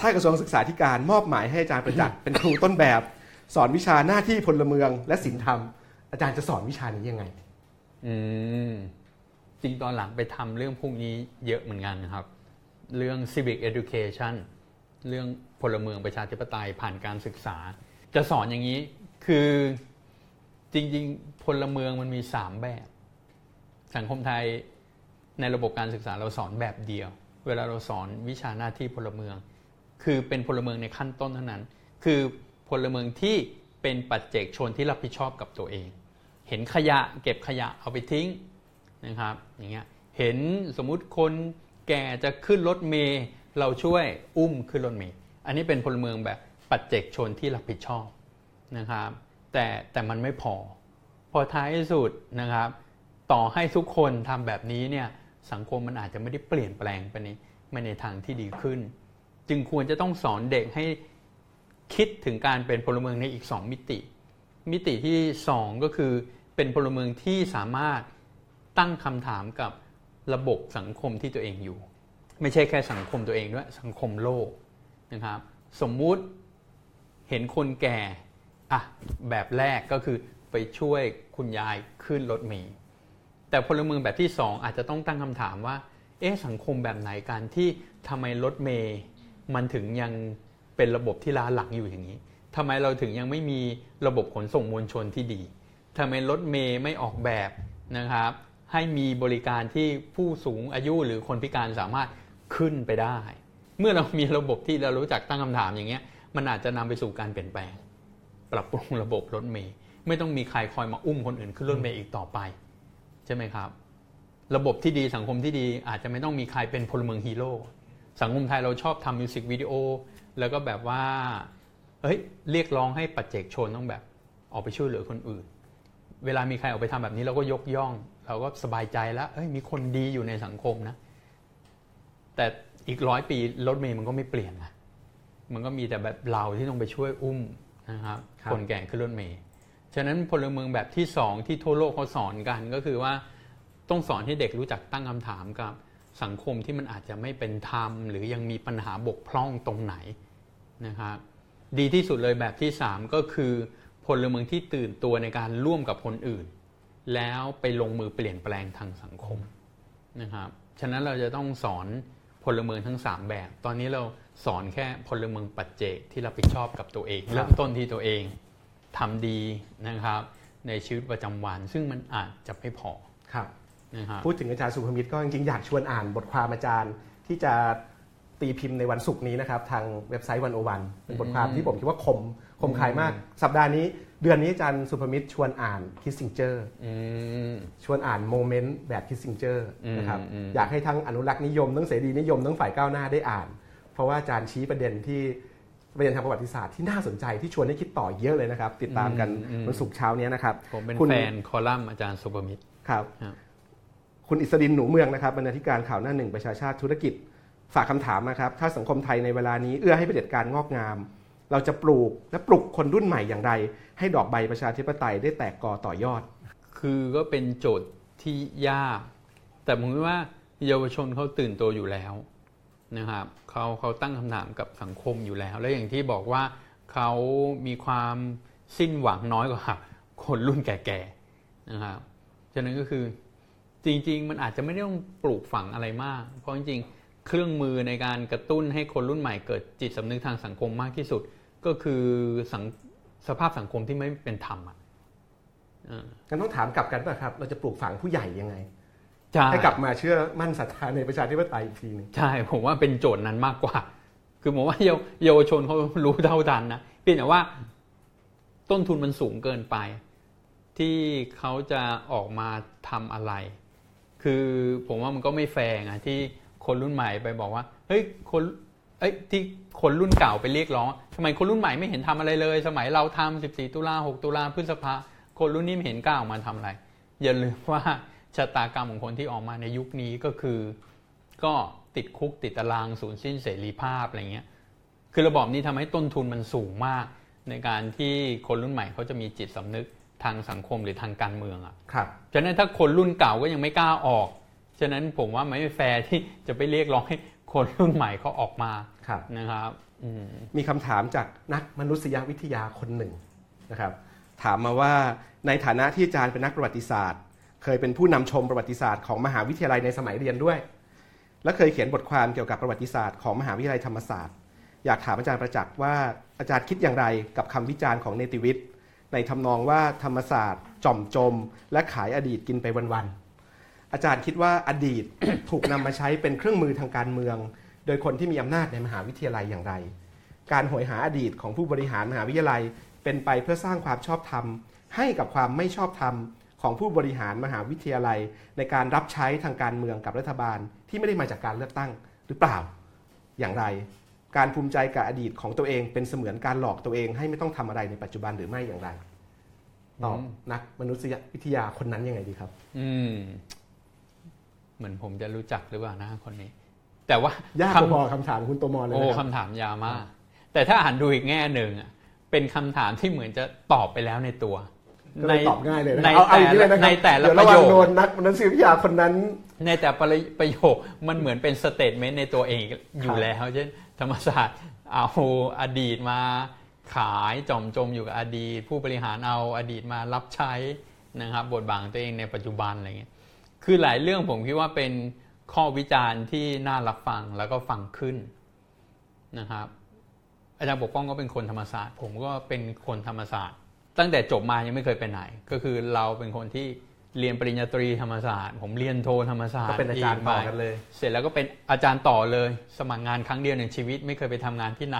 ถ้ากระทรวงศึกษาธิการมอบหมายให้อาจารย์ประจักษ์เป็นครูต้นแบบ สอนวิชาหน้าที่พลเมืองและศีลธรรม อาจารย์จะสอนวิชานี้ยังไง อืมจริงตอนหลังไปทำเรื่องพวกนี้เยอะเหมือนกันนะครับ เรื่อง civic education เรื่องพลเมืองประชาธิปไตยผ่านการศึกษา จะสอนอย่างนี้คือจริง ๆ พลเมืองมันมีสามแบบ สังคมไทยในระบบการศึกษาเราสอนแบบเดียว เวลาเราสอนวิชาหน้าที่พลเมือง คือเป็นพลเมืองในขั้นต้นเท่านั้น คือพลเมืองที่เป็นปัจเจกชนที่รับผิดชอบกับตัวเอง เห็นขยะเก็บขยะเอาไปทิ้งนะครับอย่างเงี้ยเห็นสมมุติคนแก่จะขึ้นรถเมล์เราช่วยอุ้มขึ้นรถเมล์อันนี้เป็นพลเมืองแบบปัจเจกชนที่รับผิดชอบนะครับ แต่แต่มันไม่พอ พอท้ายสุดนะครับ ต่อให้ทุกคนทำแบบนี้เนี่ยสังคมมันอาจจะไม่ได้เปลี่ยนแปลงไปในไปในทางที่ดีขึ้น จึงควรจะต้องสอนเด็กให้คิดถึงการเป็นพลเมืองในอีก 2 มิติ มิติที่ 2 ก็คือเป็นพลเมืองที่สามารถตั้งคำถามกับระบบสังคมที่ตัวเองอยู่ ไม่ใช่แค่สังคมตัวเองด้วยสังคมโลกนะครับ สมมุติเห็นคนแก่อะแบบแรกก็คือไปช่วยคุณยายขึ้นรถเมล์แต่พลเมืองแบบที่ 2 อาจจะต้องตั้งคำถามว่าเอ๊ะสังคมแบบไหนกันที่ทำไมรถเมย์ มันถึงยังเป็นระบบที่ล้าหลังอยู่อย่างนี้ทำไมเราถึงยังไม่มีระบบขนส่งมวลชนที่ดีทำไมรถเมย์ไม่ออกแบบนะครับ ให้มีบริการที่ผู้สูงอายุหรือคนพิการสามารถขึ้นไปได้ เมื่อเรามีระบบที่เรารู้จักตั้งคำถามอย่างเงี้ย มันอาจจะนำไปสู่การเปลี่ยนแปลง ปรับปรุงระบบรถเมย์ไม่ต้องมีใครคอยมาอุ้มคนอื่นขึ้นรถเมย์อีกต่อไป ใช่ไหมครับ ระบบที่ดีสังคมที่ดีอาจจะไม่ต้องมีใครเป็นพลเมืองฮีโร่ สังคมไทยเราชอบทำมิวสิกวิดีโอแล้วก็แบบว่าเฮ้ยเรียกร้องให้ปัจเจกชนต้องแบบออกไปช่วยเหลือคนอื่น เวลามีใครออกไปทำแบบนี้เราก็ยกย่อง เราก็สบายใจแล้วเอ้ยมีคนดีอยู่ในสังคมนะ แต่อีกร้อยปีรถเมย์มันก็ไม่เปลี่ยนนะมันก็มีแต่แบบเราที่ต้องไปช่วยอุ้มนะครับครับคนแก่ขึ้นรถเมล์ฉะนั้นพลเมืองแบบที่สองที่ทั่วโลกเขาสอนกันก็คือว่าต้องสอนให้เด็กรู้จักตั้งคำถามกับ สังคมที่มันอาจจะไม่เป็นธรรม หรือยังมีปัญหาบกพร่องตรงไหนนะครับดีที่สุดเลยแบบที่สามก็คือพลเมืองที่ตื่นตัวในการร่วมกับคนอื่น แล้วไปลงมือเปลี่ยนแปลงทางสังคมนะครับฉะนั้นเราจะต้องสอนพลเมืองทั้ง 3 แบบ ตอนนี้เราสอนแค่พลเมืองปัจเจกที่รับผิดชอบกับตัวเองเริ่มต้นที่ตัวเองทำดีนะครับ ในชีวิตประจำวัน ซึ่งมันอาจจะไม่พอครับ พูดถึงอาจารย์สุภมิตรก็จริงๆอยากชวนอ่านบทความอาจารย์ที่จะตีพิมพ์ในวันศุกร์นี้นะครับ ทางเว็บไซต์วันโอวันเป็นบทความที่ผมคิดว่าคมคมคายมาก สัปดาห์นี้ เดือนนี้อาจารย์สุภมิตรชวนอ่านคิสซิงเจอร์อืมชวนอ่าน moment แบบคิสซิงเจอร์อืมนะครับอืมอยากให้ทั้งอนุรักษ์นิยมทั้งเสรีนิยมทั้งฝ่ายก้าวหน้าได้อ่าน เพราะว่าอาจารย์ชี้ประเด็นที่ประเด็นทางประวัติศาสตร์ที่น่าสนใจที่ชวนให้คิดต่อเยอะเลยนะครับ ติดตามกันวันศุกร์เช้านี้นะครับผมเป็นคุณแฟนคอลัมน์อาจารย์สุภมิตรครับ คุณอิสดินหนูเมืองนะครับบรรณาธิการข่าวหน้าหนึ่งประชาชาติธุรกิจฝากคำถามนะครับ ถ้าสังคมไทยในเวลานี้เอื้อให้เผด็จการงอกงาม เราจะปลูกและปลุกคนรุ่นใหม่อย่างไร ให้ดอกใบประชาธิปไตยได้แตกกอต่อยอด คือก็เป็นโจทย์ที่ยาก แต่ผมคิดว่าเยาวชนเขาตื่นตัวอยู่แล้วนะครับเขาเขาตั้งคำถามกับสังคมอยู่แล้ว และอย่างที่บอกว่าเขามีความสิ้นหวังน้อยกว่าคนรุ่นแก่ๆนะครับฉะนั้นก็คือ จริง ๆ มันอาจจะไม่ได้ต้องปลูกฝังอะไรมาก เพราะจริงๆ เครื่องมือในการกระตุ้นให้คนรุ่นใหม่เกิดจิตสำนึกทางสังคมมากที่สุด ก็คือสังสภาพสังคมที่ไม่เป็นธรรมอะเออกันต้องถามกลับกันป่ะครับ เราจะปลูกฝังผู้ใหญ่ยังไงใช่ให้กลับมาเชื่อมั่นศรัทธาในประชาธิปไตยอีกทีหนึงใช่ ผมว่าเป็นโจทย์นั้นมากกว่า คือผมว่าเยาวเยาวชนเขารู้เท่าทันนะเพียงแต่ว่า ต้นทุนมันสูงเกินไป ที่เขาจะออกมาทำอะไร คือผมว่ามันก็ไม่แฟร์ไงที่คนรุ่นใหม่ไปบอกว่าเฮ้ยคนเอ้ยที่คนรุ่นเก่าไปเรียกร้องทำไมคนรุ่นใหม่ไม่เห็นทำอะไรเลย สมัยเราทำ14 ตุลา6ตุลาพฤษภาคนรุ่นนี้ไม่เห็นกล้าออกมาทำอะไร อย่าลืมว่าชะตากรรมของคนที่ออกมาในยุคนี้ก็คือ ก็ติดคุกติดตารางสูญสิ้นเสรีภาพอะไรเงี้ยคือระบอบนี้ทำให้ต้นทุนมันสูงมาก ในการที่คนรุ่นใหม่เขาจะมีจิตสำนึก ทางสังคมหรือทางการเมืองอะ่ะครับฉะนั้นถ้าคนรุ่นเก่าก็ยังไม่กล้าออก ฉะนั้นผมว่าไม่แฟร์ที่จะไปเรียกร้องให้คนรุ่นใหม่เขาออกมาครับนะครับอืมมีคำถามจากนักมนุษยวิทยาคนหนึ่งนะครับ ถามมาว่าในฐานะที่อาจารย์เป็นนักประวัติศาสตร์ เคยเป็นผู้นำชมประวัติศาสตร์ของมหาวิทยาลัยในสมัยเรียนด้วย และเคยเขียนบทความเกี่ยวกับประวัติศาสตร์ของมหาวิทยาลัยธรรมศาสตร์ อยากถามอาจารย์ประจักษ์ว่าอาจารย์คิดอย่างไรกับคำวิจารณ์ของเนติวิทย์ ในทำนองว่าธรรมศาสตร์จอมจม และขายอดีตกินไปวันๆอาจารย์คิดว่าอดีตถูกนำมาใช้เป็นเครื่องมือทางการเมือง โดยคนที่มีอำนาจในมหาวิทยาลัยอย่างไร การโหยหาอดีตของผู้บริหารมหาวิทยาลัย เป็นไปเพื่อสร้างความชอบธรรม ให้กับความไม่ชอบธรรมของผู้บริหารมหาวิทยาลัย ในการรับใช้ทางการเมืองกับรัฐบาลที่ไม่ได้มาจากการเลือกตั้งหรือเปล่าอย่างไร การภูมิใจกับอดีตของตัวเองเป็นเสมือนการหลอกตัวเอง ให้ไม่ต้องทำอะไรในปัจจุบันหรือไม่อย่างไรตอบนักมนุษยวิทยาคนนั้นยังไงดีครับ อืมเหมือนผมจะรู้จักหรือเปล่านะคนนี้ แต่ว่ายากคำพอๆคำถามคุณโตมรเลยโอ้นะครับคำถามยาวมาก แต่ถ้าอ่านดูอีกแง่หนึ่งอะเป็นคำถามที่เหมือนจะตอบไปแล้วในตัวก็เลยตอบง่ายเลยนะในเอาเอาแต่อย่างนี้เลยนะครับในแต่ละประโยคเดี๋ยวประระวังโดนนักมนุษยวิทยาคนนั้น ในแต่ละประโยคมันเหมือนเป็น statement ในตัวเองอครัยู่แล้วครับเช่น ธรรมศาสตร์เอาอดีตมาขายจอมจมอยู่กับอดีต ผู้บริหารเอาอดีตมารับใช้นะครับ บทบาทของตัวเองในปัจจุบันอะไรเงี้ยคือหลายเรื่องผมคิดว่าเป็นข้อวิจารณ์ที่น่ารับฟังแล้วก็ฟังขึ้นนะครับอาจารย์ปกป้องก็เป็นคนธรรมศาสตร์ ผมก็เป็นคนธรรมศาสตร์ ตั้งแต่จบมายังไม่เคยไปไหน ก็คือเราเป็นคนที่ เรียนปริญญาตรีธรรมศาสตร์ ผมเรียนโทธรรมศาสตก็ร์เป็นอาจารย์ต่อกันเลย เสร็จแล้วก็เป็นอาจารย์ต่อเลย สมัครงานครั้งเดียวในชีวิตไม่เคยไปทำงานที่ไหน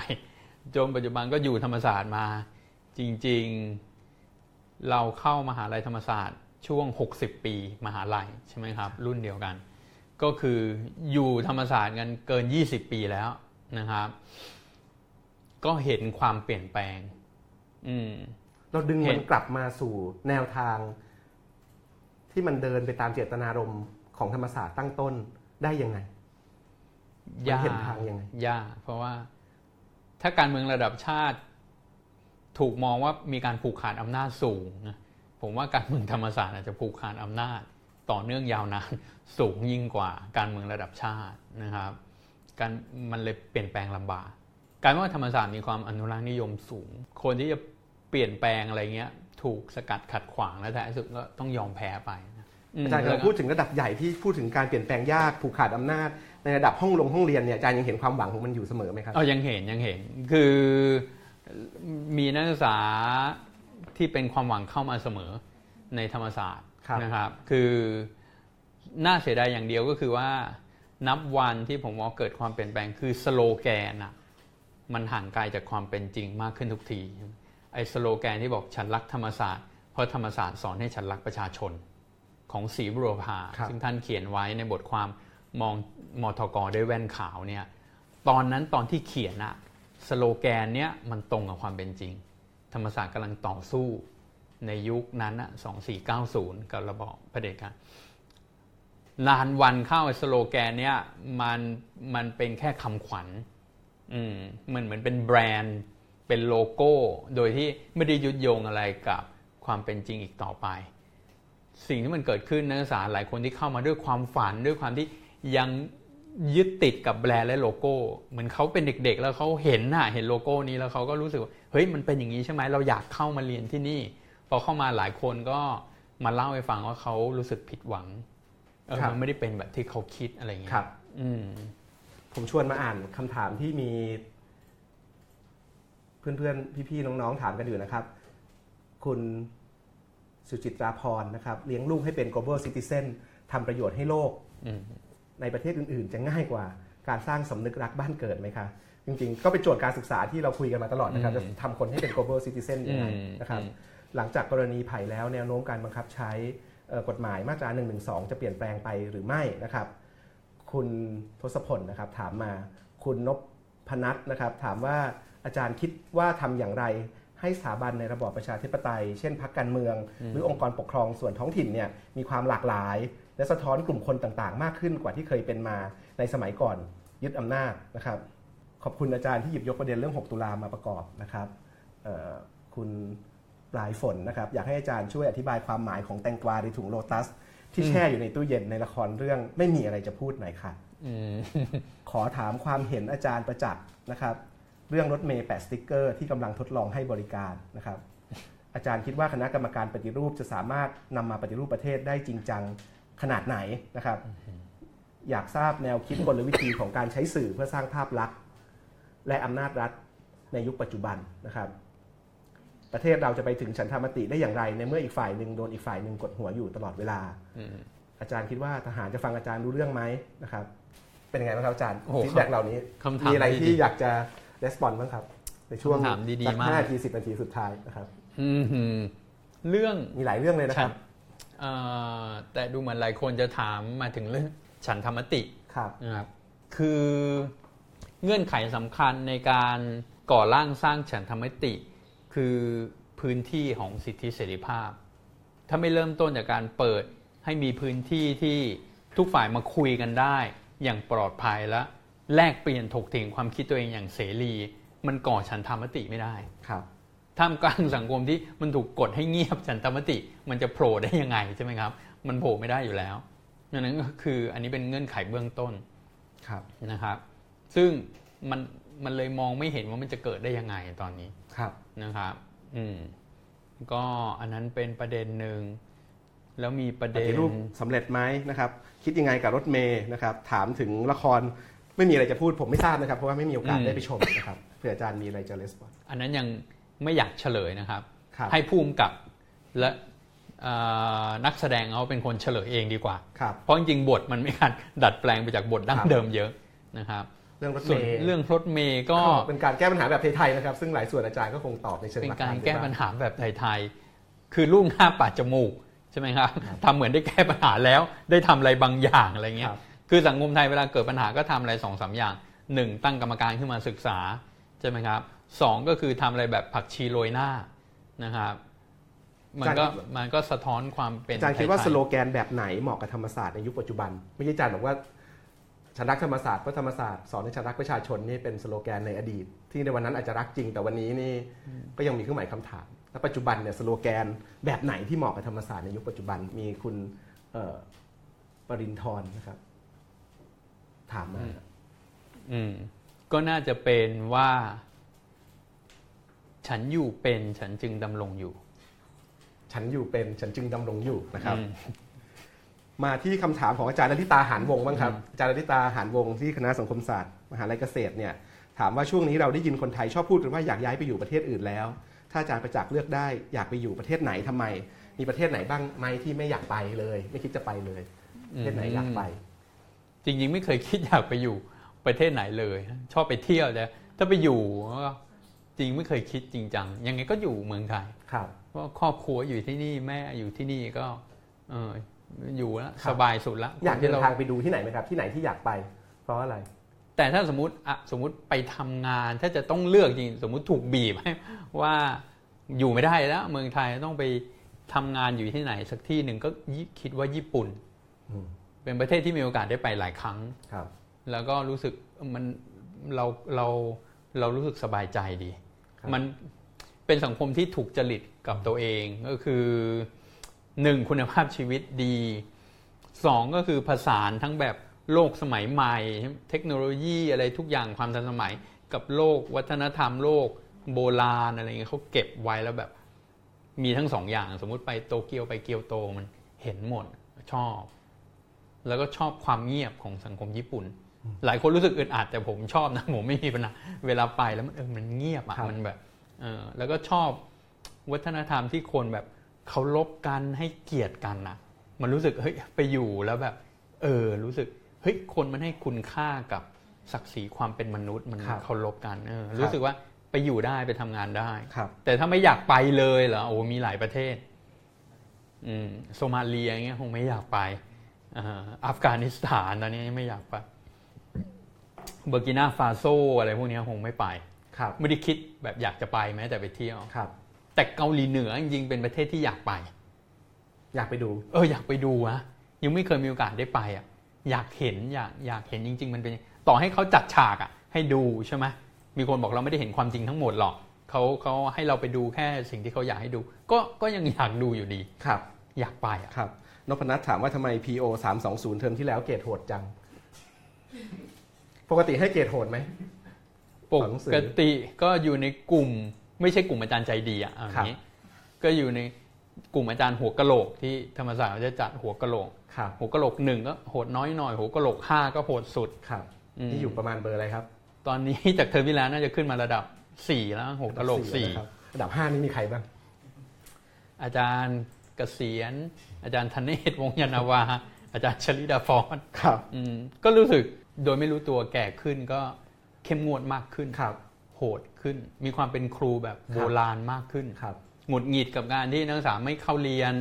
จนปัจจุบันก็อยู่ธรรมศาสตร์มา จริงๆ เราเข้ามหาลัยธรรมศาสตร์ช่วง 60 ปีมหาลัยใช่ไหมครับ รุ่นเดียวกัน ก็คืออยู่ธรรมศาสตร์กันเกิน 20 ปีแล้วนะครับ ก็เห็นความเปลี่ยนแปลง อืมเราดึงเห็มันนกลับมาสู่แนวทาง ที่มันเดินไปตามเจตนารมณ์ของธรรมศาสตร์ตั้งต้นได้ยังไงยากเห็นทางยังไงยากเพราะว่าถ้าการเมืองระดับชาติ ถูกมองว่ามีการผูกขาดอำนาจสูงนะผมว่าการเมืองธรรมศาสตร์อาจจะผูกขาดอำนาจ ต่อเนื่องยาวนานสูงยิ่งกว่า การเมืองระดับชาตินะครับ การมันเลยเปลี่ยนแปลงลำบากการว่าธรรมศาสตร์มีความอนุรักษ์นิยมสูง คนที่จะเปลี่ยนแปลงอะไรเงี้ย ถูกสกัดขัดขวางแล้วท้ายสุดก็ต้องยอมแพ้ไปนะมอาจารย์แล้วกำลัก็งพูดถึงระดับใหญ่ที่พูดถึงการเปลี่ยนแปลงยากผูกขาดอำนาจ ในระดับห้องลงห้องเรียนเนี่ยอาจารย์ยังเห็นความหวังของมันอยู่เสมอไหมครับเอายังเห็นยังเห็นคือมีนักศึกษาที่เป็นความหวังเข้ามาเสมอในธรรมศาสตร์ครับนะครับ คือน่าเสียดายอย่างเดียวก็คือว่านับวันที่ผมว่าเกิดความเปลี่ยนแปลงคือสโลแกนอะมันห่างไกลจากความเป็นจริงมากขึ้นทุกที ไอ้สโลแกนที่บอกฉันรักธรรมศาสตร์เพราะธรรมศาสตร์สอนให้ฉันรักประชาชนของศรีบุรพาครับซึ่งท่านเขียนไว้ในบทความมองมทกด้วยแว่นขาวเนี่ยตอนนั้นตอนที่เขียนอะสโลแกนเนี้ยมันตรงกับความเป็นจริง ธรรมศาสตร์กำลังต่อสู้ในยุคนั้นอะ2490 กับระบอบเผด็จการนานวันเข้าไอ้สโลแกนเนี้ยมันมันเป็นแค่คำขวัญอืมมันเหมือนเป็นแบรนด์ เป็นโลโก้ โดยที่ไม่ได้ยุดโยงอะไรกับความเป็นจริงอีกต่อไป สิ่งที่มันเกิดขึ้นนักศึกษาหลายคนที่เข้ามาด้วยความฝันด้วยความที่ยังยึดติดกับแบรนด์และโลโก้ เหมือนเขาเป็นเด็ก ๆ แล้วเขาเห็นน่ะเห็นโลโก้นี้แล้วเขาก็รู้สึกว่าเฮ้ยมันเป็นอย่างนี้ใช่ไหมเราอยากเข้ามาเรียนที่นี่พอเข้ามาหลายคนก็มาเล่าให้ฟังว่าเขารู้สึกผิดหวังเออครับมันไม่ได้เป็นแบบที่เขาคิดอะไรอย่างเงี้ยครับ อืมผมชวนมาอ่านคำถามที่มี เพื่อนๆ พี่ๆ น้องๆ ถามกันอยู่นะครับ คุณสุจิตราพรนะครับ เลี้ยงลูกให้เป็น global citizen ทำประโยชน์ให้โลกอืมในประเทศอื่น ๆ จะง่ายกว่าการสร้างสำนึกรักบ้านเกิดไหมคะ จริงๆ ก็เป็นโจทย์การศึกษาที่เราคุยกันมาตลอดนะครับอืมจะทำคนให้เป็น global citizen ยังไงอืมนะครับอืมหลังจากกรณีไผ่แล้วแนวโน้มการบังคับใช้เอ่อกฎหมายมาตรา1นึจะเปลี่ยนแปลงไปหรือไม่นะครับ คุณทศพลนะครับถามมา คุณนพพนัทนะครับ ถามว่า อาจารย์คิดว่าทำอย่างไรให้สถาบันในระบอบประชาธิปไตย เช่นพรรคการเมือง หรือองค์กรปกครองส่วนท้องถิ่นเนี่ยมีความหลากหลาย และสะท้อนกลุ่มคนต่างๆ มากขึ้นกว่าที่เคยเป็นมาในสมัยก่อนยึดอำนาจนะครับ ขอบคุณอาจารย์ที่หยิบยกประเด็นเรื่อง 6 ตุลามาประกอบนะครับเอ่อคุณปลายฝนนะครับ อยากให้อาจารย์ช่วยอธิบายความหมายของแตงกวาในถุงโลตัส ที่แช่อยู่ในตู้เย็นในละครเรื่องไม่มีอะไรจะพูดหน่อยค่ะอืมขอถามความเห็นอาจารย์ประจักษ์นะครับ เรื่องรถเมย์แปะสติกเกอร์ที่กำลังทดลองให้บริการนะครับ อาจารย์คิดว่าคณะกรรมการปฏิรูปจะสามารถนำมาปฏิรูปประเทศได้จริงจังขนาดไหนนะครับ อยากทราบแนวคิดกลวิธีของการใช้สื่อเพื่อสร้างภาพลักษณ์ และอำนาจรัฐในยุคปัจจุบันนะครับ ประเทศเราจะไปถึงฉันทามติได้อย่างไร ในเมื่ออีกฝ่ายหนึ่งโดนอีกฝ่ายหนึ่งกดหัวอยู่ตลอดเวลาอืมอาจารย์คิดว่าทหารจะฟังอาจารย์รู้เรื่องไหมนะครับ เป็นยังไงบ้างครับอาจารย์โอ้โห feedback เหล่านี้คำถามมีอะไรดีที่อยากจะ response บ้างครับ ในช่วงคำถามดีๆสักมากห้านาทีสิบนาทีสุดท้ายนะครับอืมหืมเรื่องมีหลายเรื่องเลยนะครับเอ่อแต่ดูเหมือนหลายคนจะถามมาถึงเรื่องฉันทามติครับนะครับ คือเงื่อนไขสำคัญในการก่อร่างสร้างฉันธรรมติ คือพื้นที่ของสิทธิเสรีภาพ ถ้าไม่เริ่มต้นจากการเปิดให้มีพื้นที่ที่ทุกฝ่ายมาคุยกันได้ อย่างปลอดภัยและ แลกเปลี่ยนถกเถียงความคิดตัวเองอย่างเสรี มันก่อฉันธรรมติไม่ได้ครับท่ามกลางสังคมที่มันถูกกดให้เงียบฉันธรรมติ มันจะโผล่ได้ยังไงใช่ไหมครับ มันโผล่ไม่ได้อยู่แล้วดังนั้นก็คืออันนี้เป็นเงื่อนไขเบื้องต้นครับนะครับ ซึ่งมันมันเลยมองไม่เห็นว่ามันจะเกิดได้ยังไงตอนนี้ครับนะครับ อืมก็อันนั้นเป็นประเด็นหนึ่งแล้วมีประปเด็นฏิรูปสำเร็จไหมนะครับ คิดยังไงกับรถเมย์นะครับ ถามถึงละคร ไม่มีอะไรจะพูดผมไม่ทราบนะครับ เพราะว่าไม่มีโอกาสอืมได้ไปชมนะครับเผื่ออาจารย์มีอะไรจะรีสปอนส์อันนั้นยังไม่อยากเฉลยนะครับครับให้ภูมิกับและเอ่อนักแสดงเขาเป็นคนเฉลยเองดีกว่าครับเพราะจริงๆบทมันไม่การดัดแปลงไปจากบทดั้งครับเดิมเยอะนะครับเรื่องรถส่เมวนย์เรื่องรถเมย์ก็ก็เป็นการแก้ปัญหาแบบไทยๆนะครับ ซึ่งหลายส่วนอาจารย์ก็คงตอบในเชิงเป็นหลักการได้แก้บ้งปัญหาแบบไทยๆคือลูกหน้าปัดจมูกใช่ไหมครับทำเหมือนได้แก้ปัญหาแล้วได้ทำอะไรบางอย่างอะไรเงี้คยรับ คือสังคมไทยเวลาเกิดปัญหาก็ทำอะไรสองสามอย่างหนึ่งตั้งกรรมการขึ้นมาศึกษาใช่ไหมครับสองก็คือทำอะไรแบบผักชีโรยหน้านะครับมันก็มันก็สะท้อนความเป็นอาจารย์คิดว่าไทยๆสโลแกนแบบไหนเหมาะกับธรรมศาสตร์ในยุคปัจจุบัน ไม่ใช่อาจารย์บอกว่าฉันรักธรรมศาสตร์เพราะธรรมศาสตร์สอนให้ฉันรักประชาชนนี่เป็นสโลแกนในอดีต ที่ในวันนั้นอาจจะรักจริงแต่วันนี้นี่ก็ยังมีเครื่องหมายคำถาม และปัจจุบันเนี่ยสโลแกนแบบไหนที่เหมาะกับธรรมศาสตร์ในยุคปัจจุบันมีคุณเอ่อปรินทร์นะครับ ถามมา อืม ก็น่าจะเป็นว่า ฉันอยู่เป็น ฉันจึงดำรงอยู่ ฉันอยู่เป็น ฉันจึงดำรงอยู่นะครับอืมมาที่คำถามของอาจารย์ลลิตาหานวงศ์บ้างครับ อาจารย์ลลิตาหานวงศ์ที่คณะสังคมศาสตร์มหาลัยเกษตรเนี่ย ถามว่าช่วงนี้เราได้ยินคนไทยชอบพูดกันว่าอยากย้ายไปอยู่ประเทศอื่นแล้ว ถ้าอาจารย์ประจักษ์เลือกได้อยากไปอยู่ประเทศไหนทำไม มีประเทศไหนบ้างไหมที่ไม่อยากไปเลย ไม่คิดจะไปเลยประเทศไหนอยากไป จริงๆ ไม่เคยคิดอยากไปอยู่ประเทศไหนเลย ชอบไปเที่ยวแต่ถ้าไปอยู่ก็จริงไม่เคยคิดจริงจังยังไงก็อยู่เมืองไทยครับเพราะครอบครัวอยู่ที่นี่แม่อยู่ที่นี่ก็เอออยู่แล้วครับสบายสุดละอยากที่เดินเราทางไปดูที่ไหนไหมครับ ที่ไหนที่อยากไป เพราะอะไร แต่ถ้าสมมติอะสมมติไปทำงานถ้าจะต้องเลือกจริงสมมติถูกบีบให้ว่าอยู่ไม่ได้แล้ว เมืองไทยต้องไปทำงานอยู่ที่ไหนสักที่หนึ่งก็ยิคิดว่าญี่ปุ่นอืม เป็นประเทศที่มีโอกาสได้ไปหลายครั้งครับ แล้วก็รู้สึกมันเราเราเรารู้สึกสบายใจดีครับมันเป็นสังคมที่ถูกจริตกับตัวเองก็คือหนึ่งคุณภาพชีวิตดีสองก็คือผสานทั้งแบบโลกสมัยใหม่ เทคโนโลยีอะไรทุกอย่างความทันสมัยกับโลกวัฒนธรรมโลกโบราณอะไรเงี้ยเขาเก็บไว้แล้วแบบมีทั้งสองอย่าง สมมุติไปโตเกียวไปเกียวโตมันเห็นหมดชอบ แล้วก็ชอบความเงียบของสังคมญี่ปุ่น หลายคนรู้สึกอึดอัดแต่ผมชอบนะผมไม่มีปัญหาเวลาไปแล้วมันเออมันเงียบอะครับมันแบบเออแล้วก็ชอบวัฒนธรรมที่คนแบบเคารพกันให้เกียรติกันนะมันรู้สึกเฮ้ยไปอยู่แล้วแบบ เออรู้สึกเฮ้ยคนมันให้คุณค่ากับศักดิ์ศรีความเป็นมนุษย์มันครับเคารพกันเออรู้สึกว่าไปอยู่ได้ไปทำงานได้ครับ แต่ถ้าไม่อยากไปเลยเหรอโอ้มีหลายประเทศ อืมโซมาเลียเงี้ยคงไม่อยากไป อ่าอัฟกานิสถานตอนนี้ไม่อยากไปเบอร์กินาฟาโซอะไรพวกเนี้ยคงไม่ไปครับไม่ได้คิดแบบอยากจะไปแม้แต่ไปเที่ยวครับ แต่เกาหลีเหนือจริงๆเป็นประเทศที่อยากไป อยากไปดู เอออยากไปดูอะยังไม่เคยมีโอกาสได้ไปอะอยากเห็นอยากอยากเห็นจริง ๆ มันเป็น ต่อให้เขาจัดฉากอะให้ดูใช่ไหมมีคนบอกเราไม่ได้เห็นความจริงทั้งหมดหรอกเขาเขาให้เราไปดูแค่สิ่งที่เขาอยากให้ดู ก็ก็ยังอยากดูอยู่ดีครับ อยากไปอะครับ นพนัทถามว่าทำไม PO 320 เทอมที่แล้วเกรดโหดจัง ปกติให้เกรดโหดไหมปสอนหนังสือกติก็อยู่ในกลุ่ม ไม่ใช่กลุ่มอาจารย์ใจดีอะเอาอครับย่างนี้ ก็อยู่ในกลุ่มอาจารย์หัวกะโหลกที่ธรรมศาสตร์เขาจะจัดหัวกะโหลกครับหัวกะโหลกหนึ่งก็โหดน้อยหน่อย หัวกะโหลกห้าก็โหดสุดครับอืมนี่อยู่ประมาณเบอร์อะไรครับ ตอนนี้จากเทอมที่แล้วน่าจะขึ้นมาระดับสี่แล้วหัวกะโหลกสี่นะครับระดับ5นี่มีใครบ้างอาจารย์เกษียณ อาจารย์ธเนศวงศ์ยานาวา อาจารย์ชลิดาฟอนครับอืมก็รู้สึกโดยไม่รู้ตัวแก่ขึ้นก็เข้มงวดมากขึ้นครับ โหดขึ้น มีความเป็นครูแบบโบราณมากขึ้นครับหงุดหงิดกับการที่นักศึกษาไม่เข้าเรียน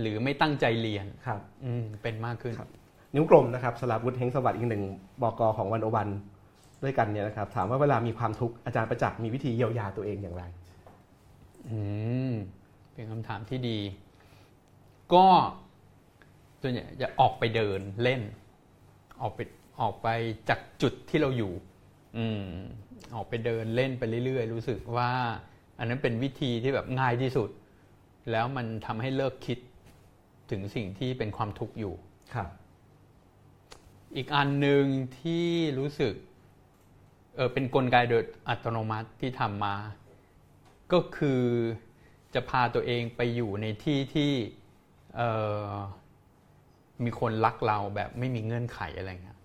หรือไม่ตั้งใจเรียนครับอืมเป็นมากขึ้นครับนิ้วกลมนะครับสลาวุฒิเฮงสวัสดิ์อีกหนึ่งบกของวันโอวันด้วยกันเนี่ยนะครับ ถามว่าเวลามีความทุกข์อาจารย์ประจักษ์มีวิธีเยียวยาตัวเองอย่างไร อืมเป็นคำถามที่ดี ก็ส่วนใหญ่จะออกไปเดินเล่น ออกไปออกไปจากจุดที่เราอยู่ อืม ออกไปเดินเล่นไปเรื่อยๆ รู้สึกว่า อันนั้นเป็นวิธีที่แบบง่ายที่สุด แล้วมันทำให้เลิกคิดถึงสิ่งที่เป็นความทุกข์อยู่ ครับ อีกอันหนึ่งที่รู้สึก เออเป็นนกลไกโดยอัตโนมัติที่ทำมา ก็คือจะพาตัวเองไปอยู่ในที่ที่เอ่อ มีคนรักเราแบบไม่มีเงื่อนไขอะไรเงี้ย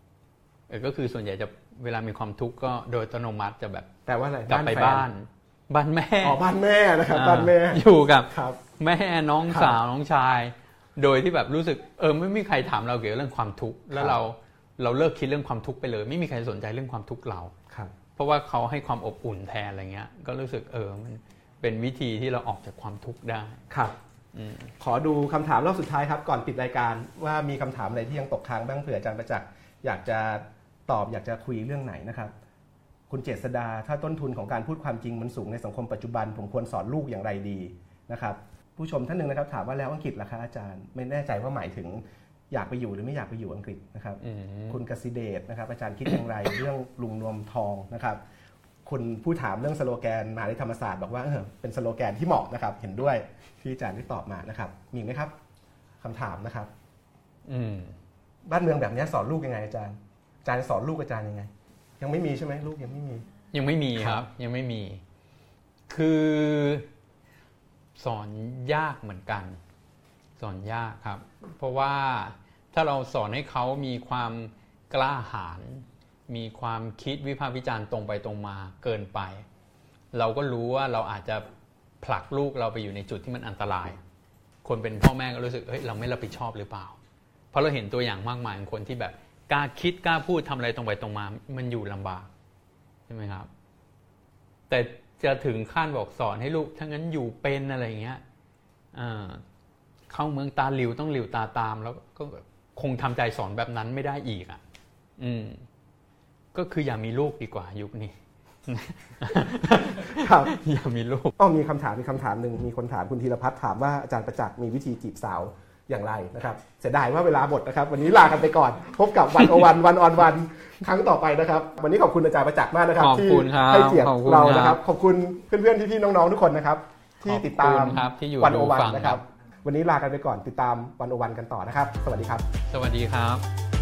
เออก็คือส่วนใหญ่จะเวลามีความทุกข์ก็โดยอัตโนมัติจะแบบแต่ว่าอะไรกลับไปแฟนบ้าน บ้านแม่อ๋อบ้านแม่นะครับบ้านแม่อ่าอยู่กับครับแม่น้องครับสาวน้องชาย โดยที่แบบรู้สึกเออไม่มีใครถามเราเกี่ยวกับเรื่องความทุกข์แล้ควรับเราเราเลิกคิดเรื่องความทุกข์ไปเลย ไม่มีใครสนใจเรื่องความทุกข์เราครับ เพราะว่าเขาให้ความอบอุ่นแทนอะไรเงี้ย ก็รู้สึกเออมันเป็นวิธีที่เราออกจากความทุกข์ได้ครับอืม ขอดูคำถามรอบสุดท้ายครับ ก่อนปิดรายการว่ามีคำถามอะไรที่ยังตกค้างบ้างเผื่ออาจารย์ประจักษ์อยากจะตอบอยากจะคุยเรื่องไหนนะครับ คุณเจษดาถ้าต้นทุนของการพูดความจริงมันสูงในสังคมปัจจุบัน ผมควรสอนลูกอย่างไรดีนะครับผู้ชมท่านหนึ่งนะครับ ถามว่าแล้วอังกฤษล่ะคะอาจารย์ ไม่แน่ใจว่าหมายถึงอยากไปอยู่หรือไม่อยากไปอยู่อังกฤษนะครับอืมคุณกสิเดชนะครับ อาจารย์คิดอย่างไรเรื่องลุงนวมทองนะครับ คุณผู้ถามเรื่องสโลแกนมหาวิทยาลัยธรรมศาสตร์บอกว่าเออเป็นสโลแกนที่เหมาะนะครับ เห็นด้วยที่อาจารย์ได้ตอบมานะครับ มีไหมครับคำถามนะครับ อืมบ้านเมืองแบบนี้สอนลูกยังไงอาจารย์อาจารย์สอนลูกอาจารย์ยังไง ยังไม่มีใช่ไหมลูกยังไม่มี ยังไม่มีคครัรับบยังไม่มี คือสอนยากเหมือนกัน สอนยากครับ เพราะว่าถ้าเราสอนให้เขามีความกล้าหาญ มีความคิดวิพากษ์วิจารณ์ตรงไปตรงมาเกินไป เราก็รู้ว่าเราอาจจะผลักลูกเราไปอยู่ในจุดที่มันอันตราย คนเป็นพ่อแม่ก็รู้สึกเฮ้ยเราไม่รับผิดชอบหรือเปล่า เพราะเราเห็นตัวอย่างมากมายของคนที่แบบกล้าคิดกล้าพูดทำอะไรตรงไปตรงมา มันอยู่ลำบากใช่ไหมครับ แต่จะถึงขั้นบอกสอนให้ลูกถ้างั้นอยู่เป็นอะไรอย่างเงี้ยเข้าเมืองตาหลิวต้องหลิวตาตาม แล้วก็คงทำใจสอนแบบนั้นไม่ได้อีกอะ อืม ก็คืออย่ามีลูกดีกว่ายุคนี้ครับอย่ามีลูกอ๋อมีคำถามมีคำถามหนึ่งมีคนถามคุณธีรพัฒน์ถามว่าอาจารย์ประจักษ์มีวิธีจีบสาวอย่างไรนะครับเสียดายว่าเวลาหมดนะครับ วันนี้ลากันไปก่อน พบกับวันโอวันวันออนวันครั้งต่อไปนะครับ วันนี้ขอบคุณอาจารย์ประจักษ์มากนะครับขอบที่คุณครับให้เกียรติขอบคุณเราครับนะครับ ขอบคุณเพื่อนๆพี่ๆน้องๆทุกคนนะครับ ที่ติดตามขอบคุณครับที่อยู่วันโอดูวันฟังนะคครัรับบวันนี้ลากันไปก่อนติดตามวันโอวันกันต่อนะครับ สวัสดีครับ สวัสดีครับ